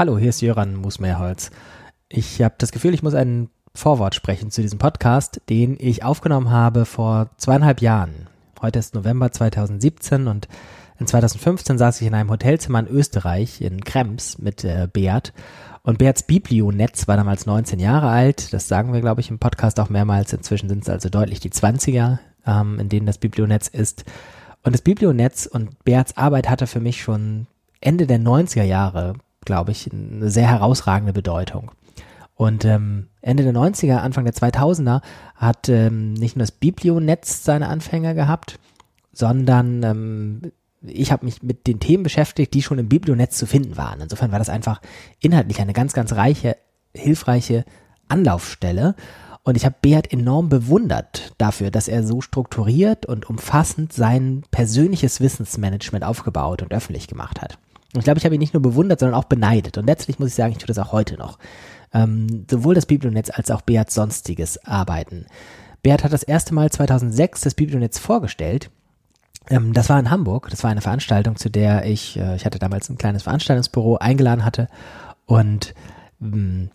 Hallo, hier ist Jöran Musmeerholz. Ich habe das Gefühl, ich muss ein Vorwort sprechen zu diesem Podcast, den ich aufgenommen habe vor zweieinhalb Jahren. Heute ist November 2017 und in 2015 saß ich in einem Hotelzimmer in Österreich, in Krems, mit äh, Beat. Und Beats Biblionetz war damals 19 Jahre alt. Das sagen wir, glaube ich, im Podcast auch mehrmals. Inzwischen sind es also deutlich die 20er, ähm, in denen das Biblionetz ist. Und das Biblionetz und Beats Arbeit hatte für mich schon Ende der 90er Jahre glaube ich, eine sehr herausragende Bedeutung. Und ähm, Ende der 90er, Anfang der 2000er hat ähm, nicht nur das Biblionetz seine Anfänger gehabt, sondern ähm, ich habe mich mit den Themen beschäftigt, die schon im Biblionetz zu finden waren. Insofern war das einfach inhaltlich eine ganz, ganz reiche, hilfreiche Anlaufstelle. Und ich habe Beat enorm bewundert dafür, dass er so strukturiert und umfassend sein persönliches Wissensmanagement aufgebaut und öffentlich gemacht hat. Und ich glaube, ich habe ihn nicht nur bewundert, sondern auch beneidet. Und letztlich muss ich sagen, ich tue das auch heute noch. Ähm, sowohl das Biblionetz als auch Beat sonstiges Arbeiten. Beat hat das erste Mal 2006 das Biblionetz vorgestellt. Ähm, das war in Hamburg. Das war eine Veranstaltung, zu der ich, äh, ich hatte damals ein kleines Veranstaltungsbüro eingeladen hatte. Und ähm,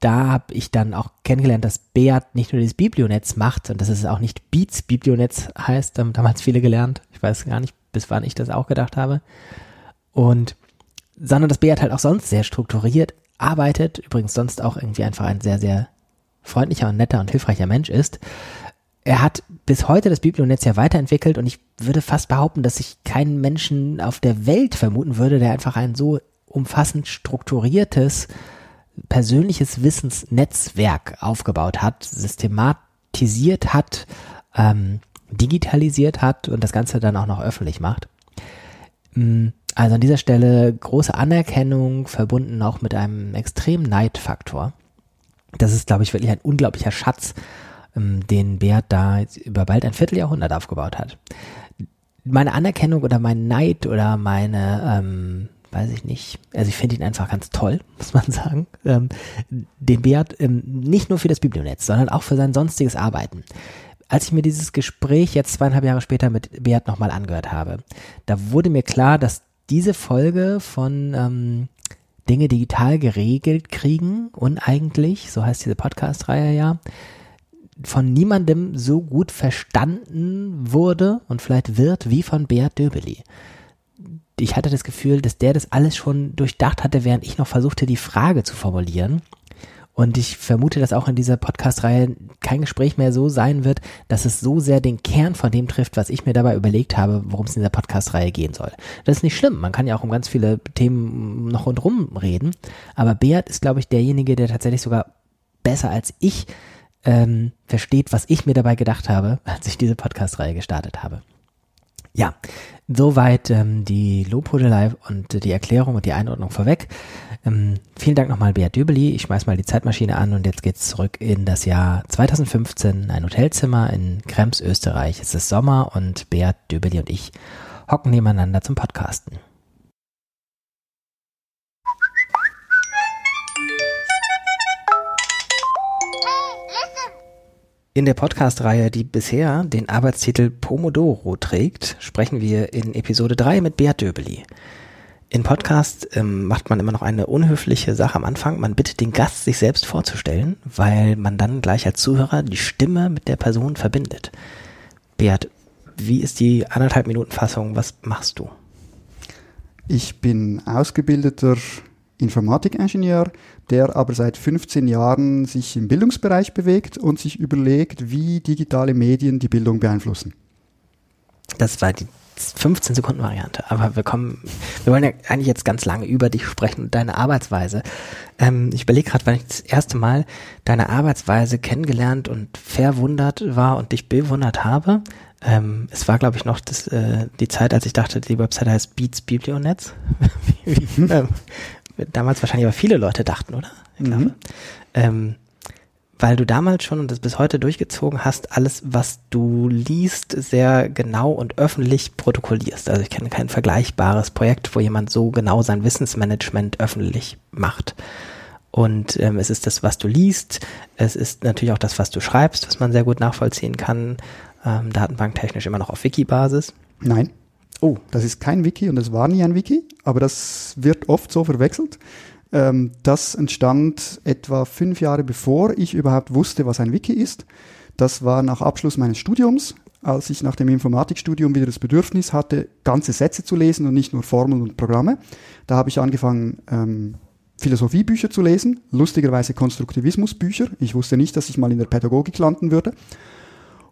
da habe ich dann auch kennengelernt, dass Beat nicht nur das Biblionetz macht und dass es auch nicht Beats Biblionetz heißt, haben damals viele gelernt. Ich weiß gar nicht, bis wann ich das auch gedacht habe, und sondern dass Beat halt auch sonst sehr strukturiert arbeitet, übrigens sonst auch irgendwie einfach ein sehr, sehr freundlicher und netter und hilfreicher Mensch ist. Er hat bis heute das Biblionetz ja weiterentwickelt und ich würde fast behaupten, dass ich keinen Menschen auf der Welt vermuten würde, der einfach ein so umfassend strukturiertes persönliches Wissensnetzwerk aufgebaut hat, systematisiert hat, ähm, digitalisiert hat und das Ganze dann auch noch öffentlich macht. Mm, also an dieser Stelle große Anerkennung verbunden auch mit einem extremen Neidfaktor. Das ist, glaube ich, wirklich ein unglaublicher Schatz, ähm, den Bert da über bald ein Vierteljahrhundert aufgebaut hat. Meine Anerkennung oder mein Neid oder meine, ähm, weiß ich nicht, also ich finde ihn einfach ganz toll, muss man sagen, ähm, den Beat ähm, nicht nur für das Biblionetz, sondern auch für sein sonstiges Arbeiten als ich mir dieses Gespräch jetzt zweieinhalb Jahre später mit Beat nochmal angehört habe, da wurde mir klar, dass diese Folge von ähm, Dinge digital geregelt kriegen, uneigentlich, so heißt diese Podcast-Reihe ja, von niemandem so gut verstanden wurde und vielleicht wird wie von Beat Döbeli. Ich hatte das Gefühl, dass der das alles schon durchdacht hatte, während ich noch versuchte, die Frage zu formulieren. Und ich vermute, dass auch in dieser Podcast-Reihe kein Gespräch mehr so sein wird, dass es so sehr den Kern von dem trifft, was ich mir dabei überlegt habe, worum es in dieser Podcast-Reihe gehen soll. Das ist nicht schlimm. Man kann ja auch um ganz viele Themen noch rundherum reden. Aber Beat ist, glaube ich, derjenige, der tatsächlich sogar besser als ich ähm, versteht, was ich mir dabei gedacht habe, als ich diese Podcast-Reihe gestartet habe. Ja, soweit ähm, die Lobhudelei und die Erklärung und die Einordnung vorweg. Ähm, vielen Dank nochmal, Beat Dübeli. Ich schmeiß mal die Zeitmaschine an und jetzt geht's zurück in das Jahr 2015. Ein Hotelzimmer in Krems, Österreich. Es ist Sommer und Beat Dübeli und ich hocken nebeneinander zum Podcasten. In der Podcast-Reihe, die bisher den Arbeitstitel Pomodoro trägt, sprechen wir in Episode 3 mit Beat Döbeli. In Podcast ähm, macht man immer noch eine unhöfliche Sache am Anfang. Man bittet den Gast, sich selbst vorzustellen, weil man dann gleich als Zuhörer die Stimme mit der Person verbindet. Beat, wie ist die anderthalb Minuten Fassung? Was machst du? Ich bin ausgebildeter Informatikingenieur, der aber seit 15 Jahren sich im Bildungsbereich bewegt und sich überlegt, wie digitale Medien die Bildung beeinflussen. Das war die 15 Sekunden Variante, aber wir kommen, wir wollen ja eigentlich jetzt ganz lange über dich sprechen und deine Arbeitsweise. Ähm, ich überlege gerade, wann ich das erste Mal deine Arbeitsweise kennengelernt und verwundert war und dich bewundert habe. Ähm, es war, glaube ich, noch das, äh, die Zeit, als ich dachte, die Website heißt Beats Biblionetz. ähm, damals wahrscheinlich aber viele Leute dachten, oder? Ich glaube. Mhm. Ähm, weil du damals schon und das bis heute durchgezogen hast, alles, was du liest, sehr genau und öffentlich protokollierst. Also ich kenne kein vergleichbares Projekt, wo jemand so genau sein Wissensmanagement öffentlich macht. Und ähm, es ist das, was du liest. Es ist natürlich auch das, was du schreibst, was man sehr gut nachvollziehen kann. Ähm, datenbanktechnisch immer noch auf Wiki-Basis. Nein. oh, das ist kein Wiki und es war nie ein Wiki, aber das wird oft so verwechselt. Ähm, das entstand etwa fünf Jahre bevor ich überhaupt wusste, was ein Wiki ist. Das war nach Abschluss meines Studiums, als ich nach dem Informatikstudium wieder das Bedürfnis hatte, ganze Sätze zu lesen und nicht nur Formeln und Programme. Da habe ich angefangen, ähm, Philosophiebücher zu lesen, lustigerweise Konstruktivismusbücher. Ich wusste nicht, dass ich mal in der Pädagogik landen würde.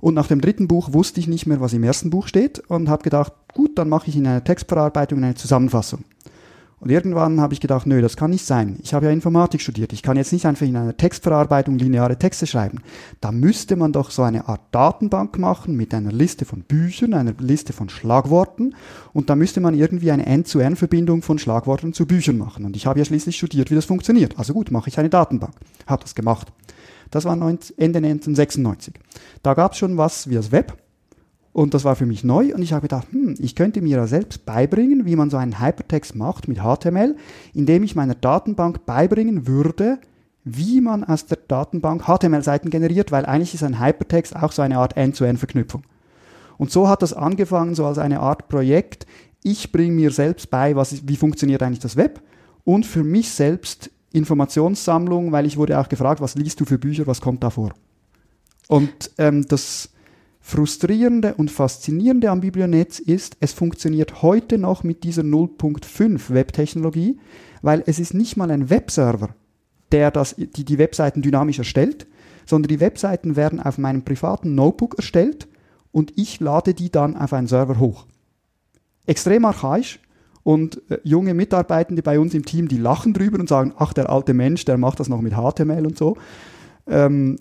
Und nach dem dritten Buch wusste ich nicht mehr, was im ersten Buch steht und habe gedacht, gut, dann mache ich in einer Textverarbeitung eine Zusammenfassung. Und irgendwann habe ich gedacht, nö, das kann nicht sein. Ich habe ja Informatik studiert. Ich kann jetzt nicht einfach in einer Textverarbeitung lineare Texte schreiben. Da müsste man doch so eine Art Datenbank machen mit einer Liste von Büchern, einer Liste von Schlagworten. Und da müsste man irgendwie eine End-zu-End-Verbindung von Schlagworten zu Büchern machen. Und ich habe ja schließlich studiert, wie das funktioniert. Also gut, mache ich eine Datenbank. Habe das gemacht. Das war Ende 1996. Da gab es schon was wie das Web. Und das war für mich neu und ich habe gedacht, hm, ich könnte mir ja selbst beibringen, wie man so einen Hypertext macht mit HTML, indem ich meiner Datenbank beibringen würde, wie man aus der Datenbank HTML-Seiten generiert, weil eigentlich ist ein Hypertext auch so eine Art End-zu-End-Verknüpfung. Und so hat das angefangen, so als eine Art Projekt. Ich bringe mir selbst bei, was, wie funktioniert eigentlich das Web und für mich selbst Informationssammlung, weil ich wurde auch gefragt, was liest du für Bücher, was kommt da vor? Und ähm, das Frustrierende und Faszinierende am Biblionetz ist, es funktioniert heute noch mit dieser 0.5 Webtechnologie, weil es ist nicht mal ein Webserver, der das, die, die Webseiten dynamisch erstellt, sondern die Webseiten werden auf meinem privaten Notebook erstellt und ich lade die dann auf einen Server hoch. Extrem archaisch und äh, junge Mitarbeitende bei uns im Team, die lachen drüber und sagen, ach, der alte Mensch, der macht das noch mit HTML und so. Ähm,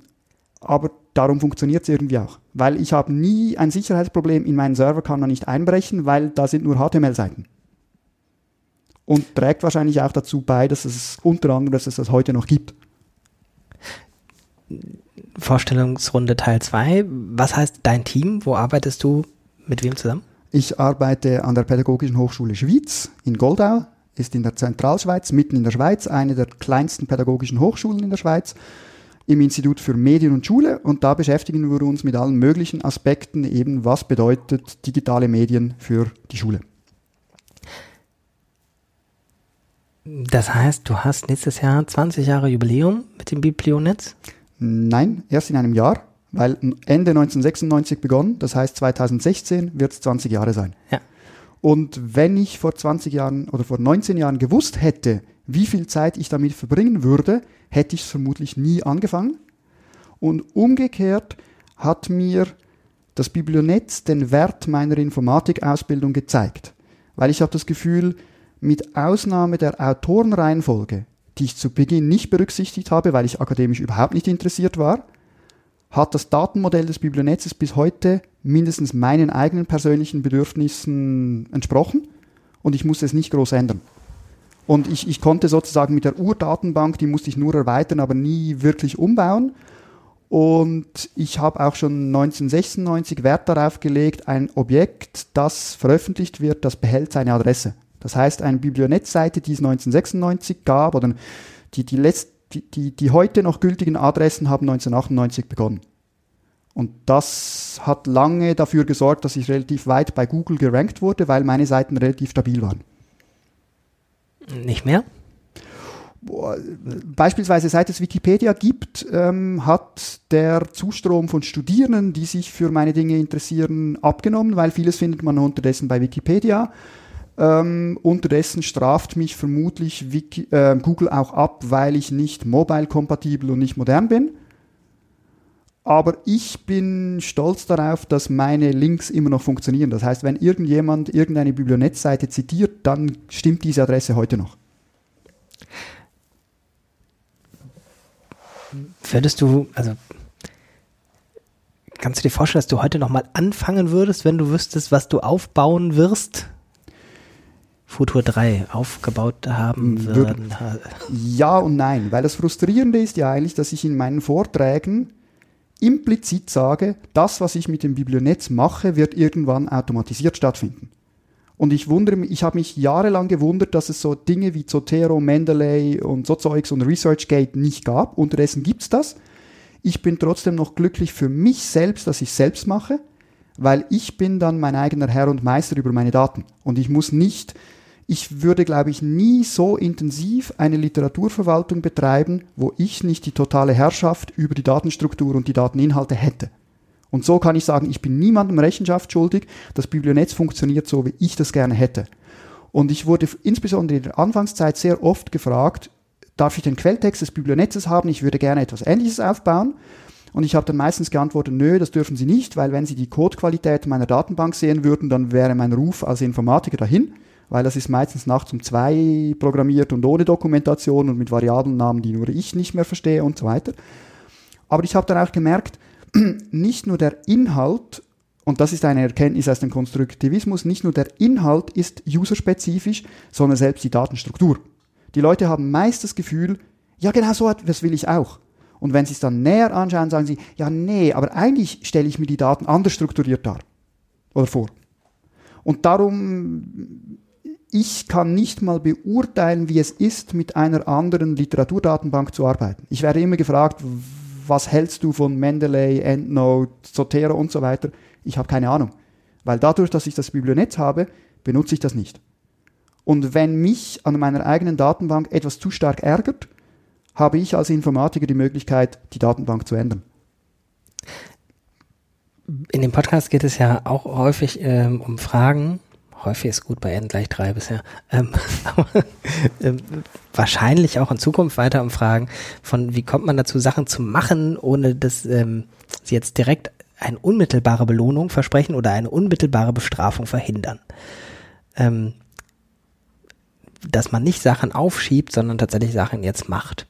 aber darum funktioniert es irgendwie auch. Weil ich habe nie ein Sicherheitsproblem, in meinen Server kann man nicht einbrechen, weil da sind nur HTML-Seiten. Und trägt wahrscheinlich auch dazu bei, dass es unter anderem, dass es das heute noch gibt. Vorstellungsrunde Teil 2. Was heißt dein Team? Wo arbeitest du mit wem zusammen? Ich arbeite an der Pädagogischen Hochschule Schwyz in Goldau, ist in der Zentralschweiz, mitten in der Schweiz, eine der kleinsten pädagogischen Hochschulen in der Schweiz im Institut für Medien und Schule und da beschäftigen wir uns mit allen möglichen Aspekten, eben was bedeutet digitale Medien für die Schule. Das heißt, du hast nächstes Jahr 20 Jahre Jubiläum mit dem Biblionetz? Nein, erst in einem Jahr, weil Ende 1996 begonnen, das heißt 2016 wird es 20 Jahre sein. Ja. Und wenn ich vor 20 Jahren oder vor 19 Jahren gewusst hätte, wie viel Zeit ich damit verbringen würde, hätte ich es vermutlich nie angefangen. Und umgekehrt hat mir das Biblionetz den Wert meiner Informatikausbildung gezeigt. Weil ich habe das Gefühl, mit Ausnahme der Autorenreihenfolge, die ich zu Beginn nicht berücksichtigt habe, weil ich akademisch überhaupt nicht interessiert war, hat das Datenmodell des Biblionetzes bis heute mindestens meinen eigenen persönlichen Bedürfnissen entsprochen und ich musste es nicht groß ändern. Und ich, ich konnte sozusagen mit der Urdatenbank, die musste ich nur erweitern, aber nie wirklich umbauen. Und ich habe auch schon 1996 Wert darauf gelegt, ein Objekt, das veröffentlicht wird, das behält seine Adresse. Das heißt, eine Biblionetzseite, die es 1996 gab, oder die, die, letzt, die, die, die heute noch gültigen Adressen haben 1998 begonnen. Und das hat lange dafür gesorgt, dass ich relativ weit bei Google gerankt wurde, weil meine Seiten relativ stabil waren. Nicht mehr? Beispielsweise seit es Wikipedia gibt, ähm, hat der Zustrom von Studierenden, die sich für meine Dinge interessieren, abgenommen, weil vieles findet man unterdessen bei Wikipedia. Ähm, unterdessen straft mich vermutlich Wiki, äh, Google auch ab, weil ich nicht mobile-kompatibel und nicht modern bin. Aber ich bin stolz darauf, dass meine Links immer noch funktionieren. Das heißt, wenn irgendjemand irgendeine Biblionetzseite zitiert, dann stimmt diese Adresse heute noch. Würdest du, also kannst du dir vorstellen, dass du heute nochmal anfangen würdest, wenn du wüsstest, was du aufbauen wirst? Futur 3 aufgebaut haben würden? Ja und nein, weil das Frustrierende ist ja eigentlich, dass ich in meinen Vorträgen implizit sage, das, was ich mit dem Biblionetz mache, wird irgendwann automatisiert stattfinden. Und ich wundere mich, ich habe mich jahrelang gewundert, dass es so Dinge wie Zotero, Mendeley und so Zeugs und ResearchGate nicht gab. Unterdessen gibt's das. Ich bin trotzdem noch glücklich für mich selbst, dass ich selbst mache, weil ich bin dann mein eigener Herr und Meister über meine Daten und ich muss nicht, ich würde, glaube ich, nie so intensiv eine Literaturverwaltung betreiben, wo ich nicht die totale Herrschaft über die Datenstruktur und die Dateninhalte hätte. Und so kann ich sagen, ich bin niemandem Rechenschaft schuldig, das Biblionetz funktioniert so, wie ich das gerne hätte. Und ich wurde insbesondere in der Anfangszeit sehr oft gefragt, darf ich den Quelltext des Biblionetzes haben? Ich würde gerne etwas Ähnliches aufbauen. Und ich habe dann meistens geantwortet, nö, das dürfen Sie nicht, weil wenn Sie die Codequalität meiner Datenbank sehen würden, dann wäre mein Ruf als Informatiker dahin, weil das ist meistens nachts um zwei programmiert und ohne Dokumentation und mit Variablennamen, die nur ich nicht mehr verstehe und so weiter. Aber ich habe dann auch gemerkt, nicht nur der Inhalt, und das ist eine Erkenntnis aus dem Konstruktivismus, nicht nur der Inhalt ist userspezifisch, sondern selbst die Datenstruktur. Die Leute haben meist das Gefühl, ja genau so etwas will ich auch. Und wenn sie es dann näher anschauen, sagen sie, ja nee, aber eigentlich stelle ich mir die Daten anders strukturiert dar oder vor. Und darum, ich kann nicht mal beurteilen, wie es ist, mit einer anderen Literaturdatenbank zu arbeiten. Ich werde immer gefragt, was hältst du von Mendeley, EndNote, Zotero und so weiter? Ich habe keine Ahnung. Weil dadurch, dass ich das Biblionetz habe, benutze ich das nicht. Und wenn mich an meiner eigenen Datenbank etwas zu stark ärgert, habe ich als Informatiker die Möglichkeit, die Datenbank zu ändern. In dem Podcast geht es ja auch häufig ähm, um Fragen. Häufig ist gut bei N gleich drei bisher. Ähm, äh, wahrscheinlich auch in Zukunft weiter um Fragen von, wie kommt man dazu, Sachen zu machen, ohne dass ähm, sie jetzt direkt eine unmittelbare Belohnung versprechen oder eine unmittelbare Bestrafung verhindern. Ähm, dass man nicht Sachen aufschiebt, sondern tatsächlich Sachen jetzt macht.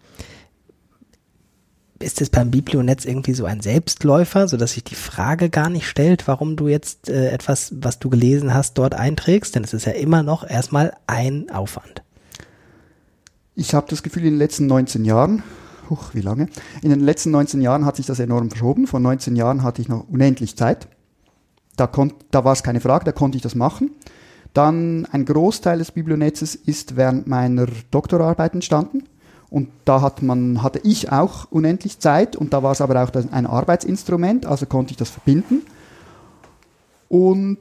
Ist es beim Biblionetz irgendwie so ein Selbstläufer, so dass sich die Frage gar nicht stellt, warum du jetzt äh, etwas, was du gelesen hast, dort einträgst? Denn es ist ja immer noch erstmal ein Aufwand. Ich habe das Gefühl, in den letzten 19 Jahren, huch, wie lange? In den letzten 19 Jahren hat sich das enorm verschoben. Vor 19 Jahren hatte ich noch unendlich Zeit. Da, da war es keine Frage, da konnte ich das machen. Dann ein Großteil des Biblionetzes ist während meiner Doktorarbeit entstanden. Und da hat man, hatte ich auch unendlich Zeit und da war es aber auch ein Arbeitsinstrument, also konnte ich das verbinden. Und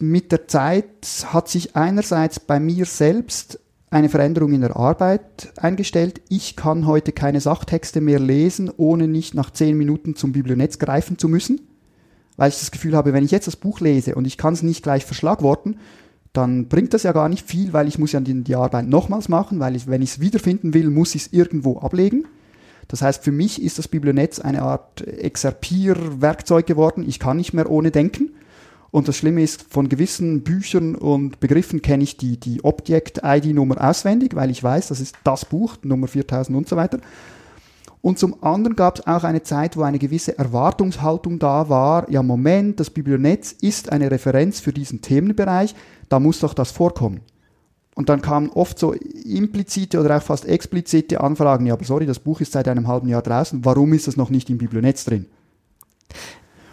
mit der Zeit hat sich einerseits bei mir selbst eine Veränderung in der Arbeit eingestellt. Ich kann heute keine Sachtexte mehr lesen, ohne nicht nach zehn Minuten zum Biblionetz greifen zu müssen weil ich das Gefühl habe, wenn ich jetzt das Buch lese und ich kann es nicht gleich verschlagworten, dann bringt das ja gar nicht viel, weil ich muss ja die, die Arbeit nochmals machen, weil ich, wenn ich es wiederfinden will, muss ich es irgendwo ablegen. Das heißt, für mich ist das Biblionetz eine Art Exerpierwerkzeug geworden. Ich kann nicht mehr ohne denken. Und das Schlimme ist, von gewissen Büchern und Begriffen kenne ich die, die Object-ID-Nummer auswendig, weil ich weiß, das ist das Buch, Nummer 4000 und so weiter. Und zum anderen gab es auch eine Zeit, wo eine gewisse Erwartungshaltung da war, ja Moment, das Biblionetz ist eine Referenz für diesen Themenbereich, da muss doch das vorkommen. Und dann kamen oft so implizite oder auch fast explizite Anfragen, ja, aber sorry, das Buch ist seit einem halben Jahr draußen, warum ist das noch nicht im Biblionetz drin?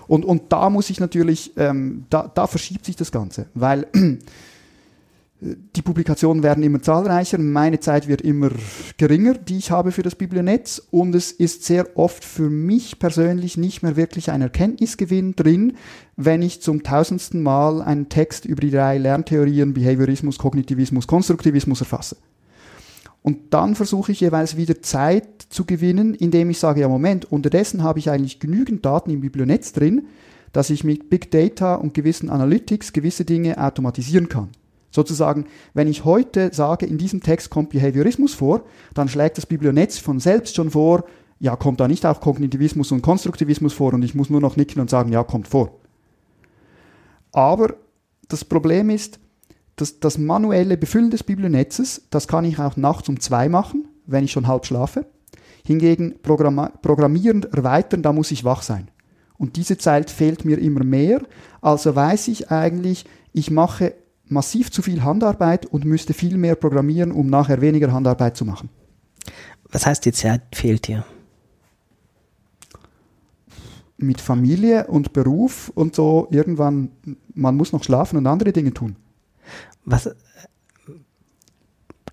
Und, und da muss ich natürlich, ähm, da, da verschiebt sich das Ganze, weil die Publikationen werden immer zahlreicher, meine Zeit wird immer geringer, die ich habe für das Biblionetz und es ist sehr oft für mich persönlich nicht mehr wirklich ein Erkenntnisgewinn drin, wenn ich zum tausendsten Mal einen Text über die drei Lerntheorien Behaviorismus, Kognitivismus, Konstruktivismus erfasse. Und dann versuche ich jeweils wieder Zeit zu gewinnen, indem ich sage, ja Moment, unterdessen habe ich eigentlich genügend Daten im Biblionetz drin, dass ich mit Big Data und gewissen Analytics gewisse Dinge automatisieren kann. Sozusagen, wenn ich heute sage, in diesem Text kommt Behaviorismus vor, dann schlägt das Biblionetz von selbst schon vor, ja, kommt da nicht auch Kognitivismus und Konstruktivismus vor und ich muss nur noch nicken und sagen, ja, kommt vor. Aber das Problem ist, dass das manuelle Befüllen des Biblionetzes, das kann ich auch nachts um zwei machen, wenn ich schon halb schlafe. Hingegen Programm programmieren, erweitern, da muss ich wach sein. Und diese Zeit fehlt mir immer mehr. Also weiß ich eigentlich, ich mache massiv zu viel Handarbeit und müsste viel mehr programmieren, um nachher weniger Handarbeit zu machen. Was heißt die Zeit fehlt dir? Mit Familie und Beruf und so irgendwann, man muss noch schlafen und andere Dinge tun. Was,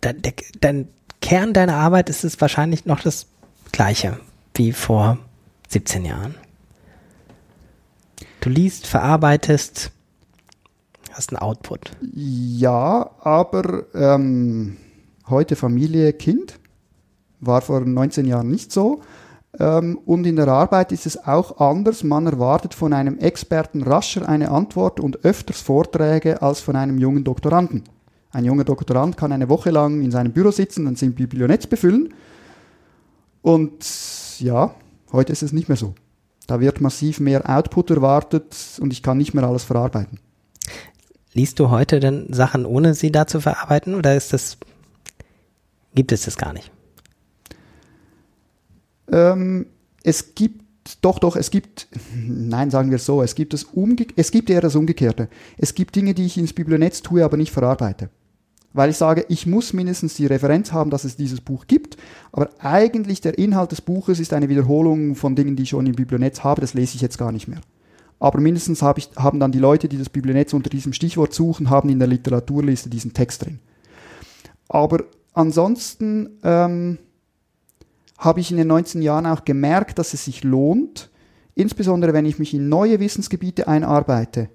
der, der, dein Kern deiner Arbeit ist es wahrscheinlich noch das gleiche wie vor 17 Jahren. Du liest, verarbeitest, hast einen Output. Ja, aber ähm, heute Familie, Kind. War vor 19 Jahren nicht so. Ähm, und in der Arbeit ist es auch anders. Man erwartet von einem Experten rascher eine Antwort und öfters Vorträge als von einem jungen Doktoranden. Ein junger Doktorand kann eine Woche lang in seinem Büro sitzen und sein Biblionetz befüllen. Und ja, heute ist es nicht mehr so. Da wird massiv mehr Output erwartet und ich kann nicht mehr alles verarbeiten. Liest du heute denn Sachen, ohne sie da zu verarbeiten oder ist das, gibt es das gar nicht? Ähm, es gibt doch, doch, es gibt, nein, sagen wir so, es gibt, das Umge es gibt eher das Umgekehrte. Es gibt Dinge, die ich ins Biblionetz tue, aber nicht verarbeite. Weil ich sage, ich muss mindestens die Referenz haben, dass es dieses Buch gibt, aber eigentlich der Inhalt des Buches ist eine Wiederholung von Dingen, die ich schon im Biblionetz habe, das lese ich jetzt gar nicht mehr. Aber mindestens hab ich, haben dann die Leute, die das Biblionetz unter diesem Stichwort suchen, haben in der Literaturliste diesen Text drin. Aber ansonsten, ähm, habe ich in den 19 Jahren auch gemerkt, dass es sich lohnt, insbesondere wenn ich mich in neue Wissensgebiete einarbeite,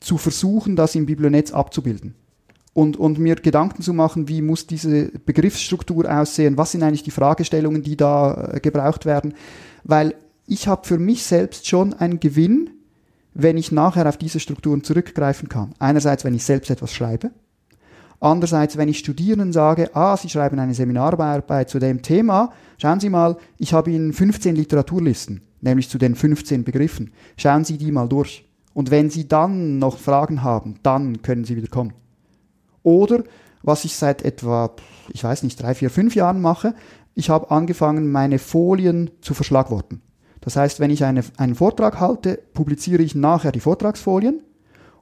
zu versuchen, das im Biblionetz abzubilden. Und, und mir Gedanken zu machen, wie muss diese Begriffsstruktur aussehen, was sind eigentlich die Fragestellungen, die da äh, gebraucht werden. Weil ich habe für mich selbst schon einen Gewinn, wenn ich nachher auf diese Strukturen zurückgreifen kann. Einerseits, wenn ich selbst etwas schreibe, Andererseits, wenn ich Studierenden sage, ah, Sie schreiben eine Seminararbeit zu dem Thema, schauen Sie mal, ich habe Ihnen 15 Literaturlisten, nämlich zu den 15 Begriffen. Schauen Sie die mal durch. Und wenn Sie dann noch Fragen haben, dann können Sie wieder kommen. Oder, was ich seit etwa, ich weiß nicht, drei, vier, fünf Jahren mache, ich habe angefangen, meine Folien zu verschlagworten. Das heißt, wenn ich eine, einen Vortrag halte, publiziere ich nachher die Vortragsfolien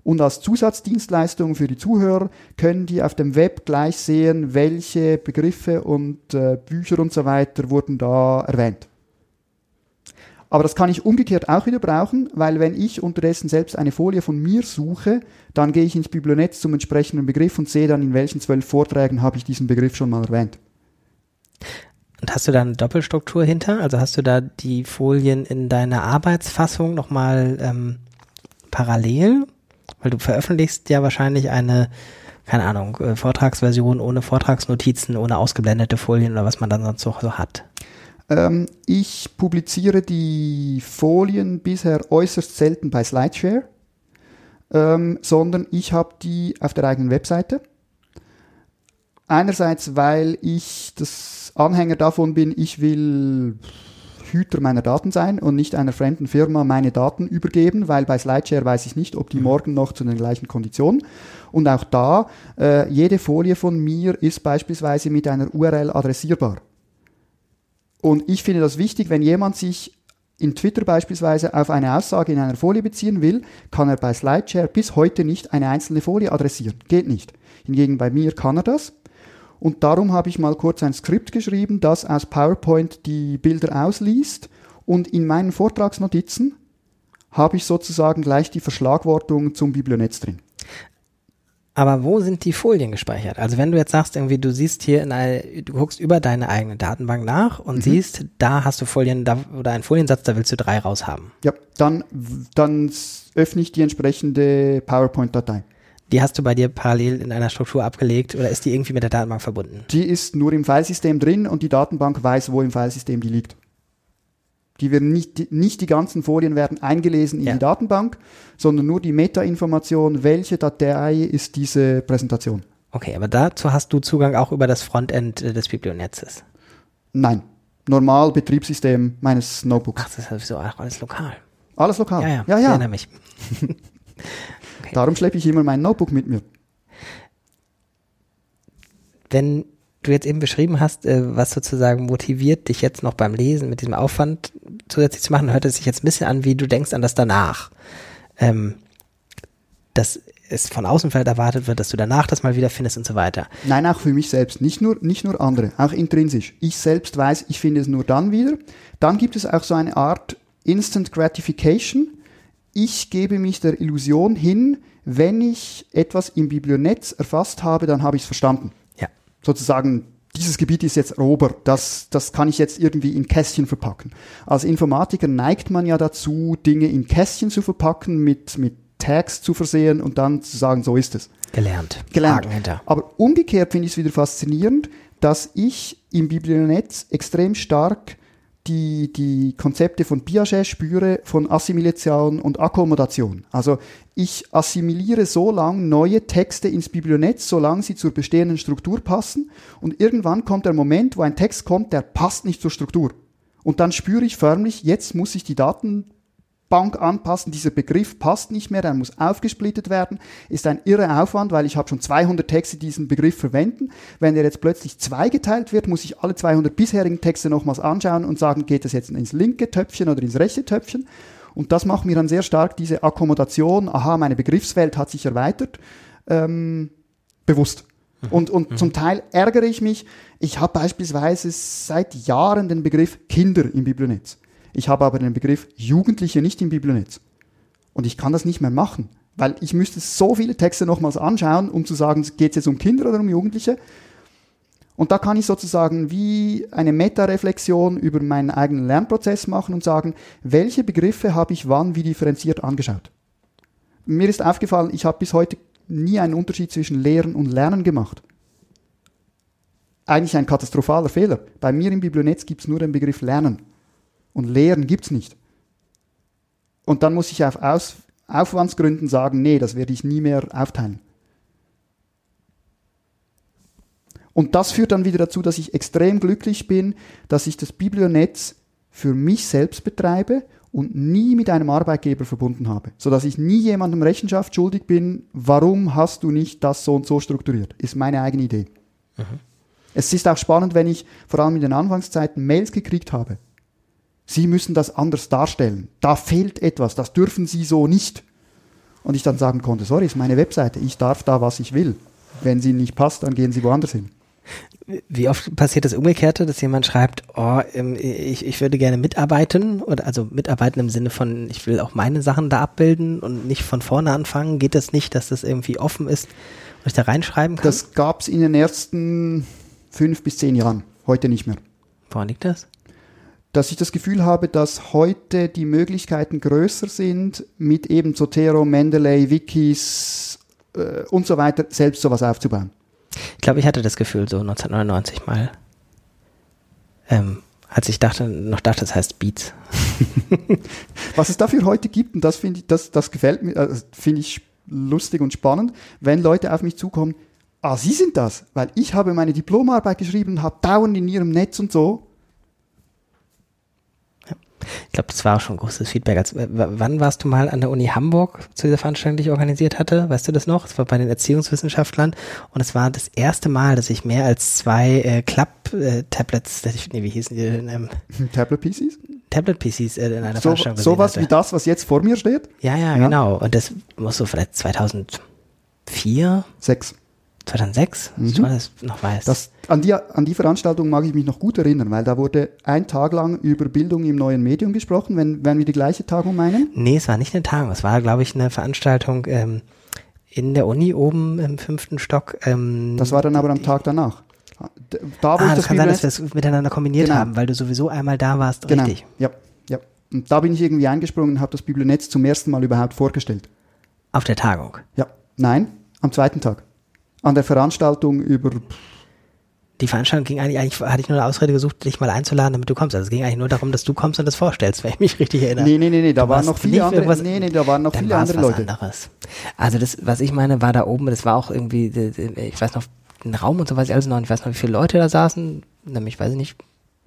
und als Zusatzdienstleistung für die Zuhörer können die auf dem Web gleich sehen, welche Begriffe und äh, Bücher und so weiter wurden da erwähnt. Aber das kann ich umgekehrt auch wieder brauchen, weil wenn ich unterdessen selbst eine Folie von mir suche, dann gehe ich ins Biblionetz zum entsprechenden Begriff und sehe dann, in welchen zwölf Vorträgen habe ich diesen Begriff schon mal erwähnt. Und hast du da eine Doppelstruktur hinter? Also hast du da die Folien in deiner Arbeitsfassung nochmal ähm, parallel weil du veröffentlichst ja wahrscheinlich eine, keine Ahnung, äh, Vortragsversion ohne Vortragsnotizen, ohne ausgeblendete Folien oder was man dann sonst so, so hat. Ähm, ich publiziere die Folien bisher äußerst selten bei Slideshare, ähm, sondern ich habe die auf der eigenen Webseite. Einerseits, weil ich das Anhänger davon bin, ich will Hüter meiner Daten sein und nicht einer fremden Firma meine Daten übergeben, weil bei Slideshare weiß ich nicht, ob die mhm. morgen noch zu den gleichen Konditionen. Und auch da, äh, jede Folie von mir ist beispielsweise mit einer URL adressierbar. Und ich finde das wichtig, wenn jemand sich in Twitter beispielsweise auf eine Aussage in einer Folie beziehen will, kann er bei Slideshare bis heute nicht eine einzelne Folie adressieren. Geht nicht. Hingegen bei mir kann er das. Und darum habe ich mal kurz ein Skript geschrieben, das aus PowerPoint die Bilder ausliest. Und in meinen Vortragsnotizen habe ich sozusagen gleich die Verschlagwortung zum Biblionetz drin. Aber wo sind die Folien gespeichert? Also wenn du jetzt sagst, irgendwie, du siehst hier in eine, du guckst über deine eigene Datenbank nach und mhm. siehst, da hast du Folien da, oder einen Foliensatz, da willst du drei raushaben. Ja, dann, dann öffne ich die entsprechende PowerPoint-Datei. Die hast du bei dir parallel in einer Struktur abgelegt oder ist die irgendwie mit der Datenbank verbunden? Die ist nur im Filesystem drin und die Datenbank weiß, wo im Filesystem die liegt. Die werden nicht, die, nicht die ganzen Folien werden eingelesen in ja. die Datenbank, sondern nur die Metainformation, welche Datei ist diese Präsentation. Okay, aber dazu hast du Zugang auch über das Frontend äh, des Biblionetzes? Nein. Normal Betriebssystem meines Notebooks. Ach, das ist sowieso alles lokal. Alles lokal. Ja, ja, ja. ja. Ich erinnere mich. Okay. Darum schleppe ich immer mein Notebook mit mir. Wenn du jetzt eben beschrieben hast, äh, was sozusagen motiviert dich jetzt noch beim Lesen mit diesem Aufwand zusätzlich zu machen, hört es sich jetzt ein bisschen an, wie du denkst an das danach. Ähm, dass es von Außenfeld erwartet wird, dass du danach das mal wieder findest und so weiter. Nein, auch für mich selbst, nicht nur, nicht nur andere, auch intrinsisch. Ich selbst weiß, ich finde es nur dann wieder. Dann gibt es auch so eine Art Instant Gratification, ich gebe mich der Illusion hin, wenn ich etwas im Biblionetz erfasst habe, dann habe ich es verstanden. Ja. Sozusagen dieses Gebiet ist jetzt Rober, das, das kann ich jetzt irgendwie in Kästchen verpacken. Als Informatiker neigt man ja dazu, Dinge in Kästchen zu verpacken, mit, mit Tags zu versehen und dann zu sagen, so ist es. Gelernt. Gelernt. Aber umgekehrt finde ich es wieder faszinierend, dass ich im Biblionetz extrem stark die, die Konzepte von Piaget spüre, von Assimilation und Akkommodation. Also ich assimiliere so lange neue Texte ins Biblionetz, solange sie zur bestehenden Struktur passen. Und irgendwann kommt der Moment, wo ein Text kommt, der passt nicht zur Struktur. Und dann spüre ich förmlich, jetzt muss ich die Daten Bank anpassen. Dieser Begriff passt nicht mehr, der muss aufgesplittet werden. Ist ein irre Aufwand, weil ich habe schon 200 Texte, die diesen Begriff verwenden. Wenn er jetzt plötzlich zweigeteilt wird, muss ich alle 200 bisherigen Texte nochmals anschauen und sagen, geht das jetzt ins linke Töpfchen oder ins rechte Töpfchen? Und das macht mir dann sehr stark diese Akkommodation, aha, meine Begriffswelt hat sich erweitert, ähm, bewusst. Mhm. Und, und mhm. zum Teil ärgere ich mich. Ich habe beispielsweise seit Jahren den Begriff Kinder im Biblionetz. Ich habe aber den Begriff Jugendliche nicht im Biblionetz. Und ich kann das nicht mehr machen, weil ich müsste so viele Texte nochmals anschauen, um zu sagen, geht es jetzt um Kinder oder um Jugendliche. Und da kann ich sozusagen wie eine Metareflexion über meinen eigenen Lernprozess machen und sagen, welche Begriffe habe ich wann wie differenziert angeschaut. Mir ist aufgefallen, ich habe bis heute nie einen Unterschied zwischen Lehren und Lernen gemacht. Eigentlich ein katastrophaler Fehler. Bei mir im Biblionetz gibt es nur den Begriff Lernen. Und Lehren gibt es nicht. Und dann muss ich auf Aus Aufwandsgründen sagen, nee, das werde ich nie mehr aufteilen. Und das führt dann wieder dazu, dass ich extrem glücklich bin, dass ich das Biblionetz für mich selbst betreibe und nie mit einem Arbeitgeber verbunden habe, sodass ich nie jemandem Rechenschaft schuldig bin, warum hast du nicht das so und so strukturiert, ist meine eigene Idee. Mhm. Es ist auch spannend, wenn ich vor allem in den Anfangszeiten Mails gekriegt habe Sie müssen das anders darstellen. Da fehlt etwas, das dürfen Sie so nicht. Und ich dann sagen konnte, sorry, ist meine Webseite, ich darf da, was ich will. Wenn sie nicht passt, dann gehen Sie woanders hin. Wie oft passiert das Umgekehrte, dass jemand schreibt, oh, ähm, ich, ich würde gerne mitarbeiten oder also mitarbeiten im Sinne von, ich will auch meine Sachen da abbilden und nicht von vorne anfangen. Geht das nicht, dass das irgendwie offen ist und ich da reinschreiben kann? Das gab es in den ersten fünf bis zehn Jahren, heute nicht mehr. Woran liegt das? Dass ich das Gefühl habe, dass heute die Möglichkeiten größer sind, mit eben Zotero, Mendeley, Wikis äh, und so weiter selbst sowas aufzubauen. Ich glaube, ich hatte das Gefühl so 1999 mal, ähm, als ich dachte, noch dachte, das heißt Beats. Was es dafür heute gibt, und das finde ich, das, das gefällt mir, äh, finde ich lustig und spannend, wenn Leute auf mich zukommen, ah, Sie sind das, weil ich habe meine Diplomarbeit geschrieben, habe dauernd in Ihrem Netz und so ich glaube, das war auch schon großes Feedback. Als, wann warst du mal an der Uni Hamburg zu dieser Veranstaltung, die ich organisiert hatte? Weißt du das noch? Es war bei den Erziehungswissenschaftlern und es war das erste Mal, dass ich mehr als zwei äh, Club-Tablets, äh, nee, wie hießen die denn? Ähm, Tablet-PCs? Tablet-PCs äh, in einer so, Veranstaltung Sowas wie das, was jetzt vor mir steht? Ja, ja, ja, genau. Und das muss so vielleicht 2004? Sechs. 2006, mhm. das noch weiß. Das, an, die, an die Veranstaltung mag ich mich noch gut erinnern, weil da wurde ein Tag lang über Bildung im neuen Medium gesprochen. Wenn, werden wir die gleiche Tagung meinen? Nee, es war nicht eine Tagung. Es war, glaube ich, eine Veranstaltung ähm, in der Uni oben im fünften Stock. Ähm, das war dann aber am Tag danach. Da, wo ah, das, das kann sein, dass wir es miteinander kombiniert genau. haben, weil du sowieso einmal da warst, genau. richtig. Ja, ja. Und da bin ich irgendwie eingesprungen und habe das Biblionetz zum ersten Mal überhaupt vorgestellt. Auf der Tagung? Ja. Nein, am zweiten Tag an der Veranstaltung über. Die Veranstaltung ging eigentlich, eigentlich hatte ich nur eine Ausrede gesucht, dich mal einzuladen, damit du kommst. Also es ging eigentlich nur darum, dass du kommst und das vorstellst, wenn ich mich richtig erinnere. Nee, nee, nee, nee da waren noch viele andere, nee, nee, da waren noch viele andere Leute. Anderes. Also das, was ich meine, war da oben, das war auch irgendwie, ich weiß noch, ein Raum und so weiß ich alles noch, ich weiß noch, wie viele Leute da saßen, nämlich, weiß ich nicht,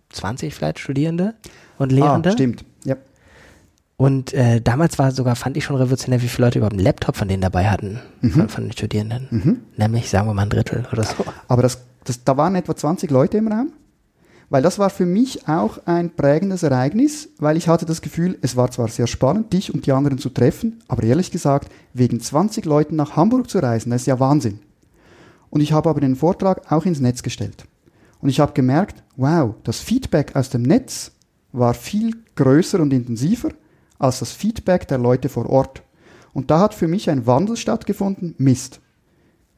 20 vielleicht Studierende und Lehrende. Ah, stimmt, ja. Und äh, damals war sogar, fand ich schon revolutionär, wie viele Leute überhaupt einen Laptop von denen dabei hatten, mhm. von, von, den Studierenden. Mhm. Nämlich, sagen wir mal, ein Drittel oder so. Aber das, das, da waren etwa 20 Leute im Raum. Weil das war für mich auch ein prägendes Ereignis, weil ich hatte das Gefühl, es war zwar sehr spannend, dich und die anderen zu treffen, aber ehrlich gesagt, wegen 20 Leuten nach Hamburg zu reisen, das ist ja Wahnsinn. Und ich habe aber den Vortrag auch ins Netz gestellt. Und ich habe gemerkt, wow, das Feedback aus dem Netz war viel größer und intensiver als das Feedback der Leute vor Ort. Und da hat für mich ein Wandel stattgefunden. Mist.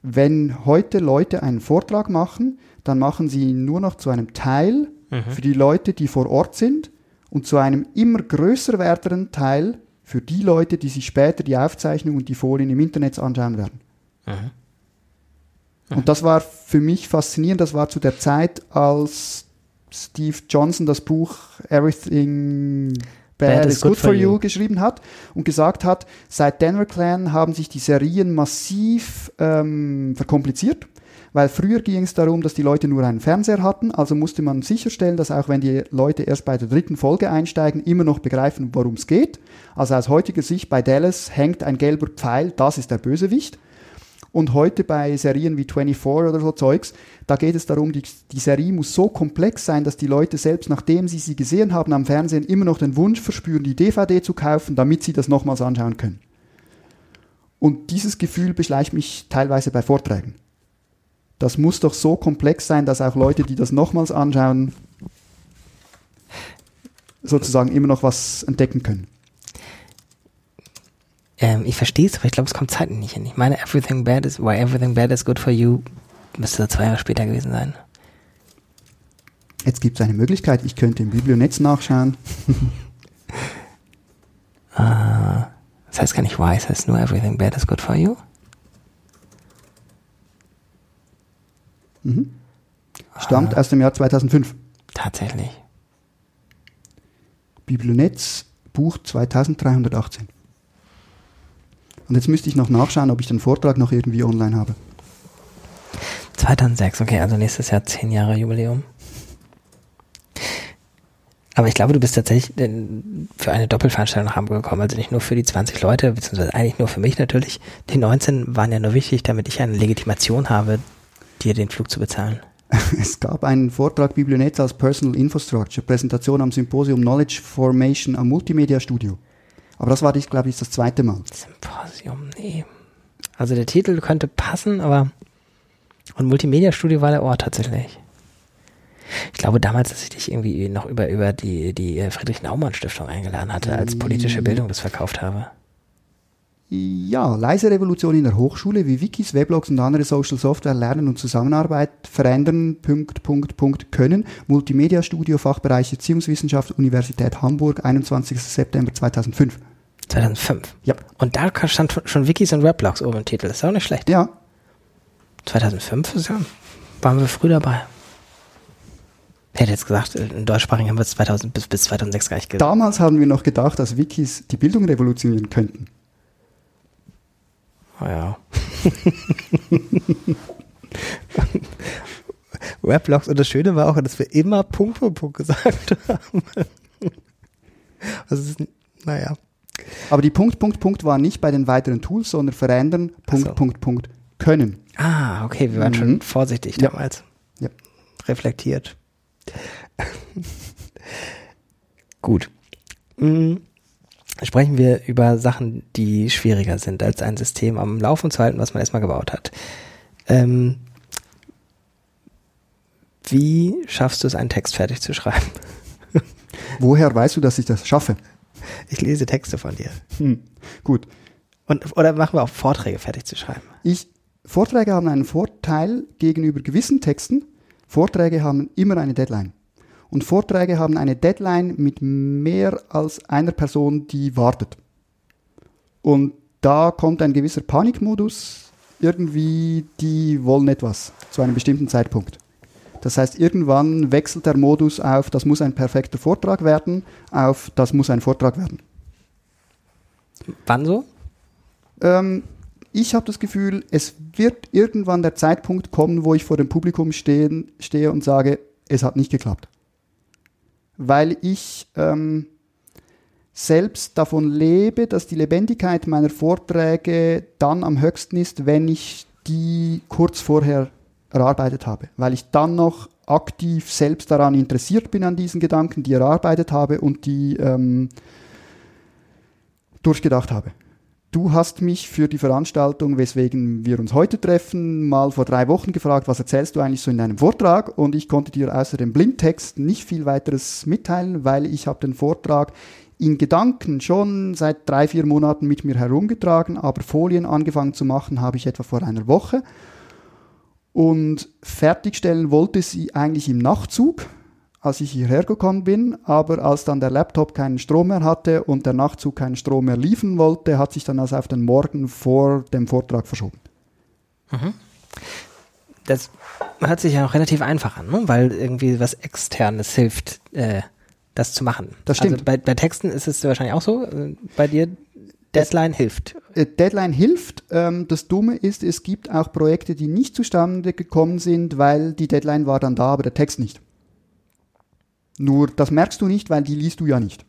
wenn heute Leute einen Vortrag machen, dann machen sie ihn nur noch zu einem Teil Mhm. für die Leute, die vor Ort sind und zu einem immer größer werdenden Teil für die Leute, die sich später die Aufzeichnung und die Folien im Internet anschauen werden. Mhm. Und das war für mich faszinierend. Das war zu der Zeit, als Steve Johnson das Buch Everything Bad, is Good, for you geschrieben hat und gesagt hat, seit Denver Clan haben sich die Serien massiv ähm, verkompliziert. Weil früher ging es darum, dass die Leute nur einen Fernseher hatten, also musste man sicherstellen, dass auch wenn die Leute erst bei der dritten Folge einsteigen, immer noch begreifen, worum es geht. Also aus heutiger Sicht bei Dallas hängt ein gelber Pfeil, das ist der Bösewicht. Und heute bei Serien wie 24 oder so Zeugs, da geht es darum, die, die Serie muss so komplex sein, dass die Leute selbst nachdem sie sie gesehen haben am Fernsehen immer noch den Wunsch verspüren, die DVD zu kaufen, damit sie das nochmals anschauen können. Und dieses Gefühl beschleicht mich teilweise bei Vorträgen. Das muss doch so komplex sein, dass auch Leute, die das nochmals anschauen, sozusagen immer noch was entdecken können. Ähm, ich verstehe es, aber ich glaube, es kommt zeitlich nicht hin. Ich meine, Everything Bad is, why Everything Bad is Good for You müsste zwei Jahre später gewesen sein. Jetzt gibt es eine Möglichkeit, ich könnte im Biblionetz nachschauen. Äh, das heißt gar nicht why, es heißt nur Everything Bad is Good for You. Mhm. Stammt aus dem Jahr 2005. Tatsächlich. Biblionetz, Buch 2318. Und jetzt müsste ich noch nachschauen, ob ich den Vortrag noch irgendwie online habe. 2006, okay, also nächstes Jahr 10 Jahre Jubiläum. Aber ich glaube, du bist tatsächlich für eine Doppelveranstaltung nach Hamburg gekommen, also nicht nur für die 20 Leute, beziehungsweise eigentlich nur für mich natürlich. Die 19 waren ja nur wichtig, damit ich eine Legitimation habe, dir den Flug zu bezahlen. Es gab einen Vortrag Biblionetz als Personal Infrastructure, Präsentation am Symposium Knowledge Formation am Multimedia Studio. Aber das war, glaube ich, das zweite Mal. Symposium, nee. Also der Titel könnte passen, aber und Multimedia Studio war der Ort tatsächlich. Ich glaube damals, dass ich dich irgendwie noch über, über die, die äh, Friedrich-Naumann-Stiftung eingeladen hatte, als politische Bildung das verkauft habe. Ja, leise Revolution in der Hochschule, wie Wikis, Weblogs und andere Social Software lernen und Zusammenarbeit verändern, Punkt, Punkt, Punkt, können. Multimedia Studio, Fachbereich Erziehungswissenschaft, Universität Hamburg, 21. September 2005. 2005. Ja. Und da stand schon Wikis und Weblogs oben im Titel. Ist auch nicht schlecht. Ja, 2005 ist ja, waren wir früh dabei. Ich hätte jetzt gesagt, in deutschsprachigen haben wir es 2000 bis, bis 2006 gar nicht ge damals haben wir noch gedacht, dass Wikis die Bildung revolutionieren könnten. Oh ja. Weblogs und das Schöne war auch, dass wir immer Punkt, Punkt, Punkt gesagt haben. Also, naja. Aber die Punkt, Punkt, Punkt waren nicht bei den weiteren Tools, sondern verändern, Punkt, so. Punkt, Punkt, können. Ah, okay, wir waren Mhm. schon vorsichtig Ja. damals. Ja. Reflektiert. Gut. Mm, Sprechen wir über Sachen, die schwieriger sind, als ein System am Laufen zu halten, was man erstmal gebaut hat. Ähm, wie schaffst du es, einen Text fertig zu schreiben? Woher weißt du, dass ich das schaffe? Ich lese Texte von dir. Hm. Gut. Und, oder machen wir auch Vorträge fertig zu schreiben? Ich, Vorträge haben einen Vorteil gegenüber gewissen Texten. Vorträge haben immer eine Deadline. Und Vorträge haben eine Deadline mit mehr als einer Person, die wartet. Und da kommt ein gewisser Panikmodus. Irgendwie, die wollen etwas zu einem bestimmten Zeitpunkt. Das heißt, irgendwann wechselt der Modus auf, das muss ein perfekter Vortrag werden, auf, das muss ein Vortrag werden. Wann so? Ähm, ich habe das Gefühl, es wird irgendwann der Zeitpunkt kommen, wo ich vor dem Publikum stehen, stehe und sage, es hat nicht geklappt. Weil ich ähm, selbst davon lebe, dass die Lebendigkeit meiner Vorträge dann am höchsten ist, wenn ich die kurz vorher erarbeitet habe. Weil ich dann noch aktiv selbst daran interessiert bin an diesen Gedanken, die erarbeitet habe und die ähm, durchgedacht habe. Du hast mich für die Veranstaltung, weswegen wir uns heute treffen, mal vor drei Wochen gefragt, was erzählst du eigentlich so in deinem Vortrag? Und ich konnte dir außer dem Blindtext nicht viel weiteres mitteilen, weil ich habe den Vortrag in Gedanken schon seit drei, vier Monaten mit mir herumgetragen, aber Folien angefangen zu machen habe ich etwa vor einer Woche. Und fertigstellen wollte sie eigentlich im Nachtzug, als ich hierher gekommen bin, aber als dann der Laptop keinen Strom mehr hatte und der Nachtzug keinen Strom mehr liefern wollte, hat sich dann also auf den Morgen vor dem Vortrag verschoben. Mhm. Das hört sich ja noch relativ einfach an, ne? weil irgendwie was Externes hilft, äh, das zu machen. Das stimmt. Also bei, bei Texten ist es wahrscheinlich auch so. Äh, bei dir Deadline hilft. Äh, Deadline hilft. Ähm, das Dumme ist, es gibt auch Projekte, die nicht zustande gekommen sind, weil die Deadline war dann da, aber der Text nicht. Nur das merkst du nicht, weil die liest du ja nicht.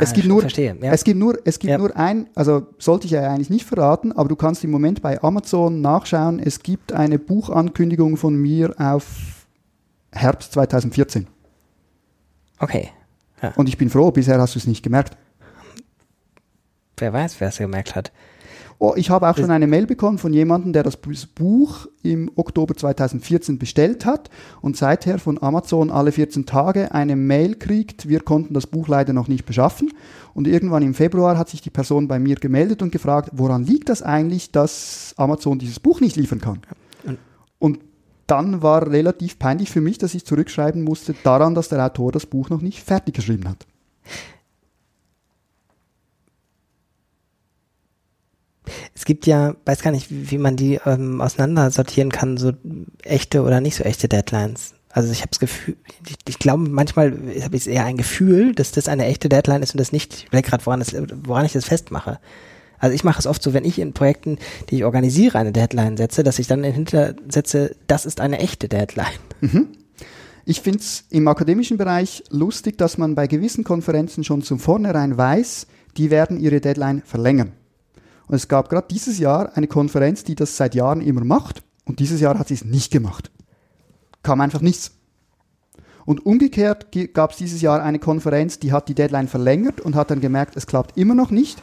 Es Ah, gibt ich nur, verstehe, ja. es gibt nur, es gibt Ja. nur ein, also sollte ich ja eigentlich nicht verraten, aber du kannst im Moment bei Amazon nachschauen. Es gibt eine Buchankündigung von mir auf Herbst 2014. Okay. Und ich bin froh, bisher hast du es nicht gemerkt. Wer weiß, wer es gemerkt hat. Oh, ich habe auch schon eine Mail bekommen von jemandem, der das Buch im Oktober 2014 bestellt hat und seither von Amazon alle 14 Tage eine Mail kriegt, wir konnten das Buch leider noch nicht beschaffen. Und irgendwann im Februar hat sich die Person bei mir gemeldet und gefragt, woran liegt das eigentlich, dass Amazon dieses Buch nicht liefern kann? Und- Und dann war relativ peinlich für mich, dass ich zurückschreiben musste, daran, dass der Autor das Buch noch nicht fertig geschrieben hat. Es gibt ja, weiß gar nicht, wie man die ähm, auseinandersortieren kann, so echte oder nicht so echte Deadlines. Also ich habe das Gefühl, ich, ich glaube, manchmal habe ich eher ein Gefühl, dass das eine echte Deadline ist und das nicht, ich gerade, woran, woran ich das festmache. Also ich mache es oft so, wenn ich in Projekten, die ich organisiere, eine Deadline setze, dass ich dann dahinter setze, das ist eine echte Deadline. Ich finde es im akademischen Bereich lustig, dass man bei gewissen Konferenzen schon zum Vornherein weiß, die werden ihre Deadline verlängern. Und es gab gerade dieses Jahr eine Konferenz, die das seit Jahren immer macht. Und dieses Jahr hat sie es nicht gemacht. Kam einfach nichts. Und umgekehrt gab es dieses Jahr eine Konferenz, die hat die Deadline verlängert und hat dann gemerkt, es klappt immer noch nicht.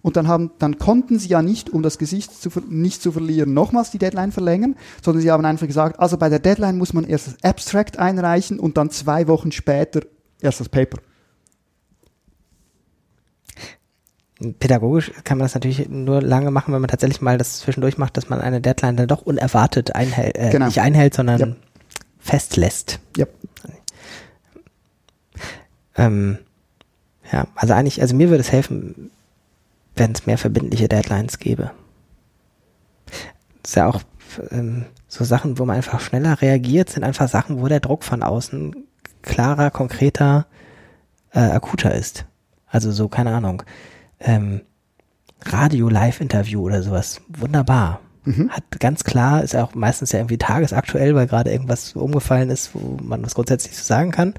Und dann, haben, dann konnten sie ja nicht, um das Gesicht zu, nicht zu verlieren, nochmals die Deadline verlängern, sondern sie haben einfach gesagt, also bei der Deadline muss man erst das Abstract einreichen und dann zwei Wochen später erst das Paper. Pädagogisch kann man das natürlich nur lange machen, wenn man tatsächlich mal das zwischendurch macht, dass man eine Deadline dann doch unerwartet einhält, äh, Genau. nicht einhält, sondern Ja. festlässt. Ja. Ähm, ja, also eigentlich, also mir würde es helfen, wenn es mehr verbindliche Deadlines gäbe. Das ist ja auch ähm, so Sachen, wo man einfach schneller reagiert, sind einfach Sachen, wo der Druck von außen klarer, konkreter, äh, akuter ist. Also so, keine Ahnung, ähm, Radio-Live-Interview oder sowas. Wunderbar. Hat ganz klar, ist auch meistens ja irgendwie tagesaktuell, weil gerade irgendwas umgefallen ist, wo man was grundsätzlich zu sagen kann.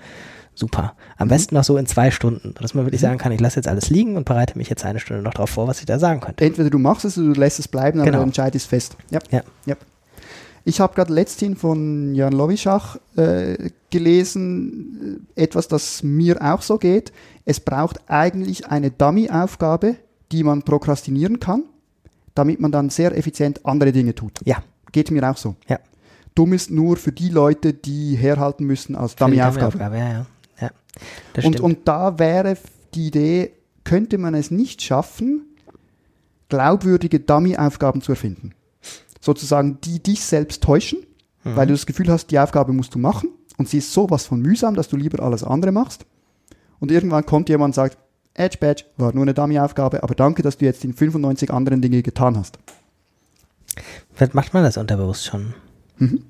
Super. Am besten noch so in zwei Stunden, dass man wirklich sagen kann, ich lasse jetzt alles liegen und bereite mich jetzt eine Stunde noch drauf vor, was ich da sagen könnte. Entweder du machst es oder du lässt es bleiben, aber Genau. der Entscheid ist fest. Ja. Ja. Ja. Ich habe gerade letzthin von Jan Lovischach äh, gelesen, äh, etwas, das mir auch so geht. Es braucht eigentlich eine Dummy-Aufgabe, die man prokrastinieren kann, damit man dann sehr effizient andere Dinge tut. Ja. Geht mir auch so. Ja. Dumm ist nur für die Leute, die herhalten müssen als Dummy-Aufgabe. Dummy-Aufgabe, Ja, ja. ja. Das Und, stimmt. und da wäre die Idee, könnte man es nicht schaffen, glaubwürdige Dummy-Aufgaben zu erfinden. Sozusagen, die dich selbst täuschen, Mhm. weil du das Gefühl hast, die Aufgabe musst du machen und sie ist sowas von mühsam, dass du lieber alles andere machst. Und irgendwann kommt jemand und sagt, Edge Badge war nur eine Dummy-Aufgabe, aber danke, dass du jetzt die 95 anderen Dinge getan hast. Vielleicht macht man das unterbewusst schon. Mhm.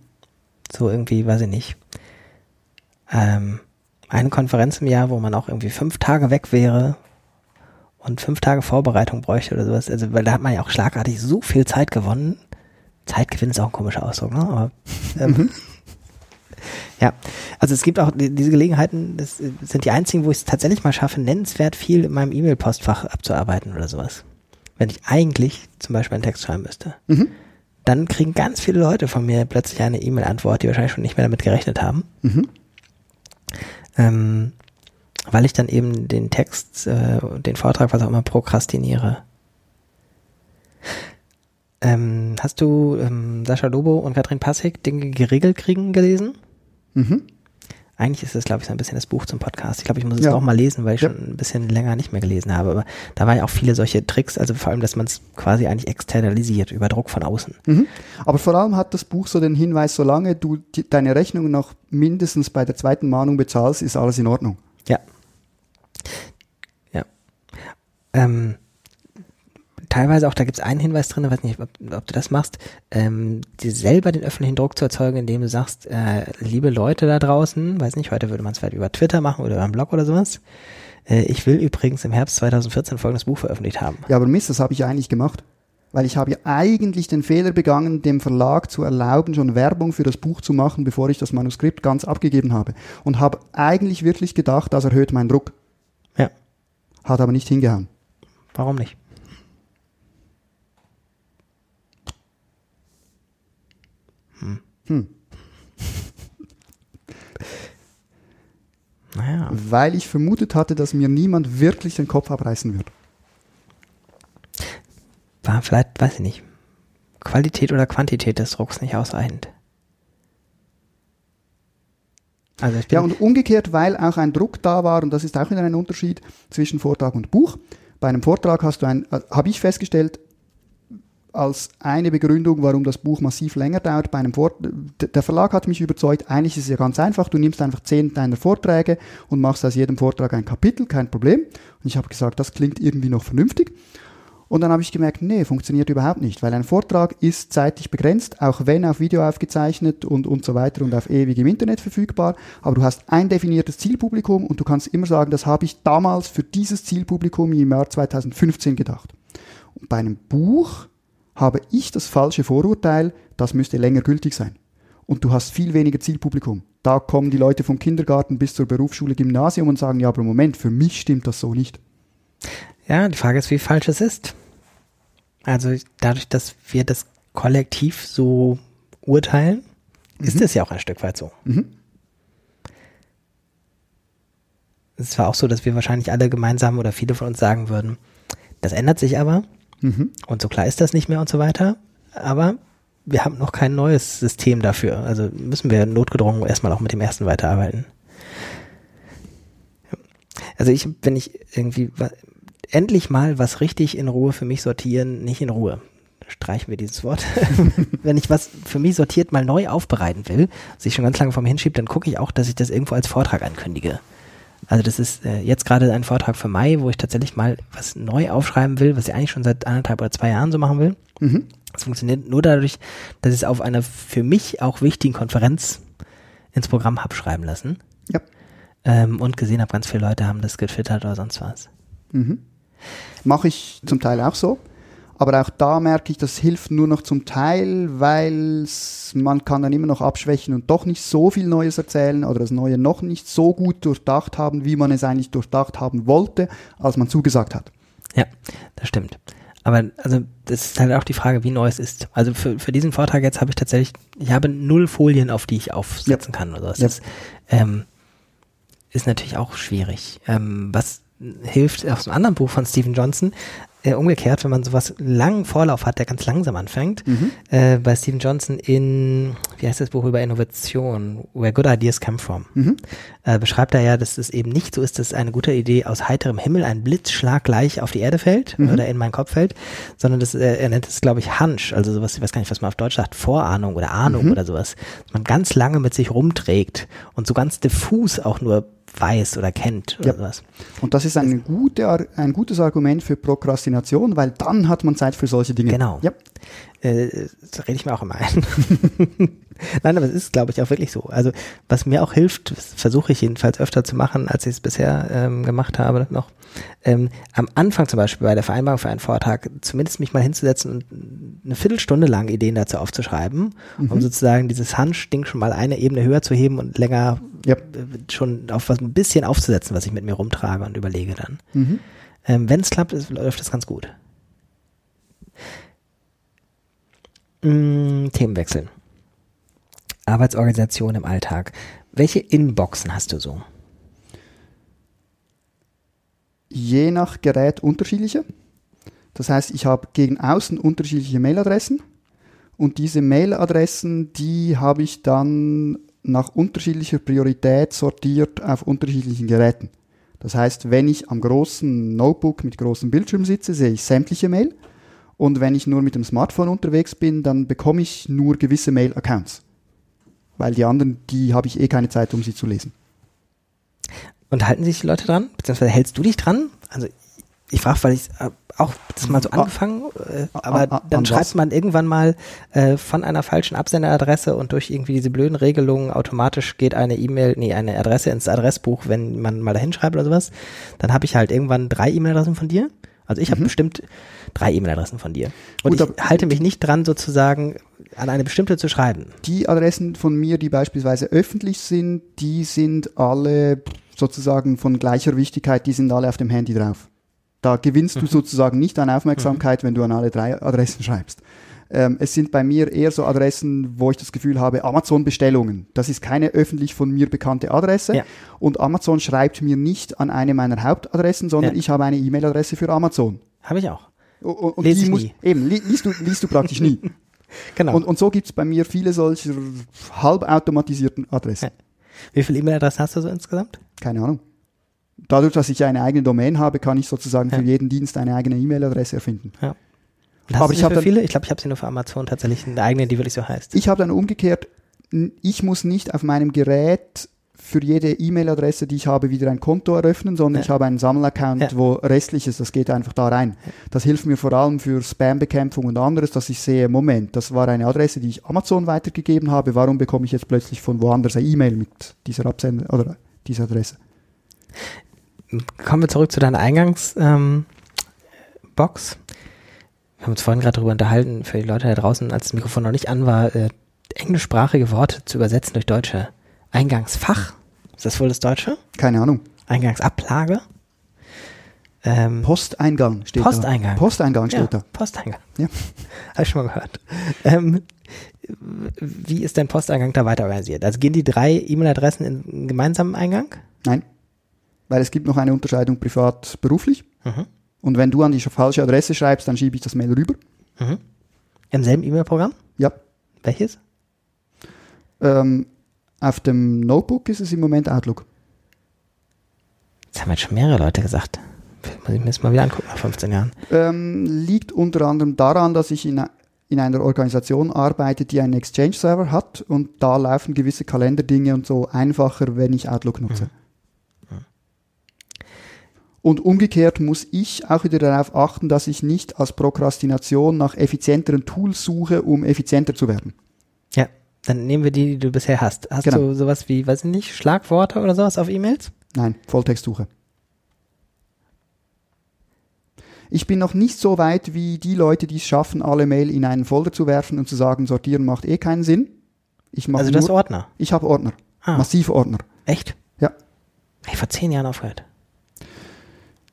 So irgendwie, weiß ich nicht. Ähm, eine Konferenz im Jahr, wo man auch irgendwie fünf Tage weg wäre und fünf Tage Vorbereitung bräuchte oder sowas. Also, weil da hat man ja auch schlagartig so viel Zeit gewonnen. Zeitgewinn ist auch ein komischer Ausdruck, ne? Aber, ähm, ja, also es gibt auch die, diese Gelegenheiten, das sind die einzigen, wo ich es tatsächlich mal schaffe, nennenswert viel in meinem E-Mail-Postfach abzuarbeiten oder sowas. Wenn ich eigentlich zum Beispiel einen Text schreiben müsste Mhm. dann kriegen ganz viele Leute von mir plötzlich eine E-Mail-Antwort, die wahrscheinlich schon nicht mehr damit gerechnet haben. Mhm. Ähm, weil ich dann eben den Text, äh, den Vortrag, was auch immer, prokrastiniere. Ähm, hast du ähm, Sascha Lobo und Katrin Passig Dinge geregelt kriegen gelesen? Mhm. Eigentlich ist das, glaube ich, so ein bisschen das Buch zum Podcast. Ich glaube, ich muss es Ja. auch mal lesen, weil ich Ja. schon ein bisschen länger nicht mehr gelesen habe. Aber da waren ja auch viele solche Tricks, also vor allem, dass man es quasi eigentlich externalisiert, über Druck von außen. Mhm. Aber vor allem hat das Buch so den Hinweis, solange du die, deine Rechnung noch mindestens bei der zweiten Mahnung bezahlst, ist alles in Ordnung. Ja. Ja. Ähm, teilweise auch, da gibt es einen Hinweis drin, ich weiß nicht, ob, ob du das machst, ähm, dir selber den öffentlichen Druck zu erzeugen, indem du sagst, äh, liebe Leute da draußen, weiß nicht, heute würde man es vielleicht über Twitter machen oder über einen Blog oder sowas. Äh, ich will übrigens im Herbst 2014 folgendes Buch veröffentlicht haben. Ja, aber Mist, das habe ich eigentlich gemacht. Weil ich habe ja eigentlich den Fehler begangen, dem Verlag zu erlauben, schon Werbung für das Buch zu machen, bevor ich das Manuskript ganz abgegeben habe. Und habe eigentlich wirklich gedacht, das erhöht meinen Druck. Ja, Hat aber nicht hingehauen. warum nicht? Hm. Naja, Weil ich vermutet hatte, dass mir niemand wirklich den Kopf abreißen wird. war vielleicht, weiß ich nicht, Qualität oder Quantität des Drucks nicht ausreichend. Also Ja, und umgekehrt, weil auch ein Druck da war, und das ist auch wieder ein Unterschied zwischen Vortrag und Buch. Bei einem Vortrag hast du ein, äh, habe ich festgestellt, als eine Begründung, warum das Buch massiv länger dauert. Bei einem Vort d- der Verlag hat mich überzeugt, eigentlich ist es ja ganz einfach, du nimmst einfach zehn deiner Vorträge und machst aus jedem Vortrag ein Kapitel, kein Problem. Und ich habe gesagt, das klingt irgendwie noch vernünftig. Und dann habe ich gemerkt, nee, funktioniert überhaupt nicht, weil ein Vortrag ist zeitlich begrenzt, auch wenn auf Video aufgezeichnet und, und so weiter und auf ewig im Internet verfügbar. Aber du hast ein definiertes Zielpublikum und du kannst immer sagen, das habe ich damals für dieses Zielpublikum im Jahr 2015 gedacht. Und bei einem Buch habe ich das falsche Vorurteil, das müsste länger gültig sein. Und du hast viel weniger Zielpublikum. Da kommen die Leute vom Kindergarten bis zur Berufsschule, Gymnasium und sagen, ja, aber Moment, für mich stimmt das so nicht. ja, die Frage ist, wie falsch es ist. Also dadurch, dass wir das kollektiv so urteilen, ist es ja auch ein Stück weit so. Mhm. Es war auch so, dass wir wahrscheinlich alle gemeinsam oder viele von uns sagen würden, das ändert sich aber Mhm. und so klar ist das nicht mehr und so weiter. Aber wir haben noch kein neues System dafür. Also müssen wir notgedrungen erstmal auch mit dem ersten weiterarbeiten. Also ich, wenn ich irgendwie endlich mal was richtig in Ruhe für mich sortieren, nicht in Ruhe. Streichen wir dieses Wort. wenn ich was für mich sortiert mal neu aufbereiten will, was ich schon ganz lange vor mir hinschiebe, dann gucke ich auch, dass ich das irgendwo als Vortrag ankündige. Also das ist äh, jetzt gerade ein Vortrag für Mai, wo ich tatsächlich mal was neu aufschreiben will, was ich eigentlich schon seit anderthalb oder zwei Jahren so machen will. Mhm. Das funktioniert nur dadurch, dass ich es auf einer für mich auch wichtigen Konferenz ins Programm hab schreiben lassen. Ja. Ähm, und gesehen habe, ganz viele Leute haben das getwittert oder sonst was. Mhm. Mache ich zum Teil auch so. Aber auch da merke ich, das hilft nur noch zum Teil, weil man kann dann immer noch abschwächen und doch nicht so viel Neues erzählen oder das Neue noch nicht so gut durchdacht haben, wie man es eigentlich durchdacht haben wollte, als man zugesagt hat. Ja, das stimmt. Aber also das ist halt auch die Frage, wie neu es ist. Also für, für diesen Vortrag jetzt habe ich tatsächlich, ich habe null Folien, auf die ich aufsetzen kann oder so. Das Ja. ist, ähm, ist natürlich auch schwierig. Ähm, was hilft aus einem anderen Buch von Stephen Johnson, äh, umgekehrt, wenn man sowas langen Vorlauf hat, der ganz langsam anfängt, Mhm. äh, bei Stephen Johnson in, wie heißt das Buch über Innovation, Where Good Ideas Come From, Mhm. äh, beschreibt er ja, dass es eben nicht so ist, dass eine gute Idee aus heiterem Himmel ein Blitzschlag gleich auf die Erde fällt Mhm. oder in meinen Kopf fällt, sondern das, äh, er nennt es, glaube ich, Hunch, also sowas, ich weiß gar nicht, was man auf Deutsch sagt, Vorahnung oder Ahnung Mhm. oder sowas, dass man ganz lange mit sich rumträgt und so ganz diffus auch nur weiß oder kennt oder Ja. sowas. Und das ist ein, gute, Ar- ein gutes Argument für Prokrastination, weil dann hat man Zeit für solche Dinge. Genau. Ja. Äh, das rede ich mir auch immer ein. Nein, aber es ist, glaube ich, auch wirklich so. Also, was mir auch hilft, versuche ich jedenfalls öfter zu machen, als ich es bisher ähm, gemacht habe noch, ähm, am Anfang zum Beispiel bei der Vereinbarung für einen Vortrag zumindest mich mal hinzusetzen und eine Viertelstunde lang Ideen dazu aufzuschreiben, Mhm. um sozusagen dieses Hunch-Ding schon mal eine Ebene höher zu heben und länger Ja. äh, schon auf was ein bisschen aufzusetzen, was ich mit mir rumtrage und überlege dann. Mhm. Ähm, Wenn es klappt, ist, läuft das ganz gut. Mm, Themenwechsel. Arbeitsorganisation im Alltag. Welche Inboxen hast du so? Je nach Gerät unterschiedliche. Das heißt, ich habe gegen außen unterschiedliche Mailadressen und diese Mailadressen, die habe ich dann nach unterschiedlicher Priorität sortiert auf unterschiedlichen Geräten. Das heißt, wenn ich am großen Notebook mit großem Bildschirm sitze, sehe ich sämtliche Mail. Und wenn ich nur mit dem Smartphone unterwegs bin, dann bekomme ich nur gewisse Mail-Accounts. Weil die anderen, die habe ich eh keine Zeit, um sie zu lesen. Und halten sich die Leute dran? Beziehungsweise hältst du dich dran? Also ich frage, weil ich äh, auch das mal so angefangen, äh, aber dann schreibt man irgendwann mal äh, von einer falschen Absenderadresse und durch irgendwie diese blöden Regelungen automatisch geht eine E-Mail, nee, eine Adresse ins Adressbuch, wenn man mal dahin schreibt oder sowas. Dann habe ich halt irgendwann drei E-Mail-Adressen von dir. Also ich habe mhm. bestimmt drei E-Mail-Adressen von dir. Und Gut, ich halte mich nicht dran, sozusagen an eine bestimmte zu schreiben. Die Adressen von mir, die beispielsweise öffentlich sind, die sind alle sozusagen von gleicher Wichtigkeit, die sind alle auf dem Handy drauf. Da gewinnst mhm. du sozusagen nicht an Aufmerksamkeit, mhm. wenn du an alle drei Adressen schreibst. Ähm, es sind bei mir eher so Adressen, wo ich das Gefühl habe, Amazon-Bestellungen. Das ist keine öffentlich von mir bekannte Adresse. Ja. Und Amazon schreibt mir nicht an eine meiner Hauptadressen, sondern ja. ich habe eine E-Mail-Adresse für Amazon. Habe ich auch. Und, und Lese die muss, nie. Eben, li liest, du, liest du praktisch nie. genau. Und, und so gibt es bei mir viele solcher halbautomatisierten Adressen. Ja. Wie viele E-Mail-Adressen hast du so insgesamt? Keine Ahnung dadurch, dass ich eine eigene Domain habe, kann ich sozusagen ja. für jeden Dienst eine eigene E-Mail-Adresse erfinden. Ja. Aber ich habe viele, ich glaube, ich habe sie nur für Amazon tatsächlich eine eigene, die wirklich so heißt. Ich habe dann umgekehrt, ich muss nicht auf meinem Gerät für jede E-Mail-Adresse, die ich habe, wieder ein Konto eröffnen, sondern ja. ich habe einen Sammelaccount, ja. wo restliches, das geht einfach da rein. Das hilft mir vor allem für Spam-Bekämpfung und anderes, dass ich sehe, Moment, das war eine Adresse, die ich Amazon weitergegeben habe, warum bekomme ich jetzt plötzlich von woanders eine E-Mail mit dieser Absender oder dieser Adresse? kommen wir zurück zu deiner Eingangsbox. Ähm, wir haben uns vorhin gerade darüber unterhalten, für die Leute da draußen, als das Mikrofon noch nicht an war, äh, englischsprachige Worte zu übersetzen durch deutsche. Eingangsfach, ist das wohl das Deutsche? Keine Ahnung. Eingangsablage? Ähm, Posteingang steht Posteingang. da. Posteingang steht ja, da. Posteingang. Ja. Habe ich schon mal gehört. Ähm, wie ist dein Posteingang da weiter organisiert? Also gehen die drei E-Mail-Adressen in einen gemeinsamen Eingang? Nein weil es gibt noch eine Unterscheidung privat-beruflich. Mhm. Und wenn du an die falsche Adresse schreibst, dann schiebe ich das Mail rüber. Mhm. Im selben E-Mail-Programm? Ja. Welches? Ähm, auf dem Notebook ist es im Moment Outlook. Das haben jetzt schon mehrere Leute gesagt. Muss ich mir das mal wieder angucken nach 15 Jahren. Ähm, liegt unter anderem daran, dass ich in, in einer Organisation arbeite, die einen Exchange-Server hat und da laufen gewisse Kalenderdinge und so einfacher, wenn ich Outlook nutze. Mhm. Und umgekehrt muss ich auch wieder darauf achten, dass ich nicht als Prokrastination nach effizienteren Tools suche, um effizienter zu werden. Ja, dann nehmen wir die, die du bisher hast. Hast genau. du sowas wie, weiß ich nicht, Schlagworte oder sowas auf E-Mails? Nein, Volltextsuche. Ich bin noch nicht so weit wie die Leute, die es schaffen, alle Mail in einen Folder zu werfen und zu sagen, sortieren macht eh keinen Sinn. Ich mache also du hast Ordner? Ich habe Ordner. Ah. Massive Ordner. Echt? Ja. Ich vor zehn Jahren aufgehört.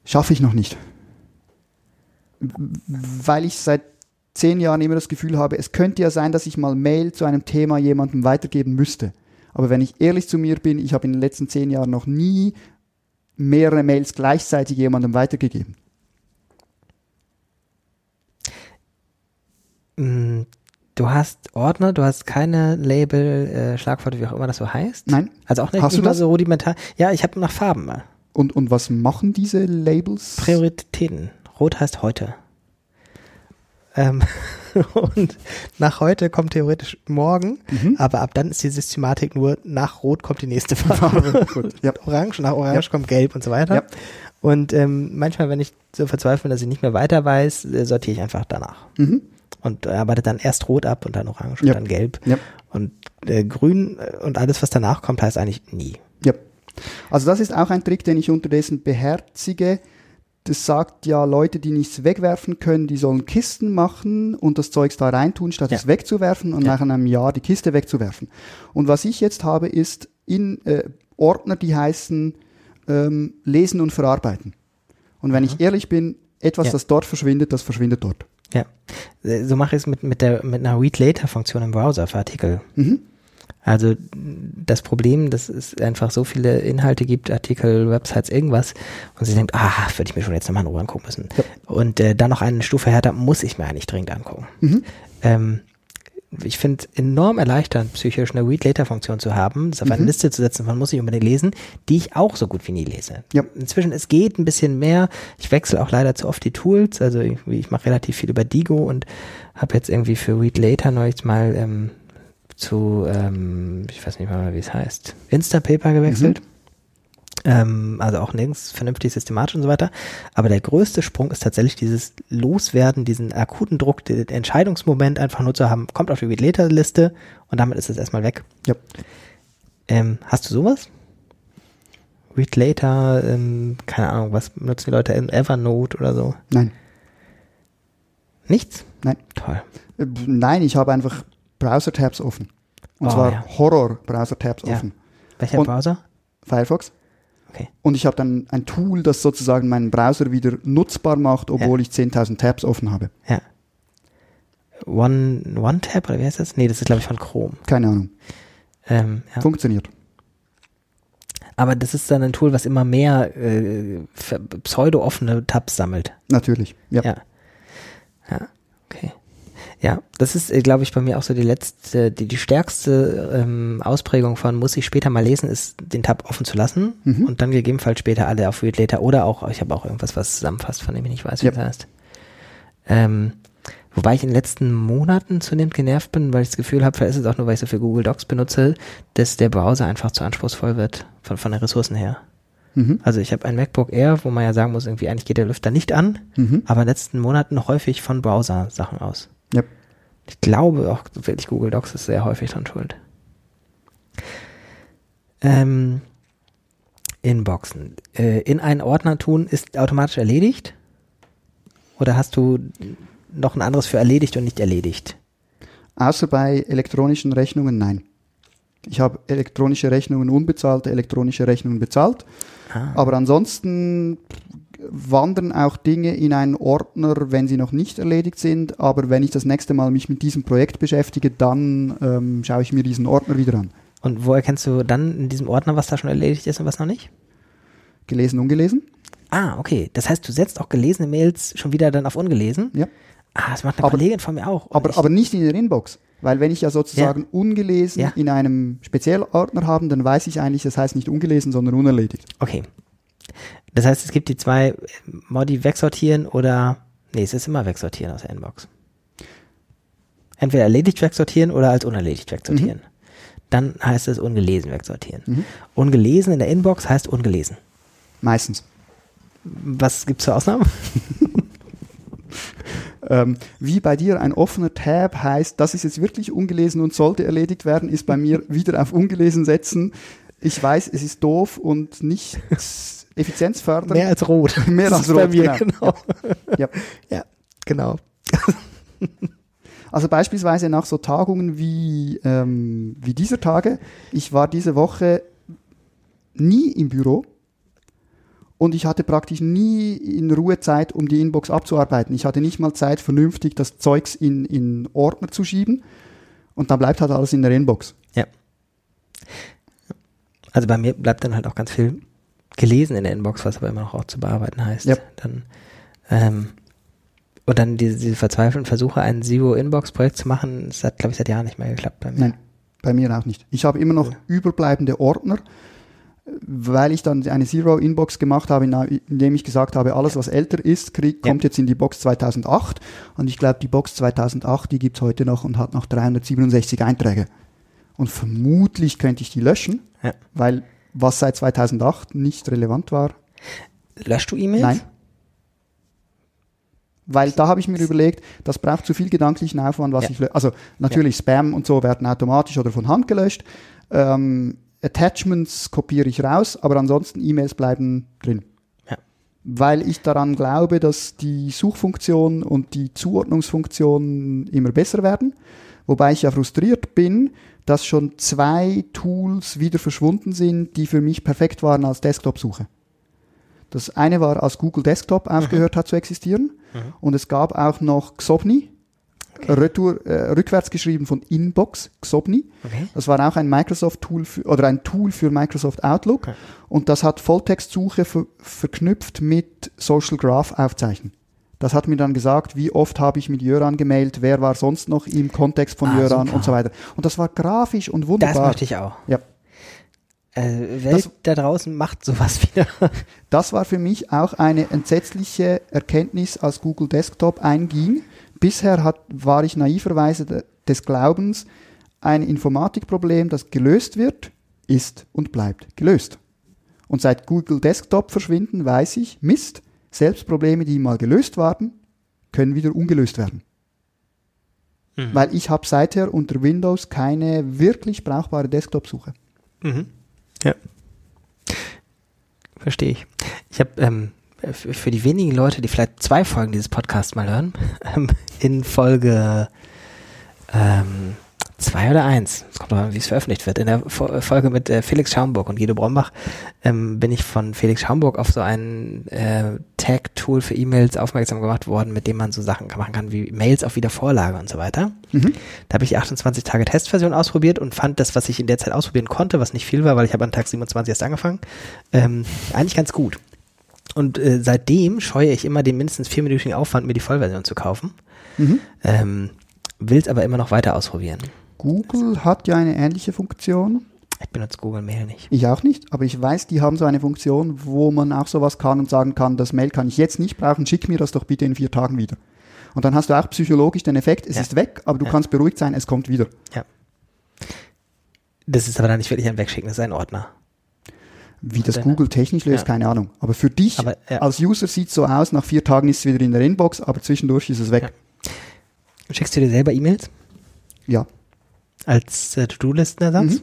Schaffe ich noch nicht. Weil ich seit zehn Jahren immer das Gefühl habe, es könnte ja sein, dass ich mal Mail zu einem Thema jemandem weitergeben müsste. Aber wenn ich ehrlich zu mir bin, ich habe in den letzten zehn Jahren noch nie mehrere Mails gleichzeitig jemandem weitergegeben. Mm, du hast Ordner, du hast keine Label, äh, Schlagworte, wie auch immer das so heißt? Nein. Also auch nicht, hast du das? so rudimentar. Ja, ich habe nach Farben mal. Und, und was machen diese Labels? Prioritäten. Rot heißt heute. Ähm, und nach heute kommt theoretisch morgen, mhm. aber ab dann ist die Systematik nur nach Rot kommt die nächste Farbe. ja. Orange, nach Orange ja. kommt Gelb und so weiter. Ja. Und ähm, manchmal, wenn ich so verzweifle, dass ich nicht mehr weiter weiß, äh, sortiere ich einfach danach. Mhm. Und arbeite dann erst Rot ab und dann Orange und dann Gelb. Und äh, Grün äh, und alles, was danach kommt, heißt eigentlich nie. Also das ist auch ein Trick, den ich unterdessen beherzige. Das sagt ja, Leute, die nichts wegwerfen können, die sollen Kisten machen und das Zeugs da reintun, statt ja. es wegzuwerfen und ja. nach einem Jahr die Kiste wegzuwerfen. Und was ich jetzt habe, ist in äh, Ordner, die heißen ähm, Lesen und Verarbeiten. Und wenn mhm. ich ehrlich bin, etwas, ja. das dort verschwindet, das verschwindet dort. Ja, so mache ich es mit, mit, der, mit einer Read-Later-Funktion im Browser für Artikel. Mhm. Also das Problem, dass es einfach so viele Inhalte gibt, Artikel, Websites, irgendwas, und sie denkt, ah, würde ich mir schon jetzt nochmal in Ruhe angucken müssen. Ja. Und äh, dann noch eine Stufe härter muss ich mir eigentlich dringend angucken. Mhm. Ähm, ich finde es enorm erleichternd, psychisch eine Read-Later-Funktion zu haben, das auf eine Mhm. Liste zu setzen, man muss nicht unbedingt lesen, die ich auch so gut wie nie lese. Ja. Inzwischen, es geht ein bisschen mehr. Ich wechsle auch leider zu oft die Tools, also ich, ich mache relativ viel über Digo und habe jetzt irgendwie für Read Later neulich mal ähm, zu, ähm, ich weiß nicht mal, wie es heißt, Instapaper gewechselt. Ähm, also auch nirgends vernünftig systematisch und so weiter. Aber der größte Sprung ist tatsächlich dieses Loswerden, diesen akuten Druck, den Entscheidungsmoment einfach nur zu haben, kommt auf die Read Later Liste und damit ist es erstmal weg. Ja. Ähm, hast du sowas? Read Later, ähm, keine Ahnung, was nutzen die Leute in Evernote oder so? Nein. Nichts? Nein. Toll. Äh, Nein, ich habe einfach Browser-Tabs offen. Und Oh, zwar ja. Horror-Browser-Tabs Ja. offen. Welcher Und- Browser? Firefox. Okay. Und ich habe dann ein Tool, das sozusagen meinen Browser wieder nutzbar macht, obwohl ich 10.000 Tabs offen habe. Ja. One, One Tab oder wie heißt das? Nee, das ist glaube ich von Chrome. Keine Ahnung. Ähm, ja. Funktioniert. Aber das ist dann ein Tool, was immer mehr äh, pseudo-offene Tabs sammelt. Natürlich. Ja. Ja. Ja. Ja, das ist, glaube ich, bei mir auch so die letzte, die, die stärkste ähm, Ausprägung von muss ich später mal lesen, ist den Tab offen zu lassen Mhm. und dann gegebenenfalls später alle auf Read Later oder auch, ich habe auch irgendwas, was zusammenfasst, von dem ich nicht weiß, wie Ja. das heißt. Ähm, wobei ich in den letzten Monaten zunehmend genervt bin, weil ich das Gefühl habe, vielleicht ist es auch nur, weil ich so viel Google Docs benutze, dass der Browser einfach zu anspruchsvoll wird, von, von den Ressourcen her. Mhm. Also ich habe ein MacBook Air, wo man ja sagen muss, irgendwie eigentlich geht der Lüfter nicht an, Mhm. aber in den letzten Monaten häufig von Browser-Sachen aus. Ja. Ich glaube auch wirklich Google Docs ist sehr häufig dran schuld. Ähm, Inboxen. Äh, in einen Ordner tun ist automatisch erledigt? Oder hast du noch ein anderes für erledigt und nicht erledigt? Außer bei elektronischen Rechnungen, nein. Ich habe elektronische Rechnungen unbezahlte, elektronische Rechnungen bezahlt. Ah, Aber ansonsten wandern auch Dinge in einen Ordner, wenn sie noch nicht erledigt sind. Aber wenn ich das nächste Mal mich mit diesem Projekt beschäftige, dann ähm, schaue ich mir diesen Ordner wieder an. und wo erkennst du dann in diesem Ordner, was da schon erledigt ist und was noch nicht? Gelesen, ungelesen? Ah, okay. Das heißt, du setzt auch gelesene Mails schon wieder dann auf ungelesen? Ja. Ah, das macht eine Aber- Kollegin von mir auch. Aber, ich, aber nicht in der Inbox. Weil wenn ich ja sozusagen ungelesen Ja. in einem Speziellordner habe, dann weiß ich eigentlich, das heißt nicht ungelesen, sondern unerledigt. Okay. Das heißt, es gibt die zwei Modi wegsortieren oder nee, es ist immer wegsortieren aus der Inbox. Entweder erledigt wegsortieren oder als unerledigt wegsortieren. Dann heißt es ungelesen wegsortieren. Mhm. Ungelesen in der Inbox heißt ungelesen. Meistens. Was gibt's für Ausnahmen? Ähm, wie bei dir ein offener Tab heißt, das ist jetzt wirklich ungelesen und sollte erledigt werden, ist bei mir wieder auf ungelesen setzen. Ich weiß, es ist doof und nicht effizienzfördernd. Mehr als rot. Mehr als bei rot, mir, genau. genau. Ja. ja, genau. Also beispielsweise nach so Tagungen wie, ähm, wie dieser Tage. Ich war diese Woche nie im Büro und ich hatte praktisch nie in Ruhe Zeit, um die Inbox abzuarbeiten. Ich hatte nicht mal Zeit, vernünftig das Zeugs in, in Ordner zu schieben und dann bleibt halt alles in der Inbox. Ja. Also bei mir bleibt dann halt auch ganz viel gelesen in der Inbox, was aber immer noch auch zu bearbeiten heißt. Ja. Dann, ähm, und dann diese, diese verzweifelten Versuche, ein Zero-Inbox-Projekt zu machen, das hat, glaube ich, seit Jahren nicht mehr geklappt bei mir. Nein, bei mir auch nicht. Ich habe immer noch überbleibende Ordner, weil ich dann eine Zero-Inbox gemacht habe, in- indem ich gesagt habe, alles, was älter ist, krieg, Ja. kommt jetzt in die Box 2008. Und ich glaube, die Box 2008, die gibt's heute noch und hat noch 367 Einträge. Und vermutlich könnte ich die löschen, Ja. weil was seit 2008 nicht relevant war. Löschst du E-Mails? Nein. Weil da habe ich mir überlegt, das braucht zu viel gedanklichen Aufwand, was Ja. ich lö- Also natürlich Spam und so werden automatisch oder von Hand gelöscht. Ähm, Attachments kopiere ich raus, aber ansonsten E-Mails bleiben drin. Ja. Weil ich daran glaube, dass die Suchfunktion und die Zuordnungsfunktion immer besser werden. Wobei ich ja frustriert bin, dass schon zwei Tools wieder verschwunden sind, die für mich perfekt waren als Desktop-Suche. Das eine war, als Google Desktop aufgehört hat zu existieren. Und es gab auch noch Xobni, Retour, äh, rückwärts geschrieben von Inbox, Xobni. Okay. Das war auch ein Microsoft-Tool für, oder ein Tool für Microsoft Outlook. Okay. Und das hat Volltextsuche ver verknüpft mit Social Graph aufzeichnen. Das hat mir dann gesagt, wie oft habe ich mit Jöran gemailt, wer war sonst noch im Kontext von Ah, Jöran super. und so weiter. Und das war grafisch und Das wunderbar. möchte ich auch. Ja. Äh, Welt da draußen macht sowas wieder. Das war für mich auch eine entsetzliche Erkenntnis, als Google Desktop einging. Bisher hat, war ich naiverweise de- des Glaubens, ein Informatikproblem, das gelöst wird, ist und bleibt gelöst. Und seit Google Desktop verschwinden, weiß ich, Mist, selbst Probleme, die mal gelöst waren, können wieder ungelöst werden. Mhm. Weil ich habe seither unter Windows keine wirklich brauchbare Desktop-Suche. Mhm. Ja. Verstehe ich. Ich habe ähm, für die wenigen Leute, die vielleicht zwei Folgen dieses Podcasts mal hören, ähm, in Folge ähm, zwei oder eins, es kommt drauf an, wie es veröffentlicht wird, in der Fo- Folge mit äh, Felix Schaumburg und Guido Brombach ähm, bin ich von Felix Schaumburg auf so ein äh, Tag-Tool für E-Mails aufmerksam gemacht worden, mit dem man so Sachen machen kann wie Mails auf Wiedervorlage und so weiter. Mhm. Da habe ich die 28 Tage Testversion ausprobiert und fand das, was ich in der Zeit ausprobieren konnte, was nicht viel war, weil ich habe an Tag 27 erst angefangen, ähm, eigentlich ganz gut. Und äh, seitdem scheue ich immer den mindestens vierminütigen Aufwand, mir die Vollversion zu kaufen. Mhm. Ähm, will es aber immer noch weiter ausprobieren. Google hat ja eine ähnliche Funktion. Ich benutze Google Mail nicht. Ich auch nicht, aber ich weiß, die haben so eine Funktion, wo man auch sowas kann und sagen kann, das Mail kann ich jetzt nicht brauchen, schick mir das doch bitte in vier Tagen wieder. Und dann hast du auch psychologisch den Effekt, es Ja. ist weg, aber du Ja. kannst beruhigt sein, es kommt wieder. Das ist aber dann nicht wirklich ein Wegschicken, das ist ein Ordner. Wie das Google technisch löst, Ja. keine Ahnung. Aber für dich Aber, ja. als User sieht es so aus, nach vier Tagen ist es wieder in der Inbox, aber zwischendurch ist es weg. Schickst du dir selber E-Mails Ja. Als äh, To-Do-Listenersatz? Mhm.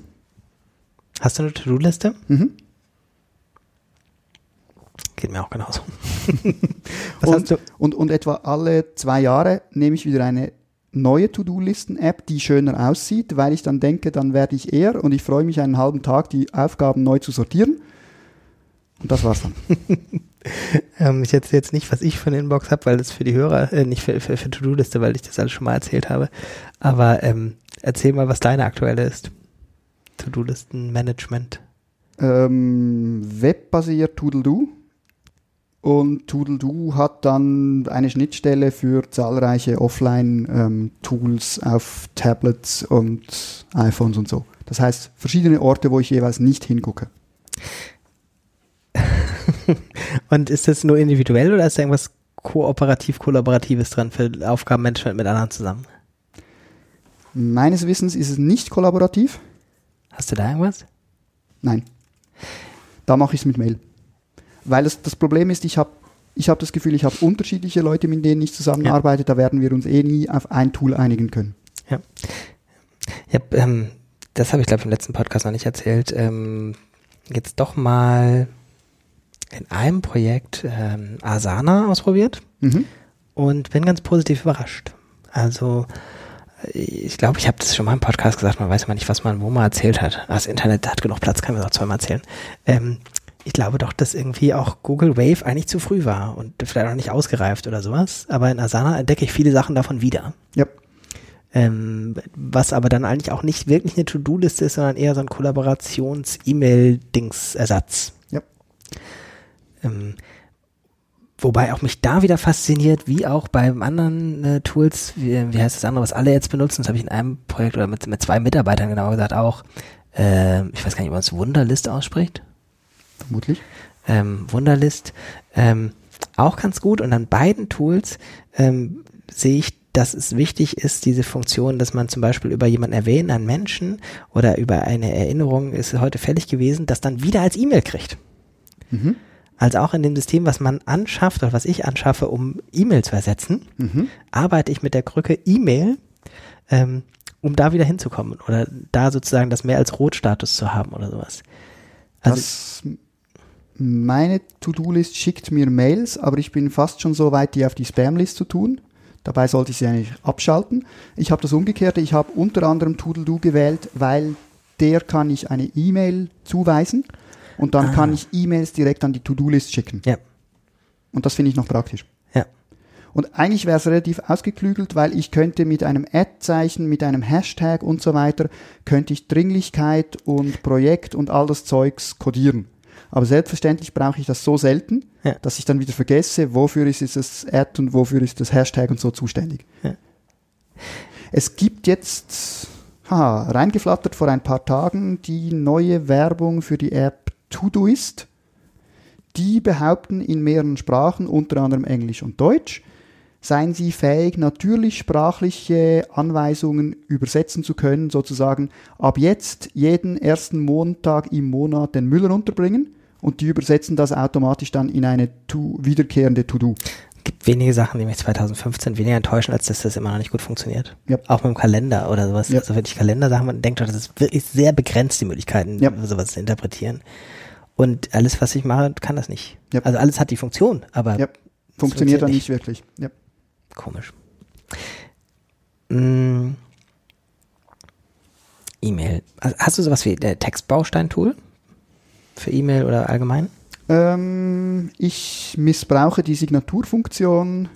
Hast du eine To-Do-Liste? Mhm. Geht mir auch genauso. Und, und, und etwa alle zwei Jahre nehme ich wieder eine neue To-Do-Listen-App, die schöner aussieht, weil ich dann denke, dann werde ich eher und ich freue mich einen halben Tag, die Aufgaben neu zu sortieren. Und das war's dann. Ähm, ich erzähle jetzt nicht, was ich für eine Inbox habe, weil das für die Hörer, äh, nicht für, für, für To-Do-Liste, weil ich das alles schon mal erzählt habe. Aber ähm, erzähl mal, was deine aktuelle ist. To-Do-Listen-Management. ähm, webbasiert Toodle-Do. Und Toodle-Do hat dann eine Schnittstelle für zahlreiche Offline-Tools auf Tablets und iPhones und so. Das heißt, verschiedene Orte, wo ich jeweils nicht hingucke. Und ist das nur individuell oder ist da irgendwas kooperativ, kollaboratives dran für Aufgabenmanagement mit anderen zusammen? Meines Wissens ist es nicht kollaborativ. Hast du da irgendwas? Nein. Da mache ich es mit Mail. Weil es, das Problem ist, ich habe ich hab das Gefühl, ich habe unterschiedliche Leute, mit denen ich zusammenarbeite. Da werden wir uns eh nie auf ein Tool einigen können. Ich hab, ähm, das habe ich glaube ich im letzten Podcast noch nicht erzählt. Ähm, jetzt doch mal in einem Projekt ähm, Asana ausprobiert Mhm. und bin ganz positiv überrascht. Also ich glaube, ich habe das schon mal im Podcast gesagt, man weiß immer nicht, was man wo mal erzählt hat. Das Internet hat genug Platz, kann man es auch zweimal erzählen. Ähm, ich glaube doch, dass irgendwie auch Google Wave eigentlich zu früh war und vielleicht auch nicht ausgereift oder sowas. Aber in Asana entdecke ich viele Sachen davon wieder. Ja. Ähm, was aber dann eigentlich auch nicht wirklich eine To-Do-Liste ist, sondern eher so ein Kollaborations-E-Mail-Dings-Ersatz. Ja. Ähm, wobei auch mich da wieder fasziniert, wie auch beim anderen äh, Tools, wie, wie heißt das andere, was alle jetzt benutzen, das habe ich in einem Projekt oder mit, mit zwei Mitarbeitern genauer gesagt auch, ähm, ich weiß gar nicht, ob man es Wunderlist ausspricht Vermutlich. ähm, Wunderlist ähm, auch ganz gut. Und an beiden Tools ähm, sehe ich, dass es wichtig ist, diese Funktion, dass man zum Beispiel über jemanden erwähnen, einen Menschen oder über eine Erinnerung ist heute fällig gewesen, das dann wieder als E-Mail kriegt. Mhm. Also auch in dem System, was man anschafft oder was ich anschaffe, um E-Mail zu ersetzen, Mhm. arbeite ich mit der Krücke E-Mail, ähm, um da wieder hinzukommen oder da sozusagen das mehr als Rotstatus zu haben oder sowas. Also das, meine To-Do-List schickt mir Mails, aber ich bin fast schon so weit, die auf die Spam-List zu tun. Dabei sollte ich sie eigentlich abschalten. Ich habe das Umgekehrte. Ich habe unter anderem Toodle-Do gewählt, weil der kann ich eine E-Mail zuweisen und dann Ah. kann ich E-Mails direkt an die To-Do-List schicken. Ja. Und das finde ich noch praktisch. Ja. Und eigentlich wäre es relativ ausgeklügelt, weil ich könnte mit einem Ad-Zeichen, mit einem Hashtag und so weiter, könnte ich Dringlichkeit und Projekt und all das Zeugs kodieren. Aber selbstverständlich brauche ich das so selten, Ja. dass ich dann wieder vergesse, wofür ist das Ad und wofür ist das Hashtag und so zuständig. Ja. Es gibt jetzt, haha, reingeflattert vor ein paar Tagen die neue Werbung für die App Todoist. Die behaupten in mehreren Sprachen, unter anderem Englisch und Deutsch, seien sie fähig, natürlich sprachliche Anweisungen übersetzen zu können, sozusagen ab jetzt jeden ersten Montag im Monat den Müll runterbringen und die übersetzen das automatisch dann in eine to wiederkehrende To-Do. gibt wenige Sachen, die mich 2015 weniger enttäuschen, als dass das immer noch nicht gut funktioniert. Ja. Auch mit dem Kalender oder sowas. Ja. Also wirklich Kalendersachen, man denkt doch, das ist wirklich sehr begrenzt, die Möglichkeiten, Ja. sowas zu interpretieren. Und alles, was ich mache, kann das nicht. Ja. Also alles hat die Funktion, aber Ja, funktioniert dann nicht. wirklich. Ja. komisch. Mm. E-Mail. Also Hast du sowas wie der Textbaustein-Tool? Für E-Mail oder allgemein? Ähm, ich missbrauche die Signaturfunktion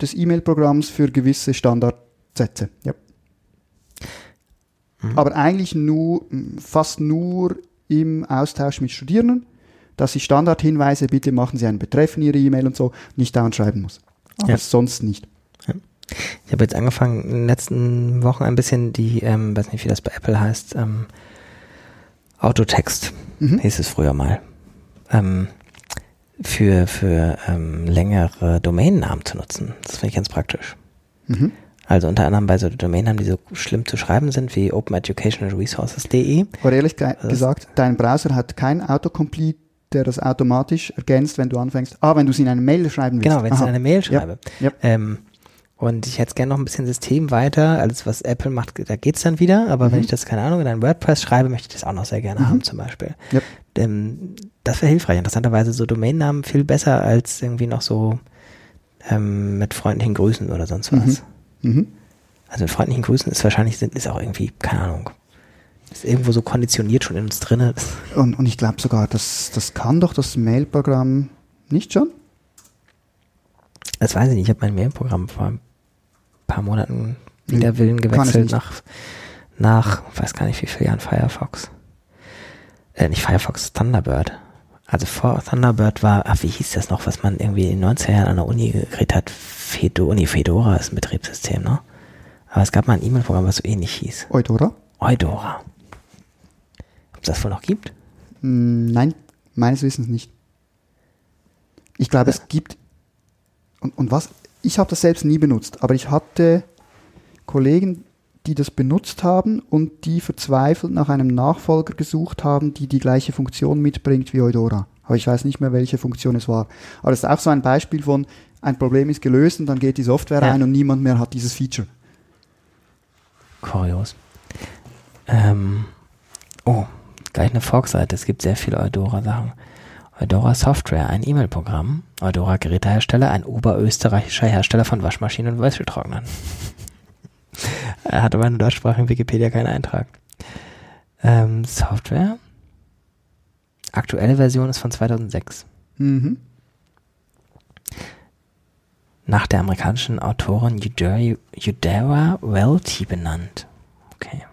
des E-Mail-Programms für gewisse Standardsätze. Ja. Aber eigentlich nur, fast nur im Austausch mit Studierenden, dass ich Standardhinweise, bitte machen Sie einen Betreff in Ihre E-Mail und so, nicht dauernd schreiben muss. Aber Ja. sonst nicht. Ich habe jetzt angefangen, in den letzten Wochen ein bisschen die, ähm, weiß nicht, wie das bei Apple heißt, ähm, Autotext, Mhm. hieß es früher mal, ähm, für, für ähm, längere Domainnamen zu nutzen. Das finde ich ganz praktisch. Mhm. Also unter anderem bei so Domainnamen, die so schlimm zu schreiben sind, wie openeducationalresources.de. Aber ehrlich ge Das- gesagt, dein Browser hat kein Autocomplete, der das automatisch ergänzt, wenn du anfängst. Ah, wenn du es in eine Mail schreiben willst. Genau, wenn ich Aha. in eine Mail schreibe. Ja. Ähm, und ich hätte gerne noch ein bisschen System weiter. Alles, was Apple macht, da geht's dann wieder. Aber wenn Mhm. ich das, keine Ahnung, in ein WordPress schreibe, möchte ich das auch noch sehr gerne Mhm. haben, zum Beispiel. Ja. Ähm, das wäre hilfreich. Interessanterweise so Domainnamen viel besser als irgendwie noch so ähm, mit freundlichen Grüßen oder sonst was. Mhm. Also mit freundlichen Grüßen ist wahrscheinlich, sind, ist auch irgendwie, keine Ahnung, ist irgendwo so konditioniert schon in uns drinne. Und, und ich glaube sogar, das, das kann doch das Mail-Programm nicht schon? Das weiß ich nicht. Ich habe mein Mailprogramm vor ein paar Monaten Nee, wider Willen gewechselt nach, nach, weiß gar nicht wie viele Jahren Firefox. Äh, nicht Firefox, Thunderbird. Also vor Thunderbird war, ach, wie hieß das noch, was man irgendwie in den 90er Jahren an der Uni gekriegt hat? Fedora, nee, Fedora ist ein Betriebssystem, ne? Aber es gab mal ein E-Mail-Programm, was so ähnlich hieß. Eudora? Eudora. Ob es das wohl noch gibt? Hm, Nein, meines Wissens nicht. Ich glaube, es gibt. Und, und was? Ich habe das selbst nie benutzt, aber ich hatte Kollegen, die das benutzt haben und die verzweifelt nach einem Nachfolger gesucht haben, die die gleiche Funktion mitbringt wie Eudora. Aber ich weiß nicht mehr, welche Funktion es war. Aber das ist auch so ein Beispiel von, ein Problem ist gelöst und dann geht die Software Ja. ein und niemand mehr hat dieses Feature. Kurios. Ähm, oh, gleich eine Fork-Seite. Es gibt sehr viele Eudora-Sachen. Eudora Software, ein E-Mail-Programm. Eudora Gerätehersteller, ein oberösterreichischer Hersteller von Waschmaschinen und Wäschetrocknern. Er hat aber in deutschsprachigen Wikipedia keinen Eintrag. Ähm, Software. Aktuelle Version ist von 2006. Mhm. Nach der amerikanischen Autorin Eudora, Welty benannt. Okay.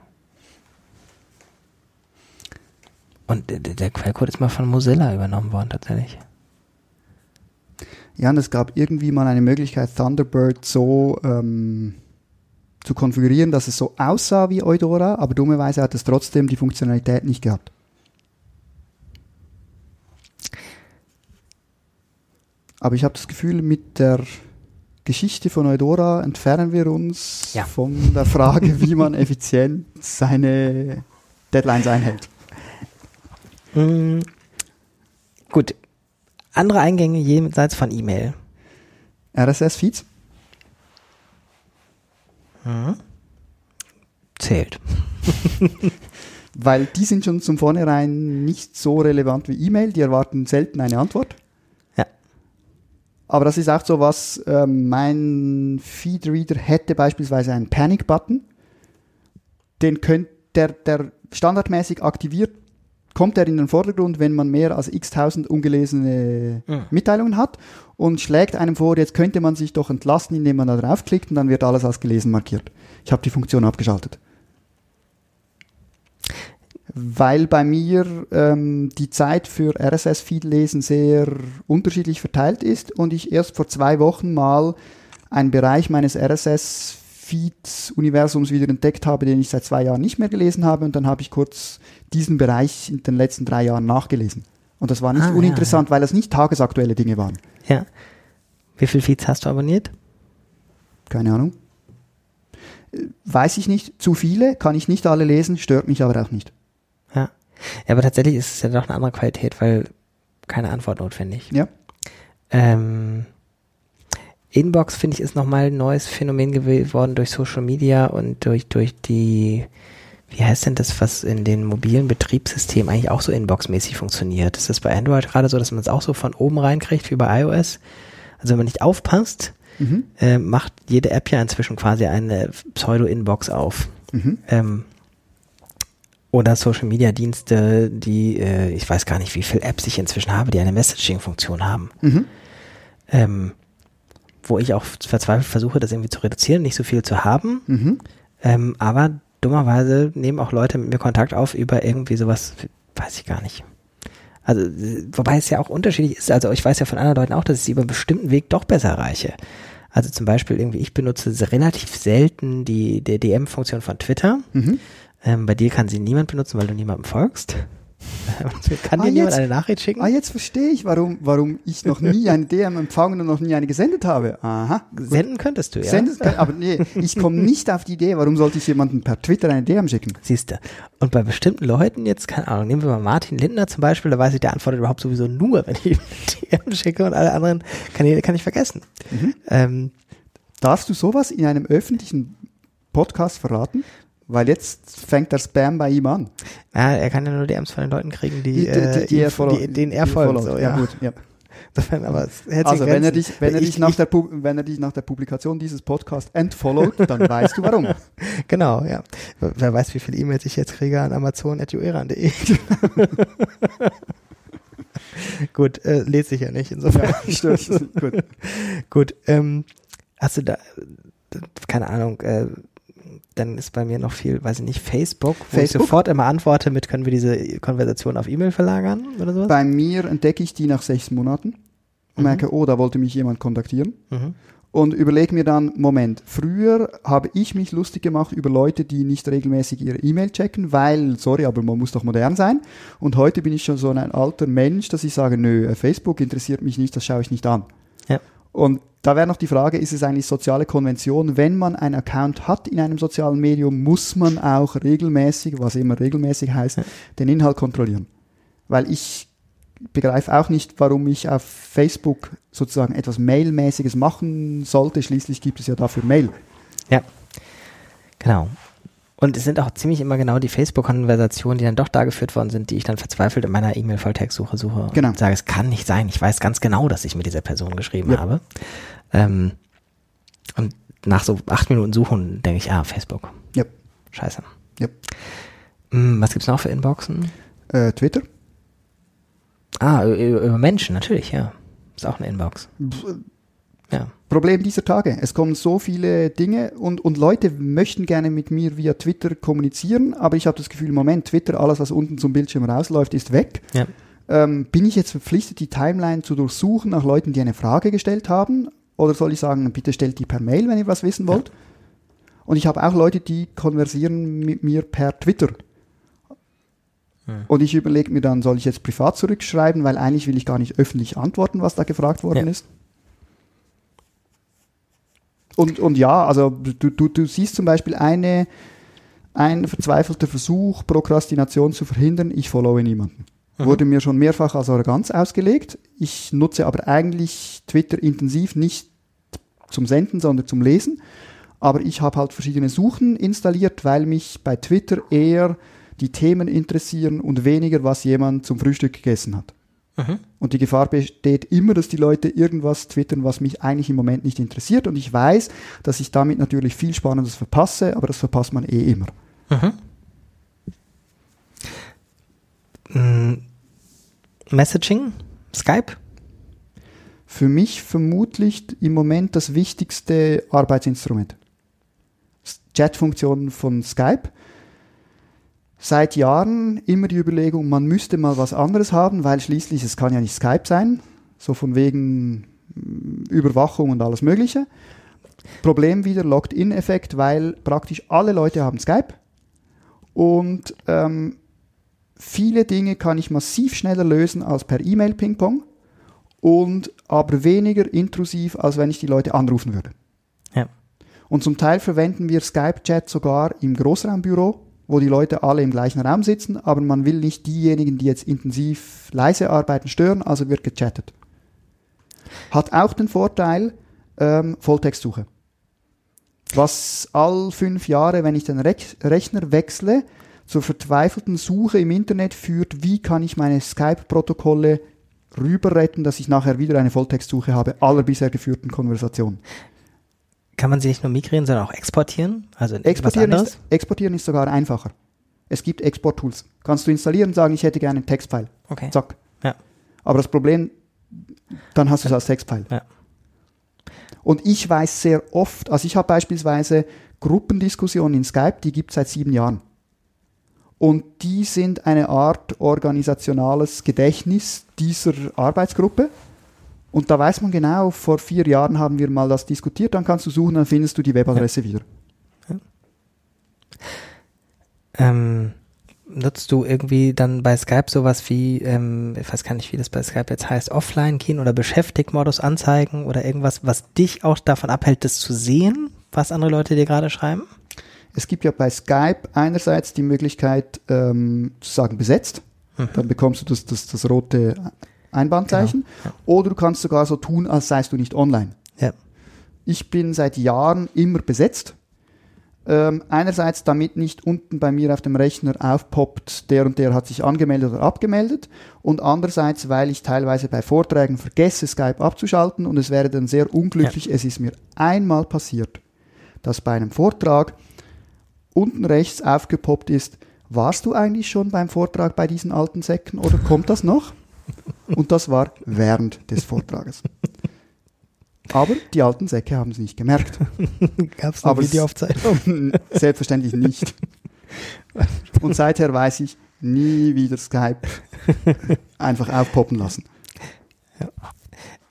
Und der, der Quellcode ist mal von Mozilla übernommen worden, tatsächlich. Ja, und es gab irgendwie mal eine Möglichkeit, Thunderbird so ähm, zu konfigurieren, dass es so aussah wie Eudora, aber dummerweise hat es trotzdem die Funktionalität nicht gehabt. Aber ich habe das Gefühl, mit der Geschichte von Eudora entfernen wir uns Ja. von der Frage, wie man effizient seine Deadlines einhält. Mm, gut. Andere Eingänge jenseits von E-Mail. RSS-Feeds? Zählt. Weil die sind schon zum Vornherein nicht so relevant wie E-Mail, die erwarten selten eine Antwort. Ja. Aber das ist auch so was, ähm, mein Feedreader hätte beispielsweise einen Panic-Button. Den könnt, der, der standardmäßig aktiviert, kommt er in den Vordergrund, wenn man mehr als x tausend ungelesene Mhm. Mitteilungen hat und schlägt einem vor, jetzt könnte man sich doch entlasten, indem man da draufklickt und dann wird alles als gelesen markiert. Ich habe die Funktion abgeschaltet. weil bei mir ähm, die Zeit für RSS-Feed-Lesen sehr unterschiedlich verteilt ist und ich erst vor zwei Wochen mal einen Bereich meines RSS-Feeds-Universums wieder entdeckt habe, den ich seit zwei Jahren nicht mehr gelesen habe und dann habe ich kurz diesen Bereich in den letzten drei Jahren nachgelesen. Und das war nicht Ah, ja, uninteressant, weil das nicht tagesaktuelle Dinge waren. Ja. Wie viele Feeds hast du abonniert? Keine Ahnung. Äh, Weiß ich nicht. Zu viele, kann ich nicht alle lesen, stört mich aber auch nicht. Ja. Ja, aber tatsächlich ist es ja doch eine andere Qualität, weil keine Antwort notwendig. Ja. Ähm, Inbox, finde ich, ist nochmal ein neues Phänomen geworden durch Social Media und durch, durch die, wie heißt denn das, was in den mobilen Betriebssystemen eigentlich auch so Inbox-mäßig funktioniert? Ist das bei Android gerade so, dass man es auch so von oben reinkriegt wie bei iOS? Also wenn man nicht aufpasst, Mhm. äh, macht jede App ja inzwischen quasi eine Pseudo-Inbox auf. Mhm. Ähm, oder Social Media Dienste, die, äh, ich weiß gar nicht, wie viele Apps ich inzwischen habe, die eine Messaging-Funktion haben. Mhm. Ähm, wo ich auch verzweifelt versuche, das irgendwie zu reduzieren, nicht so viel zu haben. Mhm. Ähm, aber dummerweise nehmen auch Leute mit mir Kontakt auf über irgendwie sowas, weiß ich gar nicht. Also, wobei es ja auch unterschiedlich ist. Also, ich weiß ja von anderen Leuten auch, dass ich sie über einen bestimmten Weg doch besser erreiche. Also zum Beispiel irgendwie, ich benutze relativ selten die, die DM-Funktion von Twitter. Mhm. Ähm, bei dir kann sie niemand benutzen, weil du niemandem folgst. kann Ah, dir niemand jetzt- eine Nachricht schicken? Ah, jetzt verstehe ich, warum, warum ich noch nie eine DM empfangen und noch nie eine gesendet habe. Aha. gut. Senden könntest du, ja. Sendet, aber nee, ich komme nicht auf die Idee, warum sollte ich jemanden per Twitter eine DM schicken? Siehst du. Und bei bestimmten Leuten, jetzt, keine Ahnung, nehmen wir mal Martin Lindner zum Beispiel, da weiß ich, der antwortet überhaupt sowieso nur, wenn ich ihm DM schicke und alle anderen Kanäle kann ich vergessen. Mhm. Ähm, Darfst du sowas in einem öffentlichen Podcast verraten? Weil jetzt fängt der Spam bei ihm an. ja, er kann ja nur DMs von den Leuten kriegen, die, Die, die, äh, die, ihm- er follow- die, denen er die folgt. So, ja. ja, gut. Ja. Insofern, aber Also wenn er dich, wenn er Ich- dich nach ich- der, wenn er dich nach der Publikation dieses Podcasts entfollowt, dann weißt du warum. Genau, ja. Wer weiß, wie viele E-Mails ich jetzt kriege an amazon.jueran.de. Gut, äh, lädt sich ja nicht, insofern. Ja, stimmt. Gut. Gut, ähm, hast du da, äh, keine Ahnung, äh, dann ist bei mir noch viel, weiß ich nicht, Facebook, wo ich Facebook? sofort immer antworte mit, können wir diese Konversation auf E-Mail verlagern oder sowas? Bei mir entdecke ich die nach sechs Monaten und Mhm. merke, oh, da wollte mich jemand kontaktieren. Mhm. Und überlege mir dann, Moment, früher habe ich mich lustig gemacht über Leute, die nicht regelmäßig ihre E-Mail checken, weil, sorry, aber man muss doch modern sein. Und heute bin ich schon so ein alter Mensch, dass ich sage, nö, Facebook interessiert mich nicht, das schaue ich nicht an. Ja. Und da wäre noch die Frage, ist es eigentlich soziale Konvention? Wenn man einen Account hat in einem sozialen Medium, muss man auch regelmäßig, was immer regelmäßig heißt, Ja. den Inhalt kontrollieren. Weil ich begreife auch nicht, warum ich auf Facebook sozusagen etwas Mailmäßiges machen sollte. Schließlich gibt es ja dafür Mail. Ja, genau. Und es sind auch ziemlich immer genau die Facebook-Konversationen, die dann doch da geführt worden sind, die ich dann verzweifelt in meiner E-Mail-Volltextsuche suche Genau. und sage, es kann nicht sein. Ich weiß ganz genau, dass ich mit dieser Person geschrieben Ja. habe. Ähm, und nach so acht Minuten Suchen denke ich, ah, Facebook. Ja. Scheiße. Ja. Hm, was gibt's noch für Inboxen? Äh, Twitter? Ah, über Menschen, natürlich, ja. Ist auch eine Inbox. Ja. Problem dieser Tage. Es kommen so viele Dinge und, und Leute möchten gerne mit mir via Twitter kommunizieren, aber ich habe das Gefühl, Moment, Twitter, alles, was unten zum Bildschirm rausläuft, ist weg. Ja. Ähm, bin ich jetzt verpflichtet, die Timeline zu durchsuchen nach Leuten, die eine Frage gestellt haben? Oder soll ich sagen, bitte stellt die per Mail, wenn ihr was wissen wollt? Und ich habe auch Leute, die konversieren mit mir per Twitter. Und ich überlege mir dann, soll ich jetzt privat zurückschreiben, weil eigentlich will ich gar nicht öffentlich antworten, was da gefragt worden Ja. ist. Und, und ja, also du, du, du siehst zum Beispiel eine, ein verzweifelter Versuch, Prokrastination zu verhindern, ich followe niemanden. Mhm. Wurde mir schon mehrfach als Arroganz ausgelegt. Ich nutze aber eigentlich Twitter intensiv nicht zum Senden, sondern zum Lesen. Aber ich habe halt verschiedene Suchen installiert, weil mich bei Twitter eher die Themen interessieren und weniger, was jemand zum Frühstück gegessen hat. Mhm. Und die Gefahr besteht immer, dass die Leute irgendwas twittern, was mich eigentlich im Moment nicht interessiert. Und ich weiß, dass ich damit natürlich viel Spannendes verpasse, aber das verpasst man eh immer. Mhm. Mm, Messaging? Skype? Für mich vermutlich im Moment das wichtigste Arbeitsinstrument. S- Chatfunktion von Skype. Seit Jahren immer die Überlegung, man müsste mal was anderes haben, weil schließlich es kann ja nicht Skype sein, so von wegen mm, Überwachung und alles Mögliche. Problem wieder Locked-in-Effekt, weil praktisch alle Leute haben Skype und ähm, viele Dinge kann ich massiv schneller lösen als per E-Mail Ping-Pong und aber weniger intrusiv, als wenn ich die Leute anrufen würde. Ja. Und zum Teil verwenden wir Skype-Chat sogar im Großraumbüro, wo die Leute alle im gleichen Raum sitzen, aber man will nicht diejenigen, die jetzt intensiv leise arbeiten, stören, also wird gechattet. Hat auch den Vorteil, ähm, Volltextsuche. Was all fünf Jahre, wenn ich den Re Rechner wechsle, zur verzweifelten Suche im Internet führt, wie kann ich meine Skype-Protokolle rüber retten, dass ich nachher wieder eine Volltextsuche habe aller bisher geführten Konversationen. Kann man sie nicht nur migrieren, sondern auch exportieren? Also exportieren ist, exportieren ist sogar einfacher. Es gibt Export-Tools. Kannst du installieren und sagen, ich hätte gerne einen Textfile. Okay. Zack. Ja. Aber das Problem, dann hast du es als Textfile. Ja. Und ich weiß sehr oft, also ich habe beispielsweise Gruppendiskussionen in Skype, die gibt es seit sieben Jahren. Und die sind eine Art organisationales Gedächtnis dieser Arbeitsgruppe. Und da weiß man genau, vor vier Jahren haben wir mal das diskutiert, dann kannst du suchen, dann findest du die Webadresse ja. wieder. Ja. Ähm, nutzt du irgendwie dann bei Skype sowas wie, ähm, ich weiß gar nicht, wie das bei Skype jetzt heißt, offline gehen oder Beschäftigmodus anzeigen oder irgendwas, was dich auch davon abhält, das zu sehen, was andere Leute dir gerade schreiben? Es gibt ja bei Skype einerseits die Möglichkeit ähm, zu sagen besetzt. Mhm. Dann bekommst du das, das, das rote Einbahnzeichen. Genau. Oder du kannst sogar so tun, als seist du nicht online. Ja. Ich bin seit Jahren immer besetzt. Ähm, einerseits, damit nicht unten bei mir auf dem Rechner aufpoppt, der und der hat sich angemeldet oder abgemeldet. Und andererseits, weil ich teilweise bei Vorträgen vergesse, Skype abzuschalten und es wäre dann sehr unglücklich. Ja. Es ist mir einmal passiert, dass bei einem Vortrag unten rechts aufgepoppt ist, warst du eigentlich schon beim Vortrag bei diesen alten Säcken oder kommt das noch? Und das war während des Vortrages. Aber die alten Säcke haben es nicht gemerkt. Gab es eine Videoaufzeichnung? Selbstverständlich nicht. Und seither weiß ich, nie wieder Skype einfach aufpoppen lassen. Ja.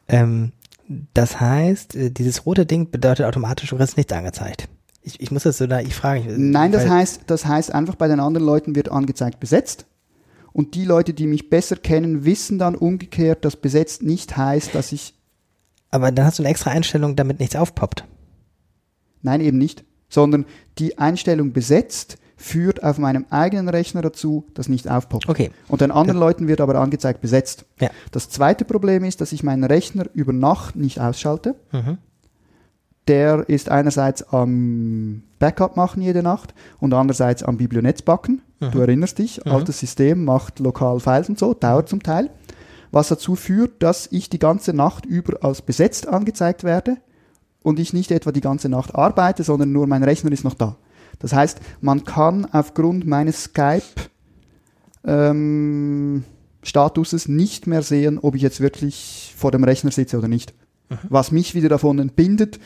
Ähm, das heißt, äh, dieses rote Ding bedeutet automatisch, du kriegst nichts angezeigt. Ich, ich muss das so naiv fragen. Nein, das heißt, das heißt einfach, bei den anderen Leuten wird angezeigt besetzt. Und die Leute, die mich besser kennen, wissen dann umgekehrt, dass besetzt nicht heißt, dass ich. Aber dann hast du eine extra Einstellung, damit nichts aufpoppt. Nein, eben nicht. Sondern die Einstellung besetzt führt auf meinem eigenen Rechner dazu, dass nicht aufpoppt. Okay. Und den anderen ja. Leuten wird aber angezeigt besetzt. Ja. Das zweite Problem ist, dass ich meinen Rechner über Nacht nicht ausschalte. Mhm der ist einerseits am Backup machen jede Nacht und andererseits am Biblionetz backen. Mhm. Du erinnerst dich, mhm. altes System macht lokal Files und so, dauert zum Teil. Was dazu führt, dass ich die ganze Nacht über als besetzt angezeigt werde und ich nicht etwa die ganze Nacht arbeite, sondern nur mein Rechner ist noch da. Das heißt, man kann aufgrund meines Skype ähm, Statuses nicht mehr sehen, ob ich jetzt wirklich vor dem Rechner sitze oder nicht. Mhm. Was mich wieder davon entbindet,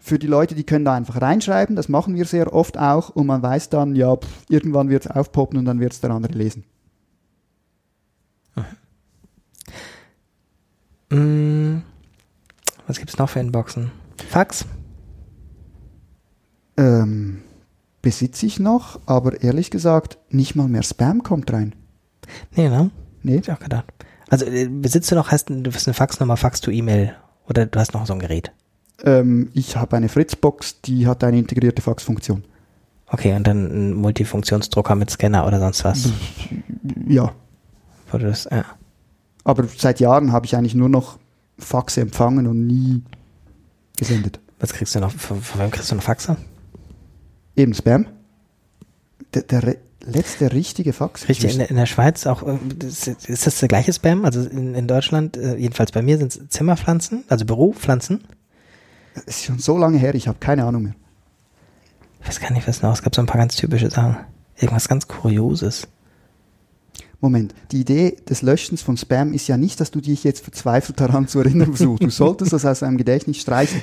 für die Leute, die können da einfach reinschreiben, das machen wir sehr oft auch und man weiß dann, ja, pff, irgendwann wird es aufpoppen und dann wird es der andere lesen. Mhm. Was gibt es noch für Inboxen? Fax? Ähm, besitze ich noch, aber ehrlich gesagt, nicht mal mehr Spam kommt rein. Nee, ne? Nee. Hab ich auch gedacht. Also äh, besitzt du noch, hast du hast eine Faxnummer, Fax to E-Mail oder du hast noch so ein Gerät? Ähm, ich habe eine Fritzbox, die hat eine integrierte Faxfunktion. Okay, und dann ein Multifunktionsdrucker mit Scanner oder sonst was? Ja. Das, ja. Aber seit Jahren habe ich eigentlich nur noch Faxe empfangen und nie gesendet. Was kriegst du noch? Von, von wem kriegst du noch Faxe? Eben Spam. Der, der letzte richtige Fax. Richtig, in, in, der Schweiz auch, äh, ist das der gleiche Spam? Also in, in Deutschland, äh, jedenfalls bei mir sind es Zimmerpflanzen, also Büropflanzen. Das ist schon so lange her, ich habe keine Ahnung mehr. Ich weiß gar nicht, was noch. Es gab so ein paar ganz typische Sachen. Irgendwas ganz Kurioses. Moment, die Idee des Löschens von Spam ist ja nicht, dass du dich jetzt verzweifelt daran zu erinnern versuchst. Du solltest das aus deinem Gedächtnis streichen.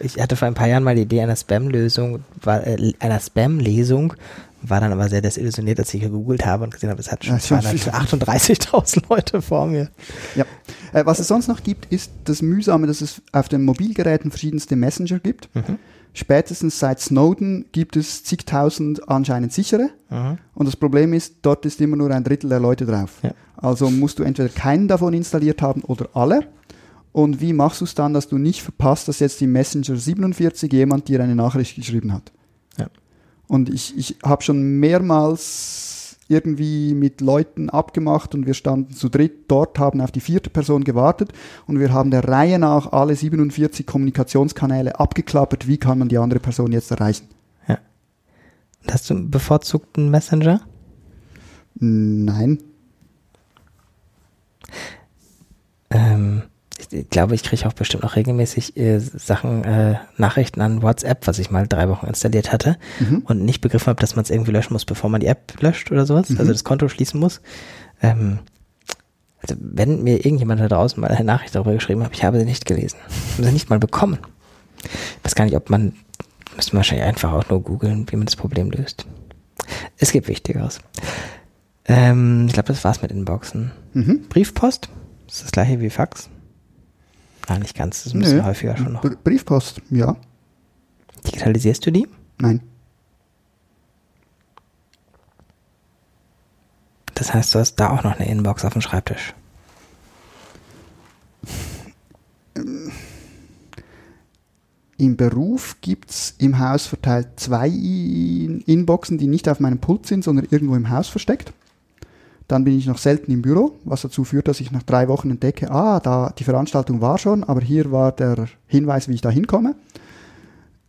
Ich hatte vor ein paar Jahren mal die Idee einer Spam-Lösung, äh, einer Spam-Lesung, War dann aber sehr desillusioniert, als ich gegoogelt habe und gesehen habe, es hat schon Ja, schon 238.000 Leute vor mir. Ja. Äh, was es sonst noch gibt, ist das Mühsame, dass es auf den Mobilgeräten verschiedenste Messenger gibt. Mhm. Spätestens seit Snowden gibt es zigtausend anscheinend sichere. Mhm. Und das Problem ist, dort ist immer nur ein Drittel der Leute drauf. Ja. Also musst du entweder keinen davon installiert haben oder alle. Und wie machst du es dann, dass du nicht verpasst, dass jetzt im Messenger 47 jemand dir eine Nachricht geschrieben hat? Ja. Und ich, ich habe schon mehrmals irgendwie mit Leuten abgemacht und wir standen zu dritt dort, haben auf die vierte Person gewartet und wir haben der Reihe nach alle 47 Kommunikationskanäle abgeklappert. Wie kann man die andere Person jetzt erreichen? Und Hast du einen bevorzugten Messenger? Nein. Ähm, glaube, ich kriege auch bestimmt noch regelmäßig äh, Sachen, äh, Nachrichten an WhatsApp, was ich mal drei Wochen installiert hatte Mhm. und nicht begriffen habe, dass man es irgendwie löschen muss, bevor man die App löscht oder sowas, also das Konto schließen muss. Ähm, also wenn mir irgendjemand da draußen mal eine Nachricht darüber geschrieben hat, ich habe sie nicht gelesen. Habe sie nicht mal bekommen. Ich weiß gar nicht, ob man, müsste man wahrscheinlich einfach auch nur googeln, wie man das Problem löst. Es gibt Wichtigeres. Ähm, ich glaube, das war's mit Inboxen. Mhm. Briefpost? Ist das gleiche wie Fax? Nein, nicht ganz. Das ist ein bisschen Nö. häufiger schon noch. Br- Briefpost, ja. Digitalisierst du die? Nein. Das heißt, du hast da auch noch eine Inbox auf dem Schreibtisch. Im Beruf gibt's im Haus verteilt zwei In- Inboxen, die nicht auf meinem Pult sind, sondern irgendwo im Haus versteckt. Dann bin ich noch selten im Büro, was dazu führt, dass ich nach drei Wochen entdecke, ah, da die Veranstaltung war schon, aber hier war der Hinweis, wie ich da hinkomme.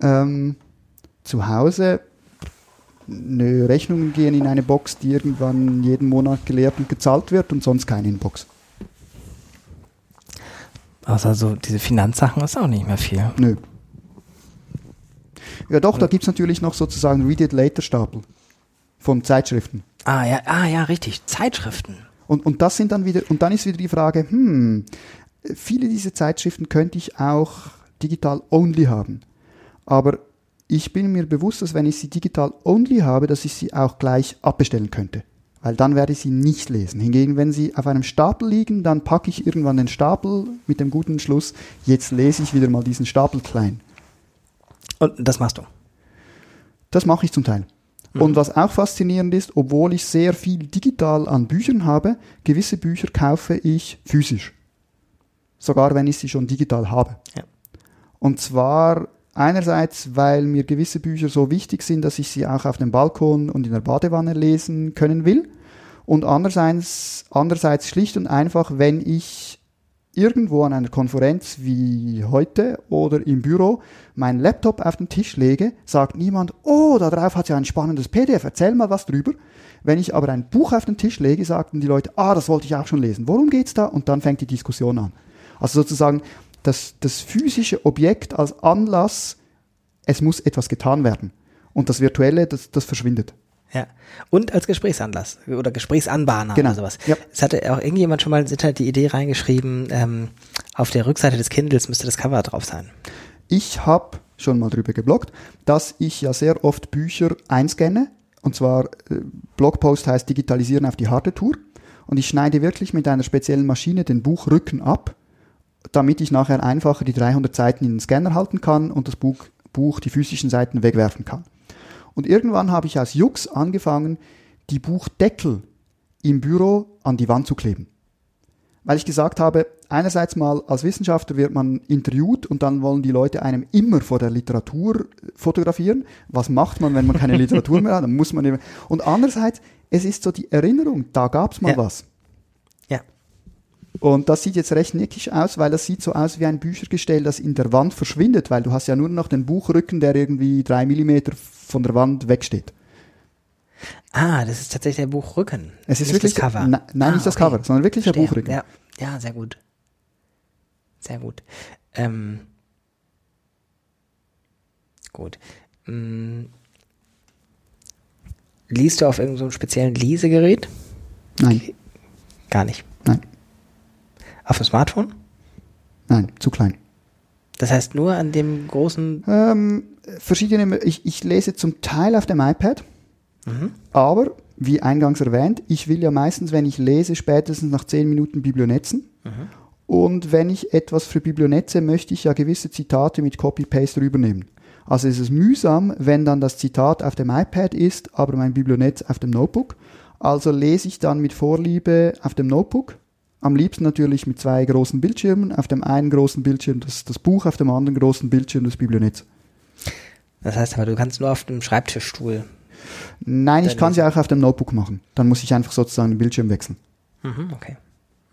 Ähm, zu Hause, nö, Rechnungen gehen in eine Box, die irgendwann jeden Monat geleert und gezahlt wird und sonst keine Inbox. Außer so diese Finanzsachen ist auch nicht mehr viel. Nö. Ja doch, da gibt's natürlich noch sozusagen Read It Later Stapel von Zeitschriften. Ah ja, ah ja, richtig. Zeitschriften. Und, und das sind dann wieder, und dann ist wieder die Frage, hm, viele dieser Zeitschriften könnte ich auch digital only haben. Aber ich bin mir bewusst, dass wenn ich sie digital only habe, dass ich sie auch gleich abbestellen könnte. Weil dann werde ich sie nicht lesen. Hingegen, wenn sie auf einem Stapel liegen, dann packe ich irgendwann den Stapel mit dem guten Schluss, jetzt lese ich wieder mal diesen Stapel klein. Und das machst du. Das mache ich zum Teil. Und was auch faszinierend ist, obwohl ich sehr viel digital an Büchern habe, gewisse Bücher kaufe ich physisch. Sogar wenn ich sie schon digital habe. Ja. Und zwar einerseits, weil mir gewisse Bücher so wichtig sind, dass ich sie auch auf dem Balkon und in der Badewanne lesen können will. Und andererseits, andererseits schlicht und einfach, wenn ich irgendwo an einer Konferenz wie heute oder im Büro meinen Laptop auf den Tisch lege, sagt niemand, oh, da drauf hat ja ein spannendes PDF, erzähl mal was drüber. Wenn ich aber ein Buch auf den Tisch lege, sagten die Leute, ah, das wollte ich auch schon lesen. Worum geht's da? Und dann fängt die Diskussion an. Also sozusagen das, das physische Objekt als Anlass, es muss etwas getan werden. Und das Virtuelle, das, das verschwindet. Ja. Und als Gesprächsanlass oder Gesprächsanbahner Genau. oder sowas. Ja. Es hatte auch irgendjemand schon mal ins Internet die Idee reingeschrieben, ähm, auf der Rückseite des Kindles müsste das Cover drauf sein. Ich habe schon mal drüber gebloggt, dass ich ja sehr oft Bücher einscanne. Und zwar, äh, Blogpost heißt Digitalisieren auf die harte Tour. Und ich schneide wirklich mit einer speziellen Maschine den Buchrücken ab, damit ich nachher einfacher die 300 Seiten in den Scanner halten kann und das Buch, Buch die physischen Seiten wegwerfen kann. Und irgendwann habe ich aus Jux angefangen, die Buchdeckel im Büro an die Wand zu kleben. Weil ich gesagt habe, einerseits mal als Wissenschaftler wird man interviewt und dann wollen die Leute einem immer vor der Literatur fotografieren. Was macht man, wenn man keine Literatur mehr hat? Dann muss man eben. Und andererseits, es ist so die Erinnerung, da gab's mal Ja. was. Und das sieht jetzt recht nickig aus, weil das sieht so aus wie ein Büchergestell, das in der Wand verschwindet, weil du hast ja nur noch den Buchrücken, der irgendwie drei Millimeter von der Wand wegsteht. Ah, das ist tatsächlich der Buchrücken. Es ist nicht wirklich das Cover. Na, nein, ah, nicht das okay. Cover, sondern wirklich der Verstehe. Buchrücken. Ja, ja, sehr gut. Sehr gut. Ähm, gut. Mm, liest du auf irgendeinem so speziellen Lesegerät? Nein, Gar nicht. Auf dem Smartphone? nein, zu klein. Das heißt nur an dem großen. Ähm, verschiedene, ich, ich lese zum Teil auf dem iPad. Mhm. Aber, wie eingangs erwähnt, ich will ja meistens, wenn ich lese, spätestens nach zehn Minuten Biblionetzen. Mhm. Und wenn ich etwas für Biblionetze, möchte ich ja gewisse Zitate mit Copy-Paste rübernehmen. Also ist es mühsam, wenn dann das Zitat auf dem iPad ist, aber mein Biblionetz auf dem Notebook. Also lese ich dann mit Vorliebe auf dem Notebook. Am liebsten natürlich mit zwei großen Bildschirmen. Auf dem einen großen Bildschirm das, das Buch, auf dem anderen großen Bildschirm das Biblionetz. Das heißt aber, du kannst nur auf dem Schreibtischstuhl. Nein, ich kann sie auch auf dem Notebook machen. Dann muss ich einfach sozusagen den Bildschirm wechseln. Mhm, okay.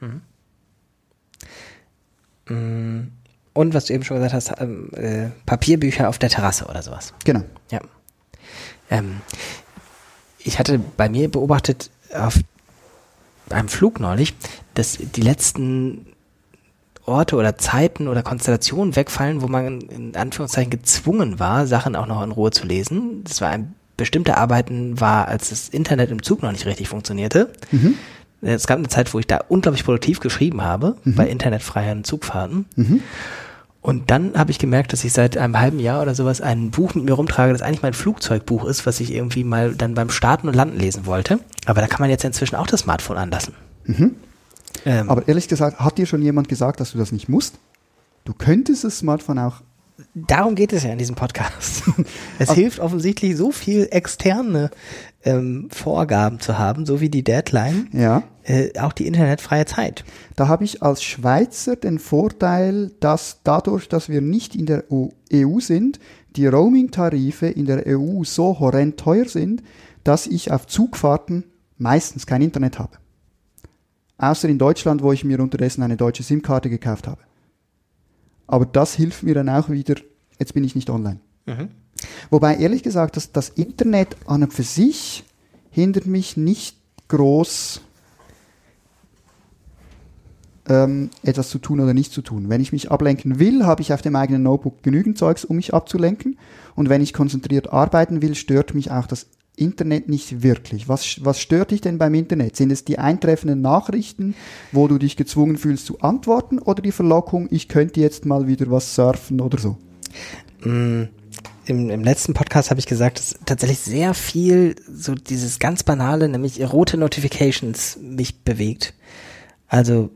Mhm. Mm, und was du eben schon gesagt hast, ähm, äh, Papierbücher auf der Terrasse oder sowas. Genau. Ja. Ähm, ich hatte bei mir beobachtet auf einem Flug neulich, dass die letzten Orte oder Zeiten oder Konstellationen wegfallen, wo man in Anführungszeichen gezwungen war, Sachen auch noch in Ruhe zu lesen. Das war ein bestimmte Arbeiten war, als das Internet im Zug noch nicht richtig funktionierte. Mhm. Es gab eine Zeit, wo ich da unglaublich produktiv geschrieben habe, mhm. bei internetfreien Zugfahrten. Mhm. Und dann habe ich gemerkt, dass ich seit einem halben Jahr oder sowas ein Buch mit mir rumtrage, das eigentlich mein Flugzeugbuch ist, was ich irgendwie mal dann beim Starten und Landen lesen wollte. Aber da kann man jetzt inzwischen auch das Smartphone anlassen. Mhm. Ähm, Aber ehrlich gesagt, hat dir schon jemand gesagt, dass du das nicht musst? Du könntest das Smartphone auch darum geht es ja in diesem Podcast. Es also, hilft offensichtlich so viel externe ähm, Vorgaben zu haben, so wie die Deadline, ja. Äh, auch die internetfreie Zeit. Da habe ich als Schweizer den Vorteil, dass dadurch, dass wir nicht in der EU e sind, die Roaming-Tarife in der EU so horrend teuer sind, dass ich auf Zugfahrten meistens kein Internet habe. Außer in Deutschland, wo ich mir unterdessen eine deutsche SIM-Karte gekauft habe. Aber das hilft mir dann auch wieder, jetzt bin ich nicht online. Mhm. Wobei ehrlich gesagt, das, das Internet an und für sich hindert mich nicht groß, ähm, etwas zu tun oder nicht zu tun. Wenn ich mich ablenken will, habe ich auf dem eigenen Notebook genügend Zeugs, um mich abzulenken. Und wenn ich konzentriert arbeiten will, stört mich auch das Internet nicht wirklich. Was, was stört dich denn beim Internet? Sind es die eintreffenden Nachrichten, wo du dich gezwungen fühlst zu antworten oder die Verlockung, ich könnte jetzt mal wieder was surfen oder so? Mm, im, Im letzten Podcast habe ich gesagt, dass tatsächlich sehr viel so dieses ganz banale, nämlich rote Notifications mich bewegt. Also,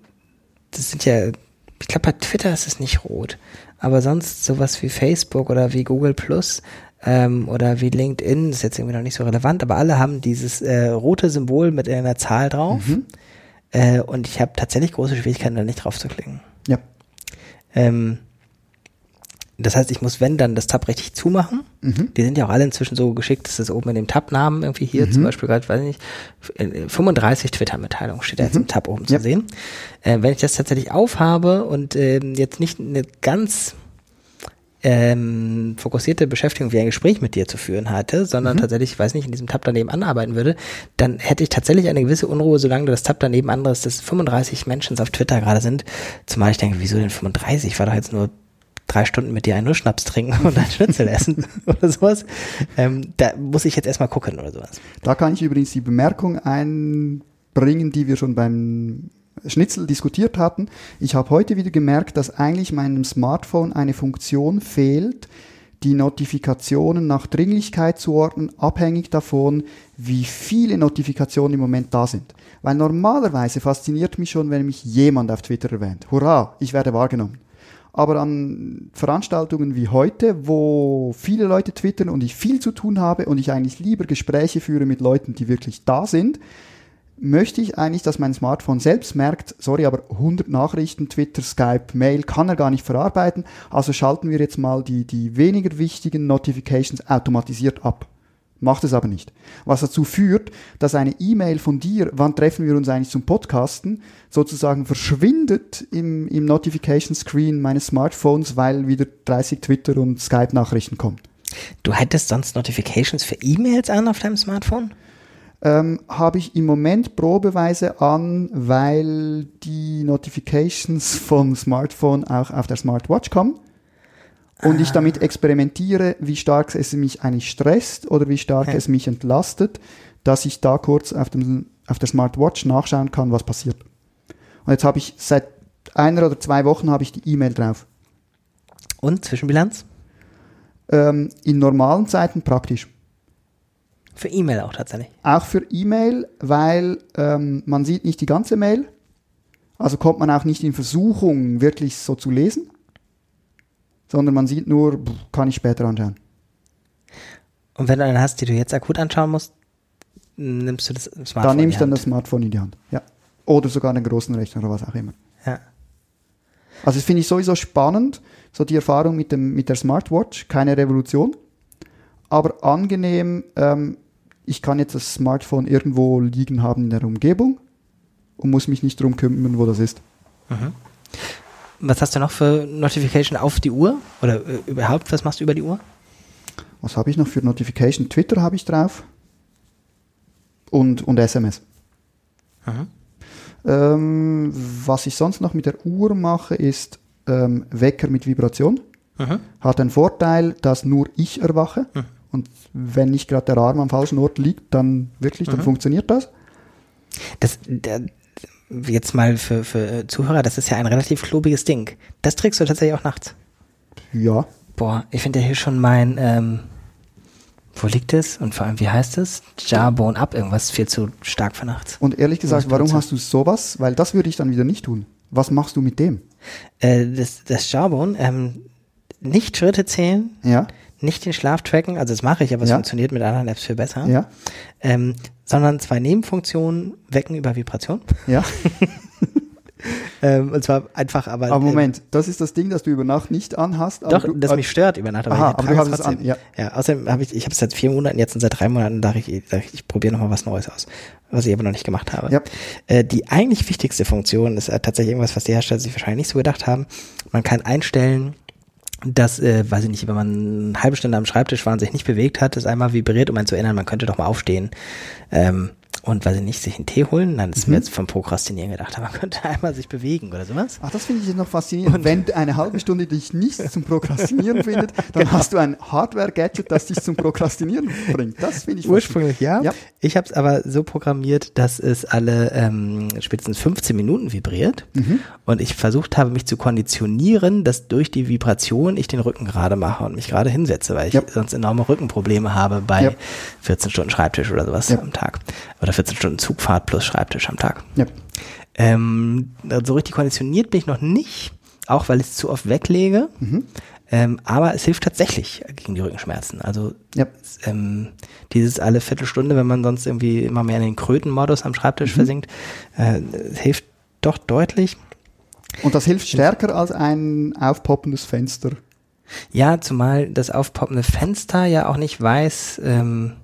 das sind ja, ich glaube bei Twitter ist es nicht rot, aber sonst sowas wie Facebook oder wie Google Plus ähm, oder wie LinkedIn, ist jetzt irgendwie noch nicht so relevant, aber alle haben dieses äh, rote Symbol mit einer Zahl drauf. Mhm. Äh, und ich habe tatsächlich große Schwierigkeiten, da nicht drauf zu klicken. Ja. Ähm, das heißt, ich muss, wenn, dann das Tab richtig zumachen. Mhm. Die sind ja auch alle inzwischen so geschickt, dass das oben in dem Tab-Namen irgendwie hier mhm. zum Beispiel gerade, weiß ich nicht, 35 Twitter-Mitteilungen steht da jetzt im mhm. Tab oben zu sehen. Äh, wenn ich das tatsächlich aufhabe und äh, jetzt nicht eine ganz ähm, fokussierte Beschäftigung wie ein Gespräch mit dir zu führen hatte, sondern mhm. tatsächlich, ich weiß nicht, in diesem Tab daneben anarbeiten würde, dann hätte ich tatsächlich eine gewisse Unruhe, solange du das Tab daneben anderes, dass 35 Menschen auf Twitter gerade sind. Zumal ich denke, wieso denn 35? Ich war doch jetzt nur drei Stunden mit dir einen Schnaps trinken und ein Schnitzel essen oder sowas. Ähm, da muss ich jetzt erstmal gucken oder sowas. Da kann ich übrigens die Bemerkung einbringen, die wir schon beim Schnitzel diskutiert hatten. Ich habe heute wieder gemerkt, dass eigentlich meinem Smartphone eine Funktion fehlt, die Notifikationen nach Dringlichkeit zu ordnen, abhängig davon, wie viele Notifikationen im Moment da sind. Weil normalerweise fasziniert mich schon, wenn mich jemand auf Twitter erwähnt. Hurra, ich werde wahrgenommen. Aber an Veranstaltungen wie heute, wo viele Leute twittern und ich viel zu tun habe und ich eigentlich lieber Gespräche führe mit Leuten, die wirklich da sind, möchte ich eigentlich, dass mein Smartphone selbst merkt, sorry, aber 100 Nachrichten, Twitter, Skype, Mail kann er gar nicht verarbeiten, also schalten wir jetzt mal die, die weniger wichtigen Notifications automatisiert ab. Macht es aber nicht. Was dazu führt, dass eine E-Mail von dir, wann treffen wir uns eigentlich zum Podcasten, sozusagen verschwindet im, im Notification Screen meines Smartphones, weil wieder 30 Twitter und Skype-Nachrichten kommen. Du hättest sonst Notifications für E-Mails an auf deinem Smartphone? Ähm, habe ich im Moment probeweise an, weil die Notifications vom Smartphone auch auf der Smartwatch kommen. Und ah. ich damit experimentiere, wie stark es mich eigentlich stresst oder wie stark okay. es mich entlastet, dass ich da kurz auf, dem, auf der Smartwatch nachschauen kann, was passiert. Und jetzt habe ich seit einer oder zwei Wochen habe ich die E-Mail drauf. Und Zwischenbilanz? Ähm, in normalen Zeiten praktisch. Für E-Mail auch tatsächlich. Auch für E-Mail, weil ähm, man sieht nicht die ganze Mail. Also kommt man auch nicht in Versuchung, wirklich so zu lesen. Sondern man sieht nur, kann ich später anschauen. Und wenn du eine hast, die du jetzt akut anschauen musst, nimmst du das Smartphone. Da nehme ich dann das Smartphone in die Hand. Ja. Oder sogar einen großen Rechner oder was auch immer. Ja. Also das finde ich sowieso spannend, so die Erfahrung mit, dem, mit der Smartwatch, keine Revolution, aber angenehm, ähm, ich kann jetzt das Smartphone irgendwo liegen haben in der Umgebung und muss mich nicht drum kümmern, wo das ist. Was hast du noch für Notification auf die Uhr? Oder äh, überhaupt, was machst du über die Uhr? Was habe ich noch für Notification? Twitter habe ich drauf und, und SMS. Mhm. Ähm, was ich sonst noch mit der Uhr mache, ist ähm, Wecker mit Vibration. Mhm. Hat den Vorteil, dass nur ich erwache. Und wenn nicht gerade der Arm am falschen Ort liegt, dann wirklich, dann funktioniert das. Das, der, jetzt mal für, für Zuhörer, das ist ja ein relativ klobiges Ding. Das trägst du tatsächlich auch nachts. Ja. Boah, ich finde ja hier schon mein, ähm, wo liegt es? Und vor allem, wie heißt es? Jawbone Up, irgendwas viel zu stark für nachts. Und ehrlich gesagt, warum hast du sowas? Weil das würde ich dann wieder nicht tun. Was machst du mit dem? Äh, das, das Jawbone, ähm, nicht Schritte zählen, Ja, nicht den Schlaf tracken, also das mache ich, aber es Ja. funktioniert mit anderen Apps viel besser. ja, Ähm, sondern zwei Nebenfunktionen wecken über Vibration. ja. Ähm, und zwar einfach, aber. Aber Moment, das ist das Ding, das du über Nacht nicht anhast. aber Doch, du, das mich stört über Nacht. Aha, ich aber du hast es trotzdem. an, ja. ja, außerdem habe ich, ich habe es seit vier Monaten jetzt und seit drei Monaten dachte ich, dachte ich, ich probiere nochmal was Neues aus, was ich aber noch nicht gemacht habe. Ja. Äh, die eigentlich wichtigste Funktion ist äh, tatsächlich irgendwas, was die Hersteller sich wahrscheinlich nicht so gedacht haben. Man kann einstellen, dass, äh, weiß ich nicht, wenn man eine halbe Stunde am Schreibtisch war und sich nicht bewegt hat, es einmal vibriert, um einen zu erinnern, man könnte doch mal aufstehen. Ähm, und weiß ich nicht, sich einen Tee holen, dann ist mir jetzt vom Prokrastinieren gedacht, aber man könnte einmal sich bewegen oder sowas. Ach, das finde ich jetzt noch faszinierend. Wenn eine halbe Stunde dich nicht zum Prokrastinieren findet, dann Genau. hast du ein Hardware-Gadget, das dich zum Prokrastinieren bringt. Das finde ich Ursprünglich ja. Ja. Ich habe es aber so programmiert, dass es alle ähm, spätestens 15 Minuten vibriert und ich versucht habe, mich zu konditionieren, dass durch die Vibration ich den Rücken gerade mache und mich gerade hinsetze, weil ich Ja. sonst enorme Rückenprobleme habe bei Ja. 14 Stunden Schreibtisch oder sowas am Tag oder 14 Stunden Zugfahrt plus Schreibtisch am Tag. Ja. Ähm, so richtig konditioniert bin ich noch nicht, auch weil ich es zu oft weglege. Mhm. Ähm, aber es hilft tatsächlich gegen die Rückenschmerzen. Also Ja. ähm, dieses alle Viertelstunde, wenn man sonst irgendwie immer mehr in den Krötenmodus am Mhm. Schreibtisch versinkt, äh, hilft doch deutlich. Und das hilft stärker als ein aufpoppendes Fenster. Ja, zumal das aufpoppende Fenster ja auch nicht weiß, ähm,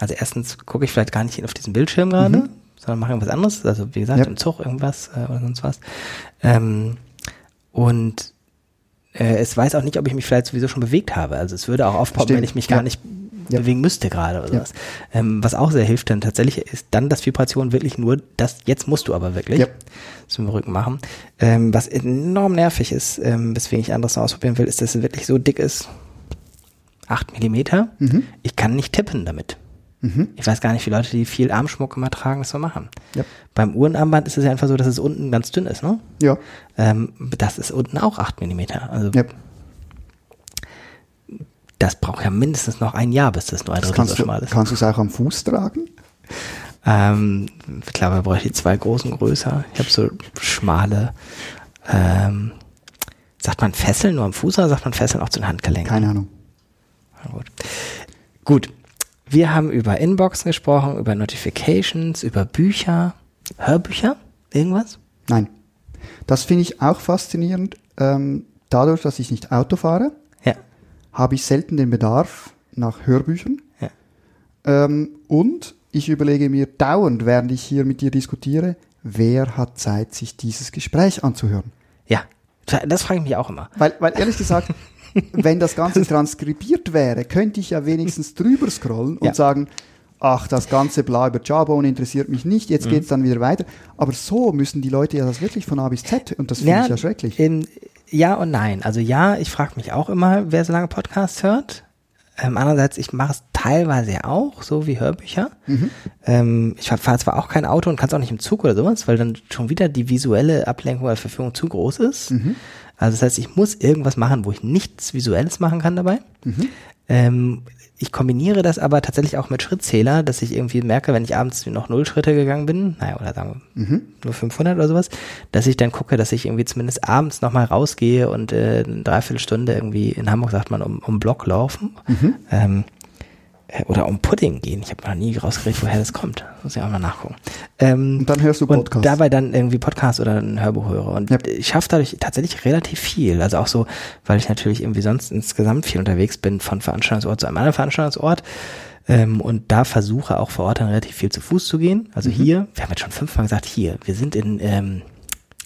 also erstens gucke ich vielleicht gar nicht auf diesen Bildschirm gerade, sondern mache irgendwas anderes, also wie gesagt, Mhm. Ja. im Zug irgendwas äh, oder sonst was. Ähm, und äh, es weiß auch nicht, ob ich mich vielleicht sowieso schon bewegt habe. Also es würde auch aufpoppen, Stimmt. wenn ich mich Ja. gar nicht Ja. bewegen müsste gerade oder sowas. Ähm, was auch sehr hilft dann tatsächlich, ist dann das Vibration wirklich nur, das jetzt musst du aber wirklich Ja. zum Rücken machen. Ähm, was enorm nervig ist, ähm, weswegen ich anderes noch ausprobieren will, ist, dass es wirklich so dick ist. 8 Millimeter. Mhm. Ich kann nicht tippen damit. Mhm. Ich weiß gar nicht, wie Leute, die viel Armschmuck immer tragen, das so machen. Ja. Beim Uhrenarmband ist es ja einfach so, dass es unten ganz dünn ist, ne? Ja. Ähm, das ist unten auch 8 Millimeter. Also ja. das braucht ja mindestens noch ein Jahr, bis das Drittel kannst so schmal ist. kannst du es auch am Fuß tragen? Ähm, ich glaube, bräuchte ich zwei großen größer. Ich habe so schmale, ähm, sagt man Fesseln nur am Fuß oder sagt man Fesseln auch zu den Handgelenken? Keine Ahnung. Na gut. Gut. Wir haben über Inboxen gesprochen, über Notifications, über Bücher, Hörbücher, irgendwas? Nein. Das finde ich auch faszinierend. Ähm, dadurch, dass ich nicht Auto fahre, Ja. habe ich selten den Bedarf nach Hörbüchern. Ja. Ähm, und ich überlege mir dauernd, während ich hier mit dir diskutiere, wer hat Zeit, sich dieses Gespräch anzuhören? Ja. Das frage ich mich auch immer. Weil, weil ehrlich gesagt, wenn das Ganze transkribiert wäre, könnte ich ja wenigstens drüber scrollen und Ja. sagen, ach, das ganze Bla über Jawbone interessiert mich nicht, Mhm. jetzt geht's dann wieder weiter. Aber so müssen die Leute ja das wirklich von A bis Z und das finde ich ja schrecklich. In, ja und nein. Also ja, ich frage mich auch immer, wer so lange Podcasts hört. Ähm, andererseits, ich mache es teilweise ja auch, so wie Hörbücher. Mhm. Ähm, ich fahre zwar auch kein Auto und kann es auch nicht im Zug oder sowas, weil dann schon wieder die visuelle Ablenkung oder Verführung zu groß ist. Mhm. Also das heißt, ich muss irgendwas machen, wo ich nichts Visuelles machen kann dabei. Mhm. Ähm, ich kombiniere das aber tatsächlich auch mit Schrittzähler, dass ich irgendwie merke, wenn ich abends noch null Schritte gegangen bin, naja, oder sagen wir mhm. nur 500 oder sowas, dass ich dann gucke, dass ich irgendwie zumindest abends nochmal rausgehe und äh, eine Dreiviertelstunde irgendwie, in Hamburg sagt man, um, um Block laufen. Mhm. Ähm, äh, oder um Pudding gehen. Ich habe noch nie rausgekriegt, woher das kommt. Muss ich auch mal nachgucken. Ähm, und dann hörst du Podcast. Und dabei dann irgendwie Podcast oder ein Hörbuch höre. Und ja. ich schaffe dadurch tatsächlich relativ viel. Also auch so, weil ich natürlich irgendwie sonst insgesamt viel unterwegs bin, von Veranstaltungsort zu einem anderen Veranstaltungsort. Ähm, und da versuche auch vor Ort dann relativ viel zu Fuß zu gehen. Also mhm. hier, wir haben jetzt schon fünfmal gesagt, hier, wir sind in ähm,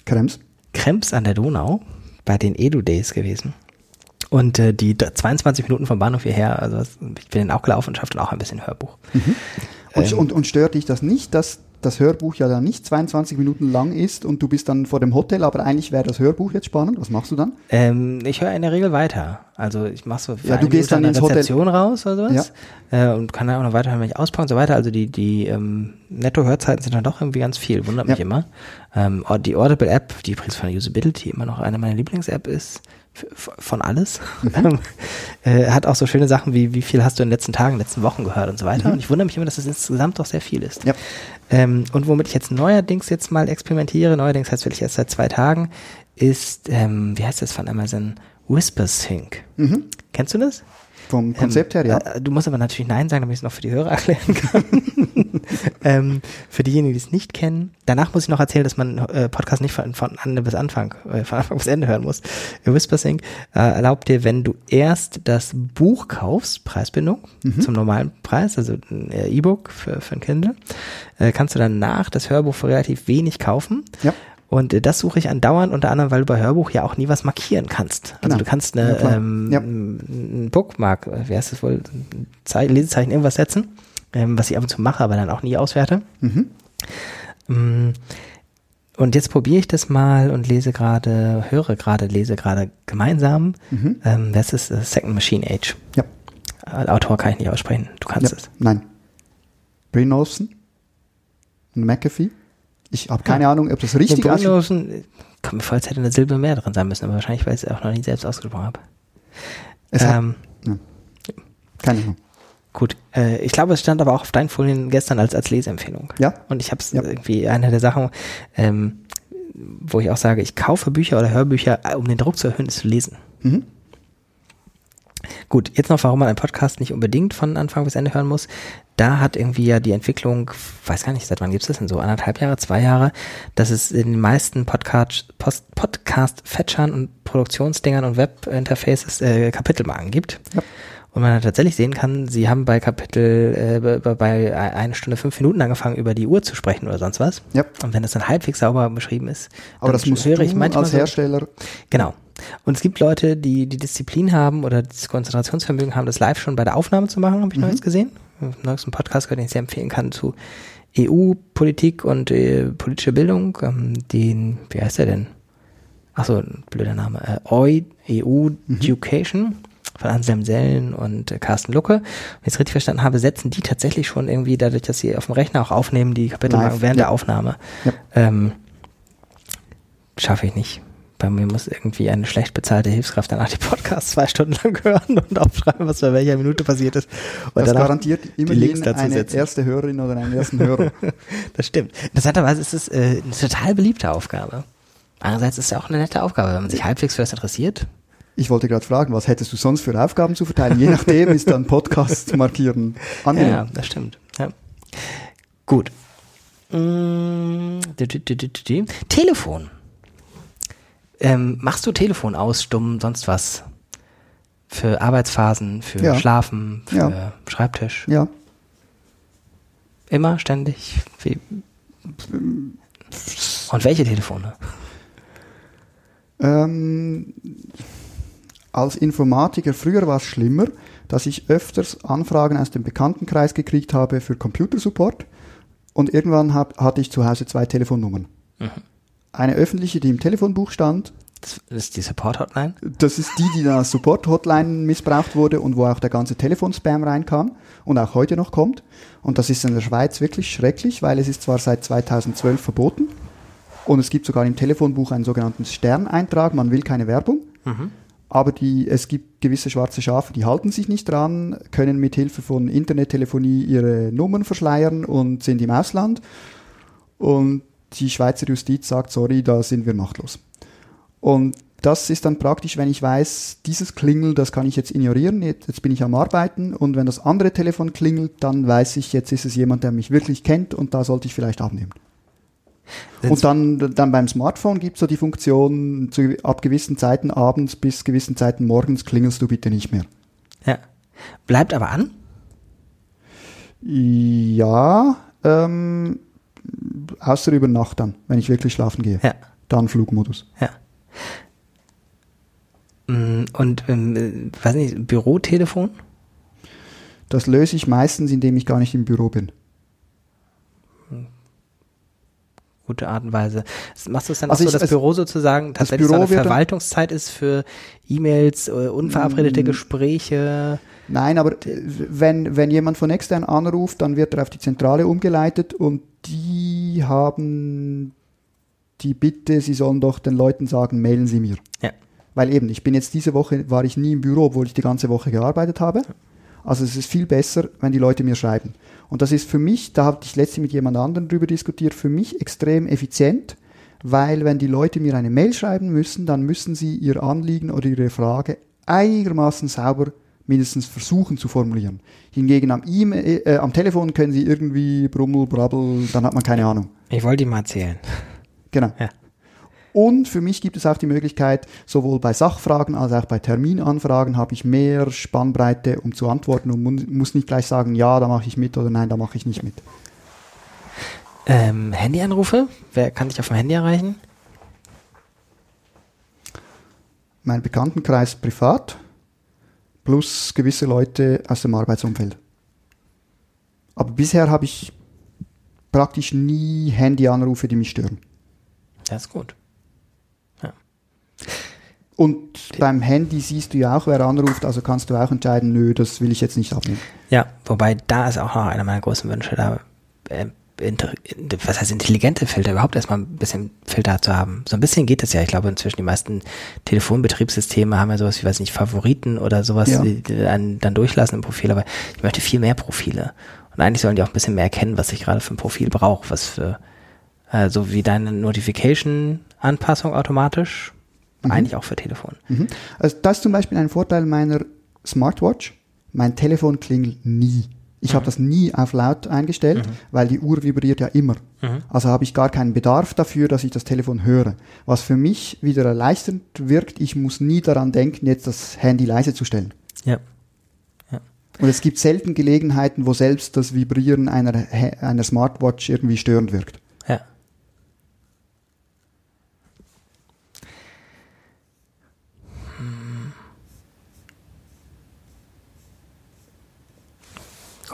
Krems. Krems an der Donau bei den Edu Days gewesen. Und äh, die 22 Minuten vom Bahnhof hierher, also ich bin auch gelaufen und schaffe dann auch ein bisschen Hörbuch. Mhm. Und, ähm, und, und stört dich das nicht, dass das Hörbuch ja dann nicht 22 Minuten lang ist und du bist dann vor dem Hotel, aber eigentlich wäre das Hörbuch jetzt spannend. Was machst du dann? Ähm, ich höre in der Regel weiter. Also ich mache so ja, du gehst dann ins Rezeption Hotel. raus oder sowas ja. äh, und kann dann auch noch weiterhören, wenn ich auspacke und so weiter. Also die, die ähm, Netto-Hörzeiten sind dann doch irgendwie ganz viel, wundert mich ja. immer. Ähm, die Audible-App, die übrigens von der Usability immer noch eine meiner Lieblings-App ist, von alles. Mhm. äh, hat auch so schöne Sachen wie, wie viel hast du in den letzten Tagen, in den letzten Wochen gehört und so weiter. Mhm. Und ich wundere mich immer, dass das insgesamt doch sehr viel ist. Ja. Ähm, und womit ich jetzt neuerdings jetzt mal experimentiere, neuerdings heißt wirklich erst seit zwei Tagen, ist, ähm, wie heißt das von Amazon? Whisper Sync. Mhm. Kennst du das? Vom Konzept ähm, her, ja. Äh, du musst aber natürlich Nein sagen, damit ich es noch für die Hörer erklären kann. ähm, für diejenigen, die es nicht kennen. Danach muss ich noch erzählen, dass man äh, Podcast nicht von, von Ende bis Anfang, äh, von Anfang bis Ende hören muss. WhisperSync äh, erlaubt dir, wenn du erst das Buch kaufst, Preisbindung, mhm. zum normalen Preis, also ein äh, E-Book für, für ein Kindle, äh, kannst du danach das Hörbuch für relativ wenig kaufen. Ja. Und äh, das suche ich andauernd, unter anderem, weil du bei Hörbuch ja auch nie was markieren kannst. Also genau. du kannst eine, ja, ähm, ja. ein Bookmark, äh, wie heißt das wohl, Ze Lesezeichen, irgendwas setzen, ähm, was ich ab und zu mache, aber dann auch nie auswerte. Mhm. Mm, und jetzt probiere ich das mal und lese gerade, höre gerade, lese gerade gemeinsam. Mhm. Ähm, das ist uh, Second Machine Age. Ja. Äh, Autor kann ich nicht aussprechen. Du kannst ja. es. Nein. Brin Olsen McAfee. Ich habe keine ja. Ahnung, ob das richtig ist. Kommt mir vor, als hätte eine Silbe mehr drin sein müssen, aber wahrscheinlich, weil ich es auch noch nie selbst ausgesprochen habe. Ähm, ja. Keine Ahnung. Gut, äh, ich glaube, es stand aber auch auf deinen Folien gestern als, als Leseempfehlung. Ja. Und ich habe es ja. irgendwie eine der Sachen, ähm, wo ich auch sage, ich kaufe Bücher oder Hörbücher, äh, um den Druck zu erhöhen, ist zu lesen. Mhm. Gut, jetzt noch, warum man einen Podcast nicht unbedingt von Anfang bis Ende hören muss. Da hat irgendwie ja die Entwicklung, weiß gar nicht, seit wann gibt es das denn so, anderthalb Jahre, zwei Jahre, dass es in den meisten Podcast, Podcast-Fetchern und Produktionsdingern und Webinterfaces äh, Kapitelmarken gibt. Ja. Und man tatsächlich sehen kann, sie haben bei Kapitel, äh, bei, bei eine Stunde fünf Minuten angefangen, über die Uhr zu sprechen oder sonst was. Ja. Und wenn das dann halbwegs sauber beschrieben ist, aber das muss ich manchmal als Hersteller. So, genau. Und es gibt Leute, die die Disziplin haben oder das Konzentrationsvermögen haben, das live schon bei der Aufnahme zu machen, habe ich mhm. neues gesehen. Neuesten Podcast, den ich sehr empfehlen kann zu EU-Politik und äh, politische Bildung. Ähm, den, wie heißt der denn? Achso, blöder Name. Äh, EU mhm. Education von Anselm Sellen und äh, Carsten Lucke. Wenn ich es richtig verstanden habe, setzen die tatsächlich schon irgendwie, dadurch, dass sie auf dem Rechner auch aufnehmen, die Kapitelmarken während ja. der Aufnahme. Ja. Ähm, Schaffe ich nicht. Bei mir muss irgendwie eine schlecht bezahlte Hilfskraft danach die Podcasts zwei Stunden lang hören und aufschreiben, was bei welcher Minute passiert ist. Und das garantiert immerhin eine setzen. erste Hörerin oder einen ersten Hörer. das stimmt. Interessanterweise ist es äh, eine total beliebte Aufgabe. Andererseits ist es ja auch eine nette Aufgabe, wenn man sich halbwegs für das interessiert. Ich wollte gerade fragen, was hättest du sonst für Aufgaben zu verteilen? Je nachdem ist dann Podcast markieren angenehm. Ja, das stimmt. Ja. Gut. Telefon. Ähm, machst du Telefon aus, stumm, sonst was? Für Arbeitsphasen, für ja. Schlafen, für ja. Schreibtisch? Ja. Immer, ständig? Wie? Und welche Telefone? Ähm, als Informatiker früher war es schlimmer, dass ich öfters Anfragen aus dem Bekanntenkreis gekriegt habe für Computersupport und irgendwann hab, hatte ich zu Hause zwei Telefonnummern. Mhm. Eine öffentliche, die im Telefonbuch stand. Das ist die Support-Hotline? Das ist die, die dann als Support-Hotline missbraucht wurde und wo auch der ganze Telefonspam reinkam und auch heute noch kommt. Und das ist in der Schweiz wirklich schrecklich, weil es ist zwar seit 2012 verboten und es gibt sogar im Telefonbuch einen sogenannten Sterneintrag, man will keine Werbung. Mhm. Aber die, es gibt gewisse schwarze Schafe, die halten sich nicht dran, können mit Hilfe von Internettelefonie ihre Nummern verschleiern und sind im Ausland. Und die Schweizer Justiz sagt, sorry, da sind wir machtlos. Und das ist dann praktisch, wenn ich weiß, dieses Klingel, das kann ich jetzt ignorieren, jetzt bin ich am Arbeiten und wenn das andere Telefon klingelt, dann weiß ich, jetzt ist es jemand, der mich wirklich kennt und da sollte ich vielleicht abnehmen. Und dann, dann beim Smartphone gibt es so die Funktion, zu, ab gewissen Zeiten abends bis gewissen Zeiten morgens klingelst du bitte nicht mehr. Ja. Bleibt aber an? Ja, ähm, außer über Nacht dann, wenn ich wirklich schlafen gehe. Ja. Dann Flugmodus. Ja. Mm, und, ähm, weiß nicht, Bürotelefon? Das löse ich meistens, indem ich gar nicht im Büro bin. Gute Art und Weise. Machst du es dann Also auch so, ich- dass es- Büro sozusagen tatsächlich Büro so eine Verwaltungszeit ist für E-Mails, äh, unverabredete Mm. Gespräche? Nein, aber wenn, wenn jemand von extern anruft, dann wird er auf die Zentrale umgeleitet und die haben die Bitte, sie sollen doch den Leuten sagen, mailen Sie mir. Ja. Weil eben, ich bin jetzt diese Woche, war ich nie im Büro, obwohl ich die ganze Woche gearbeitet habe. Also es ist viel besser, wenn die Leute mir schreiben. Und das ist für mich, da habe ich letztens mit jemand anderem drüber diskutiert, für mich extrem effizient, weil wenn die Leute mir eine Mail schreiben müssen, dann müssen sie ihr Anliegen oder ihre Frage einigermaßen sauber mindestens versuchen zu formulieren. Hingegen am, E-Mail, äh, am Telefon können sie irgendwie brummel, brabbel, dann hat man keine Ahnung. Ich wollte dir mal erzählen. Genau. Ja. Und für mich gibt es auch die Möglichkeit, sowohl bei Sachfragen als auch bei Terminanfragen habe ich mehr Spannbreite, um zu antworten und muss nicht gleich sagen, ja, da mache ich mit oder nein, da mache ich nicht mit. Ähm, Handyanrufe? Wer kann dich auf dem Handy erreichen? Mein Bekanntenkreis privat plus gewisse Leute aus dem Arbeitsumfeld. Aber bisher habe ich praktisch nie Handyanrufe, die mich stören. Das ist gut. Und beim Handy siehst du ja auch, wer anruft, also kannst du auch entscheiden, nö, das will ich jetzt nicht abnehmen. Ja, wobei da ist auch noch einer meiner großen Wünsche, da äh, was heißt intelligente Filter, überhaupt erstmal ein bisschen Filter zu haben. So ein bisschen geht es ja. Ich glaube, inzwischen die meisten Telefonbetriebssysteme haben ja sowas wie, weiß nicht, Favoriten oder sowas, Ja. die, die einen dann durchlassen im Profil, aber ich möchte viel mehr Profile. Und eigentlich sollen die auch ein bisschen mehr erkennen, was ich gerade für ein Profil brauche, was für, äh, so wie deine Notification-Anpassung automatisch, eigentlich auch für Telefon. Mhm. Also das ist zum Beispiel ein Vorteil meiner Smartwatch. Mein Telefon klingelt nie. Ich habe das nie auf laut eingestellt, weil die Uhr vibriert ja immer. Also habe ich gar keinen Bedarf dafür, dass ich das Telefon höre. Was für mich wieder erleichternd wirkt, ich muss nie daran denken, jetzt das Handy leise zu stellen. Ja. Und es gibt selten Gelegenheiten, wo selbst das Vibrieren einer, einer Smartwatch irgendwie störend wirkt.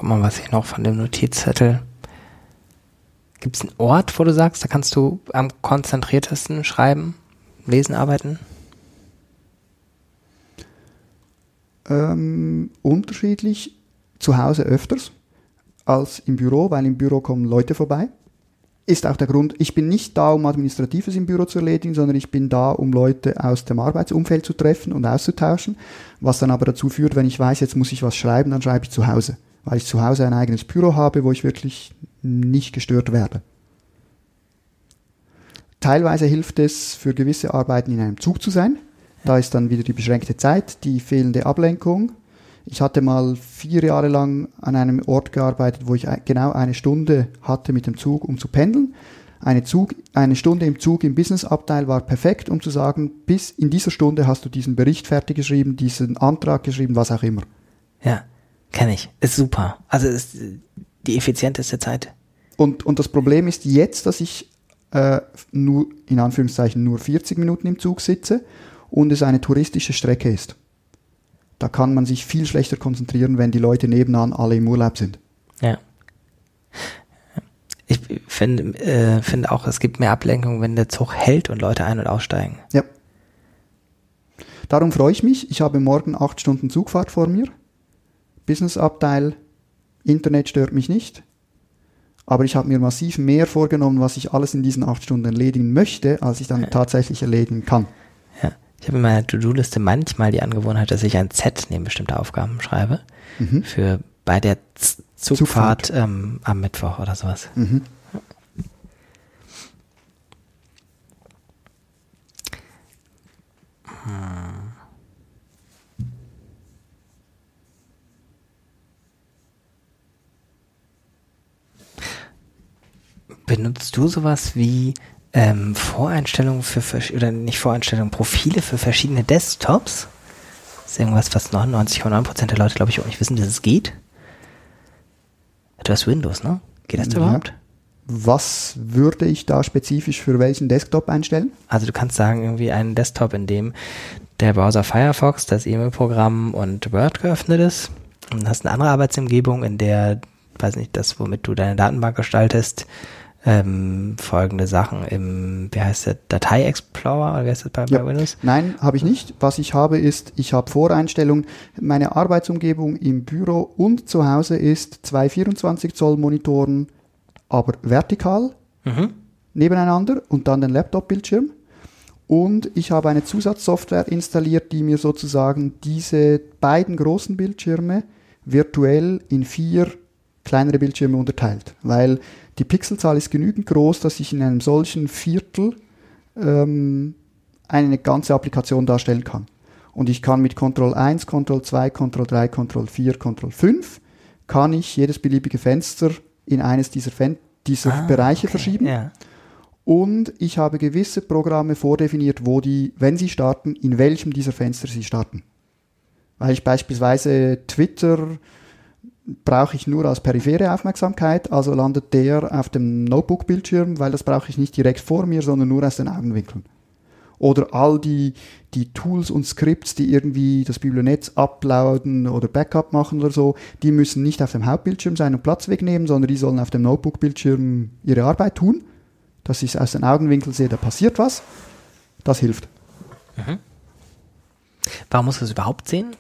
Guck mal, was ich noch von dem Notizzettel. Gibt es einen Ort, wo du sagst, da kannst du am konzentriertesten schreiben, lesen, arbeiten? Ähm, unterschiedlich. Zu Hause öfters als im Büro, weil im Büro kommen Leute vorbei. Ist auch der Grund, ich bin nicht da, um Administratives im Büro zu erledigen, sondern ich bin da, um Leute aus dem Arbeitsumfeld zu treffen und auszutauschen. Was dann aber dazu führt, wenn ich weiß, jetzt muss ich was schreiben, dann schreibe ich zu Hause. Weil ich zu Hause ein eigenes Büro habe, wo ich wirklich nicht gestört werde. Teilweise hilft es, für gewisse Arbeiten in einem Zug zu sein. Da ist dann wieder die beschränkte Zeit, die fehlende Ablenkung. Ich hatte mal vier Jahre lang an einem Ort gearbeitet, wo ich genau eine Stunde hatte mit dem Zug, um zu pendeln. Eine, Zug, eine Stunde im Zug im Businessabteil war perfekt, um zu sagen, bis in dieser Stunde hast du diesen Bericht fertig geschrieben, diesen Antrag geschrieben, was auch immer. Ja, kenne ich. Ist super. Also ist die effizienteste Zeit. Und, und das Problem ist jetzt, dass ich äh, nur, in Anführungszeichen, nur 40 Minuten im Zug sitze und es eine touristische Strecke ist. Da kann man sich viel schlechter konzentrieren, wenn die Leute nebenan alle im Urlaub sind. Ja. Ich finde, äh, finde auch, es gibt mehr Ablenkung, wenn der Zug hält und Leute ein- und aussteigen. Ja. Darum freue ich mich. Ich habe morgen acht Stunden Zugfahrt vor mir. Businessabteil, Internet stört mich nicht. Aber ich habe mir massiv mehr vorgenommen, was ich alles in diesen acht Stunden erledigen möchte, als ich dann tatsächlich erledigen kann. Ja. Ich habe in meiner To-Do-Liste manchmal die Angewohnheit, dass ich ein Z neben bestimmte Aufgaben schreibe. Mhm. Für bei der Z Zugfahrt, Ähm, am Mittwoch oder sowas. Mhm. Benutzt du sowas wie ähm, Voreinstellungen für, oder nicht Voreinstellungen, Profile für verschiedene Desktops? Das ist irgendwas, was 99,9% der Leute, glaube ich, auch nicht wissen, dass es geht. Du hast Windows, ne? Geht das Ja. überhaupt? Was würde ich da spezifisch für welchen Desktop einstellen? Also du kannst sagen, irgendwie einen Desktop, in dem der Browser Firefox, das E-Mail-Programm und Word geöffnet ist. Und hast eine andere Arbeitsumgebung, in der, weiß nicht, das, womit du deine Datenbank gestaltest, ähm, folgende Sachen im, wie heißt der, Datei-Explorer, oder wie heißt das bei, Ja. bei Windows? Nein, habe ich nicht. Was ich habe ist, ich habe Voreinstellungen. Meine Arbeitsumgebung im Büro und zu Hause ist zwei 24 Zoll Monitoren, aber vertikal Mhm. nebeneinander und dann den Laptop-Bildschirm. Und ich habe eine Zusatzsoftware installiert, die mir sozusagen diese beiden großen Bildschirme virtuell in vier kleinere Bildschirme unterteilt. Weil die Pixelzahl ist genügend groß, dass ich in einem solchen Viertel ähm, eine ganze Applikation darstellen kann. Und ich kann mit Ctrl 1, Ctrl 2, Ctrl 3, Ctrl 4, Ctrl 5 kann ich jedes beliebige Fenster in eines dieser, Fen dieser Ah, Bereiche okay. verschieben. Ja. Und ich habe gewisse Programme vordefiniert, wo die, wenn sie starten, in welchem dieser Fenster sie starten. Weil ich beispielsweise Twitter brauche ich nur als periphere Aufmerksamkeit, also landet der auf dem Notebook-Bildschirm, weil das brauche ich nicht direkt vor mir, sondern nur aus den Augenwinkeln. Oder all die, die Tools und Skripts, die irgendwie das Biblionetz uploaden oder Backup machen oder so, die müssen nicht auf dem Hauptbildschirm sein und Platz wegnehmen, sondern die sollen auf dem Notebook-Bildschirm ihre Arbeit tun. Dass ich es aus den Augenwinkeln sehe, da passiert was. Das hilft. Warum musst du es überhaupt sehen?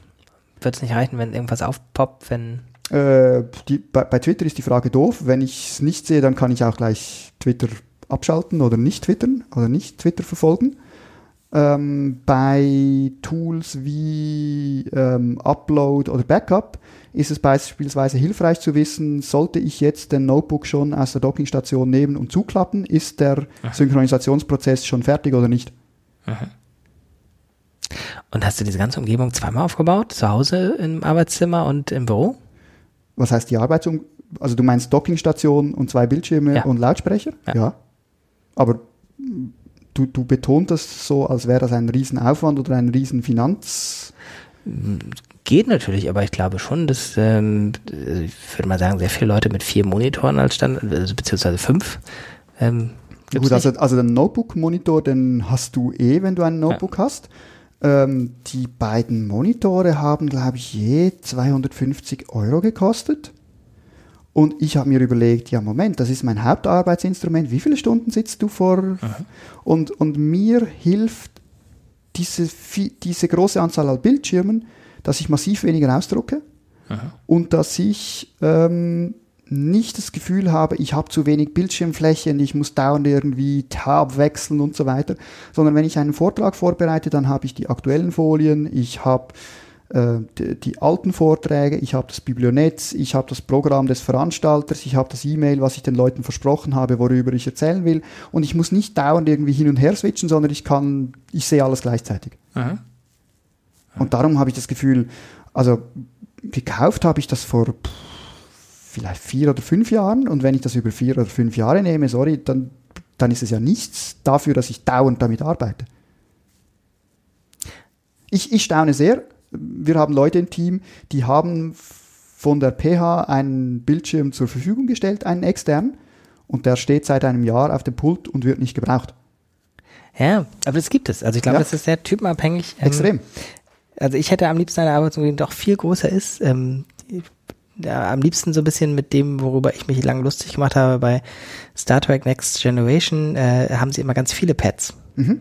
Wird es nicht reichen, wenn irgendwas aufpoppt, wenn Äh, die, bei, bei Twitter ist die Frage doof. Wenn ich es nicht sehe, dann kann ich auch gleich Twitter abschalten oder nicht twittern oder nicht Twitter verfolgen. Ähm, bei Tools wie ähm, Upload oder Backup ist es beispielsweise hilfreich zu wissen, sollte ich jetzt den Notebook schon aus der Dockingstation nehmen und zuklappen, ist der Synchronisationsprozess schon fertig oder nicht? Und hast du diese ganze Umgebung zweimal aufgebaut? Zu Hause im Arbeitszimmer und im Büro? Was heißt die Arbeitsum... Also du meinst Dockingstation und zwei Bildschirme Ja. und Lautsprecher? Ja. Aber mm, du, du betont das so, als wäre das ein Riesenaufwand oder ein Riesenfinanz... Geht natürlich, aber ich glaube schon, dass, ähm, äh, ich würde mal sagen, sehr viele Leute mit vier Monitoren als Standard, also beziehungsweise fünf. Ähm, Gut, also, also den Notebook-Monitor, den hast du eh, wenn du einen Notebook hast. Ähm, die beiden Monitore haben, glaube ich, je 250 Euro gekostet. Und ich habe mir überlegt, ja Moment, das ist mein Hauptarbeitsinstrument. Wie viele Stunden sitzt du vor? Und, und mir hilft diese, diese große Anzahl an Bildschirmen, dass ich massiv weniger ausdrucke und dass ich ähm, nicht das Gefühl habe, ich habe zu wenig Bildschirmfläche und ich muss dauernd irgendwie Tab wechseln und so weiter, sondern wenn ich einen Vortrag vorbereite, dann habe ich die aktuellen Folien, ich habe äh, die, die alten Vorträge, ich habe das Biblionetz, ich habe das Programm des Veranstalters, ich habe das E-Mail, was ich den Leuten versprochen habe, worüber ich erzählen will und ich muss nicht dauernd irgendwie hin und her switchen, sondern ich kann, ich sehe alles gleichzeitig. Mhm. Und darum habe ich das Gefühl, also gekauft habe ich das vor pff, vielleicht vier oder fünf Jahren und wenn ich das über vier oder fünf Jahre nehme, sorry, dann, dann ist es ja nichts dafür, dass ich dauernd damit arbeite. Ich, ich staune sehr. Wir haben Leute im Team, die haben von der PH einen Bildschirm zur Verfügung gestellt, einen externen, und der steht seit einem Jahr auf dem Pult und wird nicht gebraucht. Ja, aber das gibt es. Also ich glaube, Ja. das ist sehr typenabhängig. Ähm, Extrem. Also ich hätte am liebsten eine Arbeitsumgebung, die doch viel größer ist. Ähm, ja, am liebsten so ein bisschen mit dem, worüber ich mich lange lustig gemacht habe. Bei Star Trek Next Generation äh, haben sie immer ganz viele Pads. Mhm.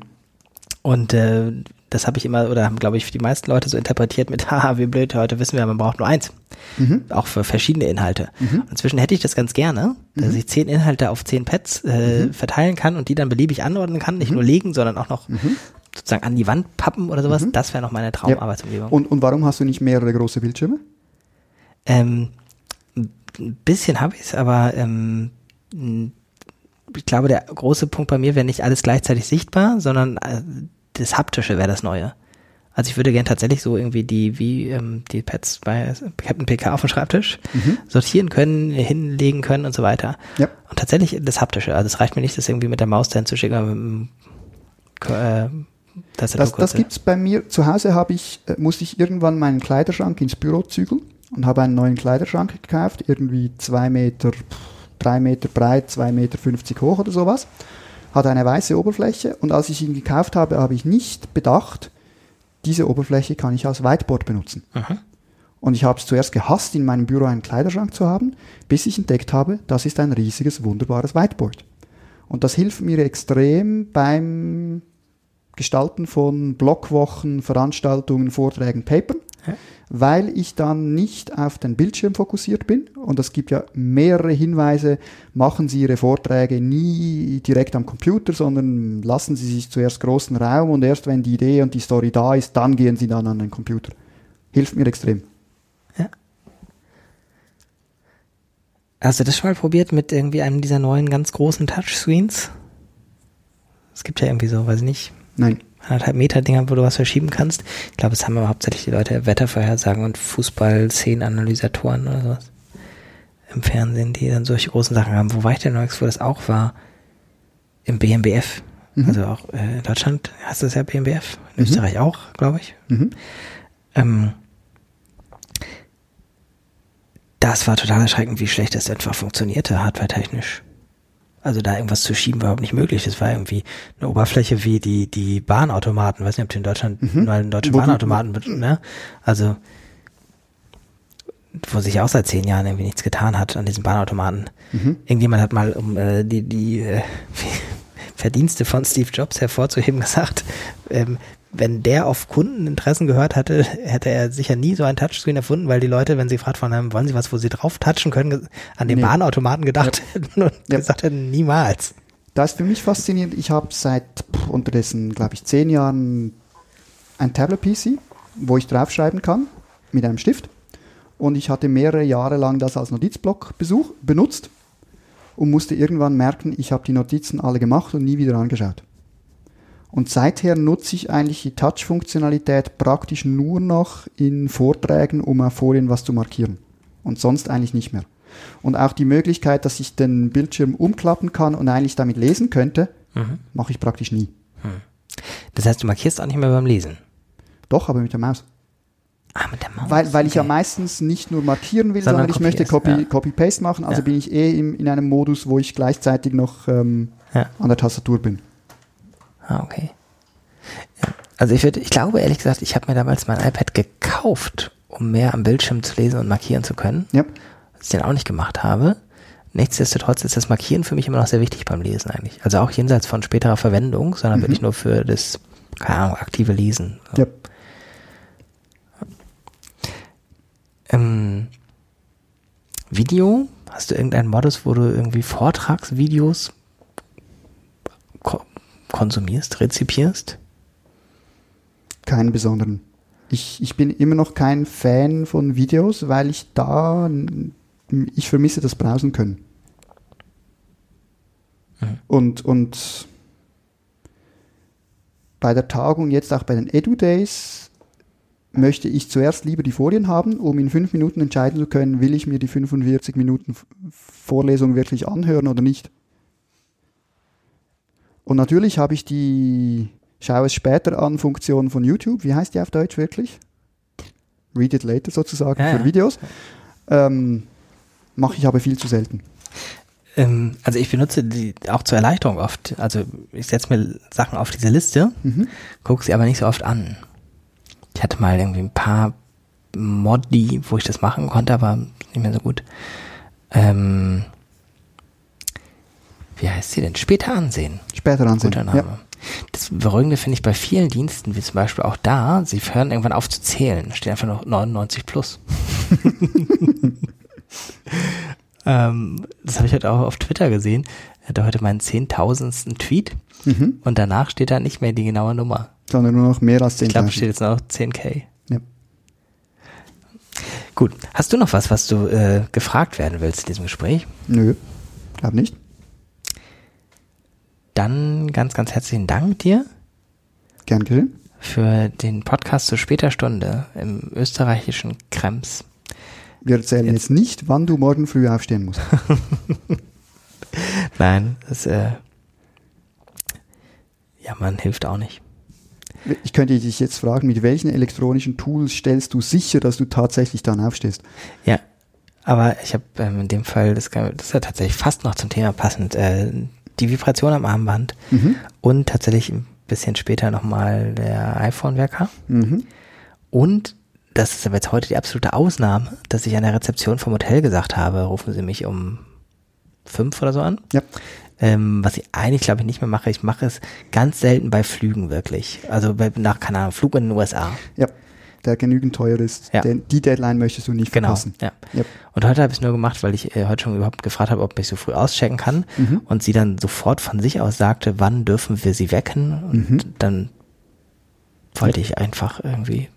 Und äh, das habe ich immer, oder haben, glaube ich, für die meisten Leute so interpretiert mit, haha, wie blöd, heute wissen wir, man braucht nur eins. Mhm. Auch für verschiedene Inhalte. Inzwischen hätte ich das ganz gerne, dass ich zehn Inhalte auf zehn Pads äh, verteilen kann und die dann beliebig anordnen kann. Nicht nur legen, sondern auch noch sozusagen an die Wand pappen oder sowas, Mhm. das wäre noch meine Traumarbeitsumgebung. Und, und warum hast du nicht mehrere große Bildschirme? Ähm, ein bisschen habe ich es, aber ähm, ich glaube, der große Punkt bei mir wäre nicht alles gleichzeitig sichtbar, sondern äh, das Haptische wäre das Neue. Also ich würde gern tatsächlich so irgendwie die, wie ähm, die Pads bei Captain PK auf dem Schreibtisch sortieren können, hinlegen können und so weiter. Ja. Und tatsächlich das Haptische. Also es reicht mir nicht, das irgendwie mit der Maus dahin zu schicken, aber mit dem äh, Tastatur Das, das kurz, gibt's bei mir. Zu Hause habe ich, äh, musste ich irgendwann meinen Kleiderschrank ins Büro zügeln und habe einen neuen Kleiderschrank gekauft, irgendwie zwei Meter, pff, drei Meter breit, zwei Meter fünfzig hoch oder sowas. Hat eine weiße Oberfläche und als ich ihn gekauft habe, habe ich nicht bedacht, diese Oberfläche kann ich als Whiteboard benutzen. Mhm. Und ich habe es zuerst gehasst, in meinem Büro einen Kleiderschrank zu haben, bis ich entdeckt habe, das ist ein riesiges, wunderbares Whiteboard. Und das hilft mir extrem beim Gestalten von Blockwochen, Veranstaltungen, Vorträgen, Papern, Ja. weil ich dann nicht auf den Bildschirm fokussiert bin. Und es gibt ja mehrere Hinweise, machen Sie Ihre Vorträge nie direkt am Computer, sondern lassen Sie sich zuerst großen Raum und erst wenn die Idee und die Story da ist, dann gehen Sie dann an den Computer. Hilft mir extrem. Hast du das schon mal probiert mit irgendwie einem dieser neuen ganz großen Touchscreens? Es gibt ja irgendwie so, weiß ich nicht, Nein. Anderthalb Meter Dinger, wo du was verschieben kannst. Ich glaube, es haben aber hauptsächlich die Leute Wettervorhersagen und Fußball-Szenenanalysatoren oder sowas im Fernsehen, die dann solche großen Sachen haben. Wo war ich denn neulich, wo das auch war? Im BMBF. Mhm. Also auch äh, in Deutschland hast du es ja BMBF, in Mhm. Österreich auch, glaube ich. Mhm. Ähm, das war total erschreckend, wie schlecht das einfach funktionierte, hardware-technisch. Also da irgendwas zu schieben war überhaupt nicht möglich. Das war irgendwie eine Oberfläche wie die, die Bahnautomaten. Weiß nicht, ob du in Deutschland Mhm. mal einen deutschen Bahnautomaten, ne? Also, wo sich auch seit zehn Jahren irgendwie nichts getan hat an diesen Bahnautomaten. Mhm. Irgendjemand hat mal, um äh, die, die äh, Verdienste von Steve Jobs hervorzuheben, gesagt, ähm, wenn der auf Kundeninteressen gehört hatte, hätte er sicher nie so ein Touchscreen erfunden, weil die Leute, wenn sie gefragt worden haben, wollen sie was, wo sie drauf touchen können, an den Nee. Bahnautomaten gedacht hätten und Ja. gesagt hätten, niemals. Das ist für mich faszinierend. Ich habe seit pff, unterdessen, glaube ich, zehn Jahren ein Tablet-PC, wo ich draufschreiben kann mit einem Stift. Und ich hatte mehrere Jahre lang das als Notizblock besuch, benutzt und musste irgendwann merken, ich habe die Notizen alle gemacht und nie wieder angeschaut. Und seither nutze ich eigentlich die Touch-Funktionalität praktisch nur noch in Vorträgen, um auf Folien was zu markieren. Und sonst eigentlich nicht mehr. Und auch die Möglichkeit, dass ich den Bildschirm umklappen kann und eigentlich damit lesen könnte, Mhm. mache ich praktisch nie. Das heißt, du markierst auch nicht mehr beim Lesen. Doch, aber mit der Maus. Ah, mit der Maus. Weil, weil ich ja okay. meistens nicht nur markieren will, Sondern sondern, ich möchte kopierst, Copy- ja. Copy-Paste machen. Also Ja. bin ich eh im, in einem Modus, wo ich gleichzeitig noch ähm, Ja. an der Tastatur bin. Ah, okay. Ja. Also ich würde, ich glaube ehrlich gesagt, ich habe mir damals mein iPad gekauft, um mehr am Bildschirm zu lesen und markieren zu können. Ja. Was ich dann auch nicht gemacht habe. Nichtsdestotrotz ist das Markieren für mich immer noch sehr wichtig beim Lesen eigentlich. Also auch jenseits von späterer Verwendung, sondern wirklich nur für das, keine Ahnung, aktive Lesen. So. Ja. Ähm, Video? Hast du irgendeinen Modus, wo du irgendwie Vortragsvideos ko konsumierst, rezipierst? Keinen besonderen. Ich, ich bin immer noch kein Fan von Videos, weil ich da, ich vermisse das Browsen können. Mhm. Und, und bei der Tagung, jetzt auch bei den Edu-Days, möchte ich zuerst lieber die Folien haben, um in fünf Minuten entscheiden zu können, will ich mir die 45 Minuten Vorlesung wirklich anhören oder nicht. Und natürlich habe ich die Schau es später an Funktion von YouTube. Wie heißt die auf Deutsch wirklich? Read it later sozusagen Ja, für ja. Videos. Ähm, Mache ich aber viel zu selten. Ähm, also ich benutze die auch zur Erleichterung oft. Also ich setze mir Sachen auf diese Liste, Mhm. gucke sie aber nicht so oft an. Ich hatte mal irgendwie ein paar Modi, wo ich das machen konnte, aber nicht mehr so gut. Ähm, wie heißt sie denn? Später ansehen. Später ansehen. Guter Name. Ja. Das Beruhigende finde ich bei vielen Diensten, wie zum Beispiel auch da, sie hören irgendwann auf zu zählen. Steht einfach noch 99 plus. ähm, das habe ich heute auch auf Twitter gesehen. Er hatte heute meinen zehntausendsten Tweet Mhm. und danach steht da nicht mehr die genaue Nummer. Sondern nur noch mehr als Ich glaube, 10.000. steht jetzt noch 10k. Ja. Gut. Hast du noch was, was du äh, gefragt werden willst in diesem Gespräch? Nö, glaub nicht. Dann ganz, ganz herzlichen Dank dir Gern geschehen. für den Podcast zu später Stunde im österreichischen Krems. Wir erzählen jetzt, nicht, wann du morgen früh aufstehen musst. Nein, das, äh, ja, man hilft auch nicht. Ich könnte dich jetzt fragen, mit welchen elektronischen Tools stellst du sicher, dass du tatsächlich dann aufstehst? Ja, aber ich habe ähm, in dem Fall, das, das ist ja tatsächlich fast noch zum Thema passend, äh, die Vibration am Armband Mhm. und tatsächlich ein bisschen später nochmal der iPhone-Wecker. Mhm. Und das ist aber jetzt heute die absolute Ausnahme, dass ich an der Rezeption vom Hotel gesagt habe, rufen Sie mich um fünf oder so an. Ja. Ähm, was ich eigentlich, glaube ich, nicht mehr mache. Ich mache es ganz selten bei Flügen wirklich. Also bei, nach, keine Ahnung, Flug in den USA. ja, der genügend teuer ist. Ja. Den, die Deadline möchtest du nicht Genau. verpassen. Ja. Ja. Und heute habe ich es nur gemacht, weil ich äh, heute schon überhaupt gefragt habe, ob ich so früh auschecken kann. Mhm. Und sie dann sofort von sich aus sagte, wann dürfen wir sie wecken? Und Mhm. dann wollte ich einfach irgendwie,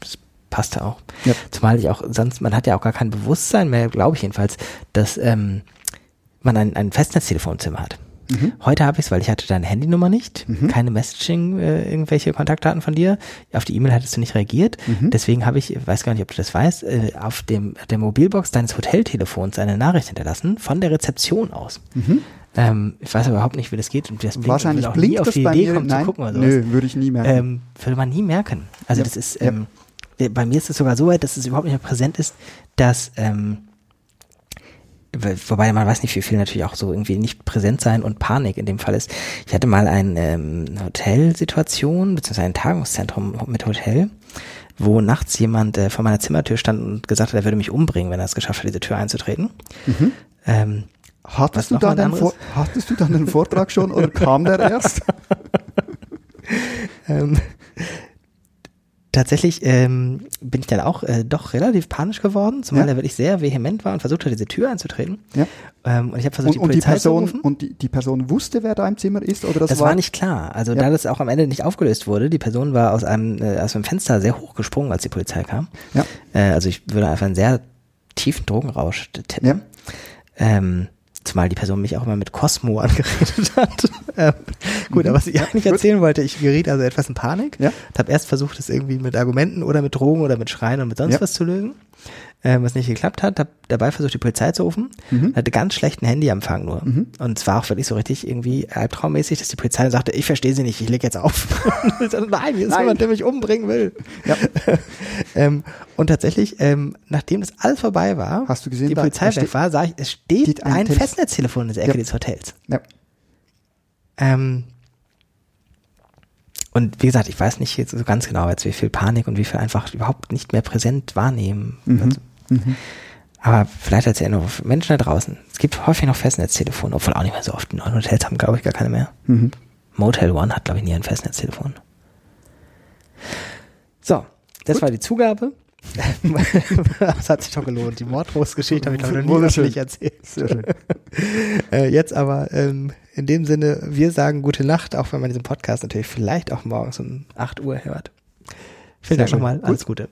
das passte auch. Ja. Zumal ich auch, sonst, man hat ja auch gar kein Bewusstsein mehr, glaube ich jedenfalls, dass ähm, man ein, ein Festnetztelefonzimmer hat. Mhm. Heute habe ich es, weil ich hatte deine Handynummer nicht, Mhm. keine Messaging, äh, irgendwelche Kontaktdaten von dir. Auf die E-Mail hattest du nicht reagiert. Mhm. Deswegen habe ich, weiß gar nicht, ob du das weißt, äh, auf dem der Mobilbox deines Hoteltelefons eine Nachricht hinterlassen von der Rezeption aus. Mhm. Ähm, ich weiß überhaupt nicht, wie das geht und wie das blinkt Wahrscheinlich und auch nie blinkt auf die Idee mir. kommen Nein, zu gucken oder sowas. nö, würde ich nie merken. Ähm, würde man nie merken. Also Ja, das ist, ja. ähm, bei mir ist es sogar so weit, dass es überhaupt nicht mehr präsent ist, dass, ähm, wobei man weiß nicht, wie viel natürlich auch so irgendwie nicht präsent sein und Panik in dem Fall ist. Ich hatte mal eine ähm, Hotelsituation, beziehungsweise ein Tagungszentrum mit Hotel, wo nachts jemand äh, vor meiner Zimmertür stand und gesagt hat, er würde mich umbringen, wenn er es geschafft hat, diese Tür einzutreten. Mhm. Ähm, Hattest du, dann ein den Vor hattest du dann den Vortrag schon oder kam der erst? Ähm, tatsächlich ähm, bin ich dann auch äh, doch relativ panisch geworden, zumal Ja. er wirklich sehr vehement war und versucht hat, diese Tür einzutreten. Ja. Ähm, und ich habe versucht, Und, die und die Polizei zu Person rufen. und die, die Person wusste, wer da im Zimmer ist oder das, Das, war, nicht klar. Also Ja. da das auch am Ende nicht aufgelöst wurde, die Person war aus einem äh, aus einem Fenster sehr hoch gesprungen, als die Polizei kam. Ja. Äh, also ich würde einfach einen sehr tiefen Drogenrausch tippen. Ja. Ähm, zumal die Person mich auch immer mit Cosmo angeredet hat. ähm, gut, aber was ich eigentlich gut. erzählen wollte, ich geriet also etwas in Panik. Ja. Habe erst versucht, es irgendwie mit Argumenten oder mit Drogen oder mit Schreien und mit sonst Ja. was zu lösen. Ähm, was nicht geklappt hat, habe dabei versucht, die Polizei zu rufen. Mhm. Hatte ganz schlechten Handyempfang nur. Mhm. Und es war auch wirklich so richtig irgendwie albtraummäßig, dass die Polizei sagte, ich verstehe sie nicht, ich leg jetzt auf. Sagte, Nein, hier ist Nein. jemand, der mich umbringen will. Ja. ähm, und tatsächlich, ähm, nachdem das alles vorbei war, Hast du gesehen, die Polizei weg war, sah ich, es steht ein ein, Telef- Festnetztelefon in der Ecke Ja. des Hotels. Ja. Ähm, und wie gesagt, ich weiß nicht jetzt so ganz genau jetzt, wie viel Panik und wie viel einfach überhaupt nicht mehr präsent wahrnehmen. Mhm. Also, Mhm. aber vielleicht als Erinnerung für Menschen da draußen. Es gibt häufig noch Festnetztelefone, obwohl auch nicht mehr so oft. Die neuen Hotels haben, glaube ich, gar keine mehr. Mhm. Motel One hat, glaube ich, nie ein Festnetztelefon. So, das war die Zugabe. das hat sich doch gelohnt. Die Mordros-Geschichte habe ich glaube ich, noch nie öffentlich erzählt. Sehr schön. Äh, jetzt aber ähm, in dem Sinne, wir sagen gute Nacht, auch wenn man diesen Podcast natürlich vielleicht auch morgens um 8 Uhr hört. Vielen Dank nochmal. Gut. Alles Gute.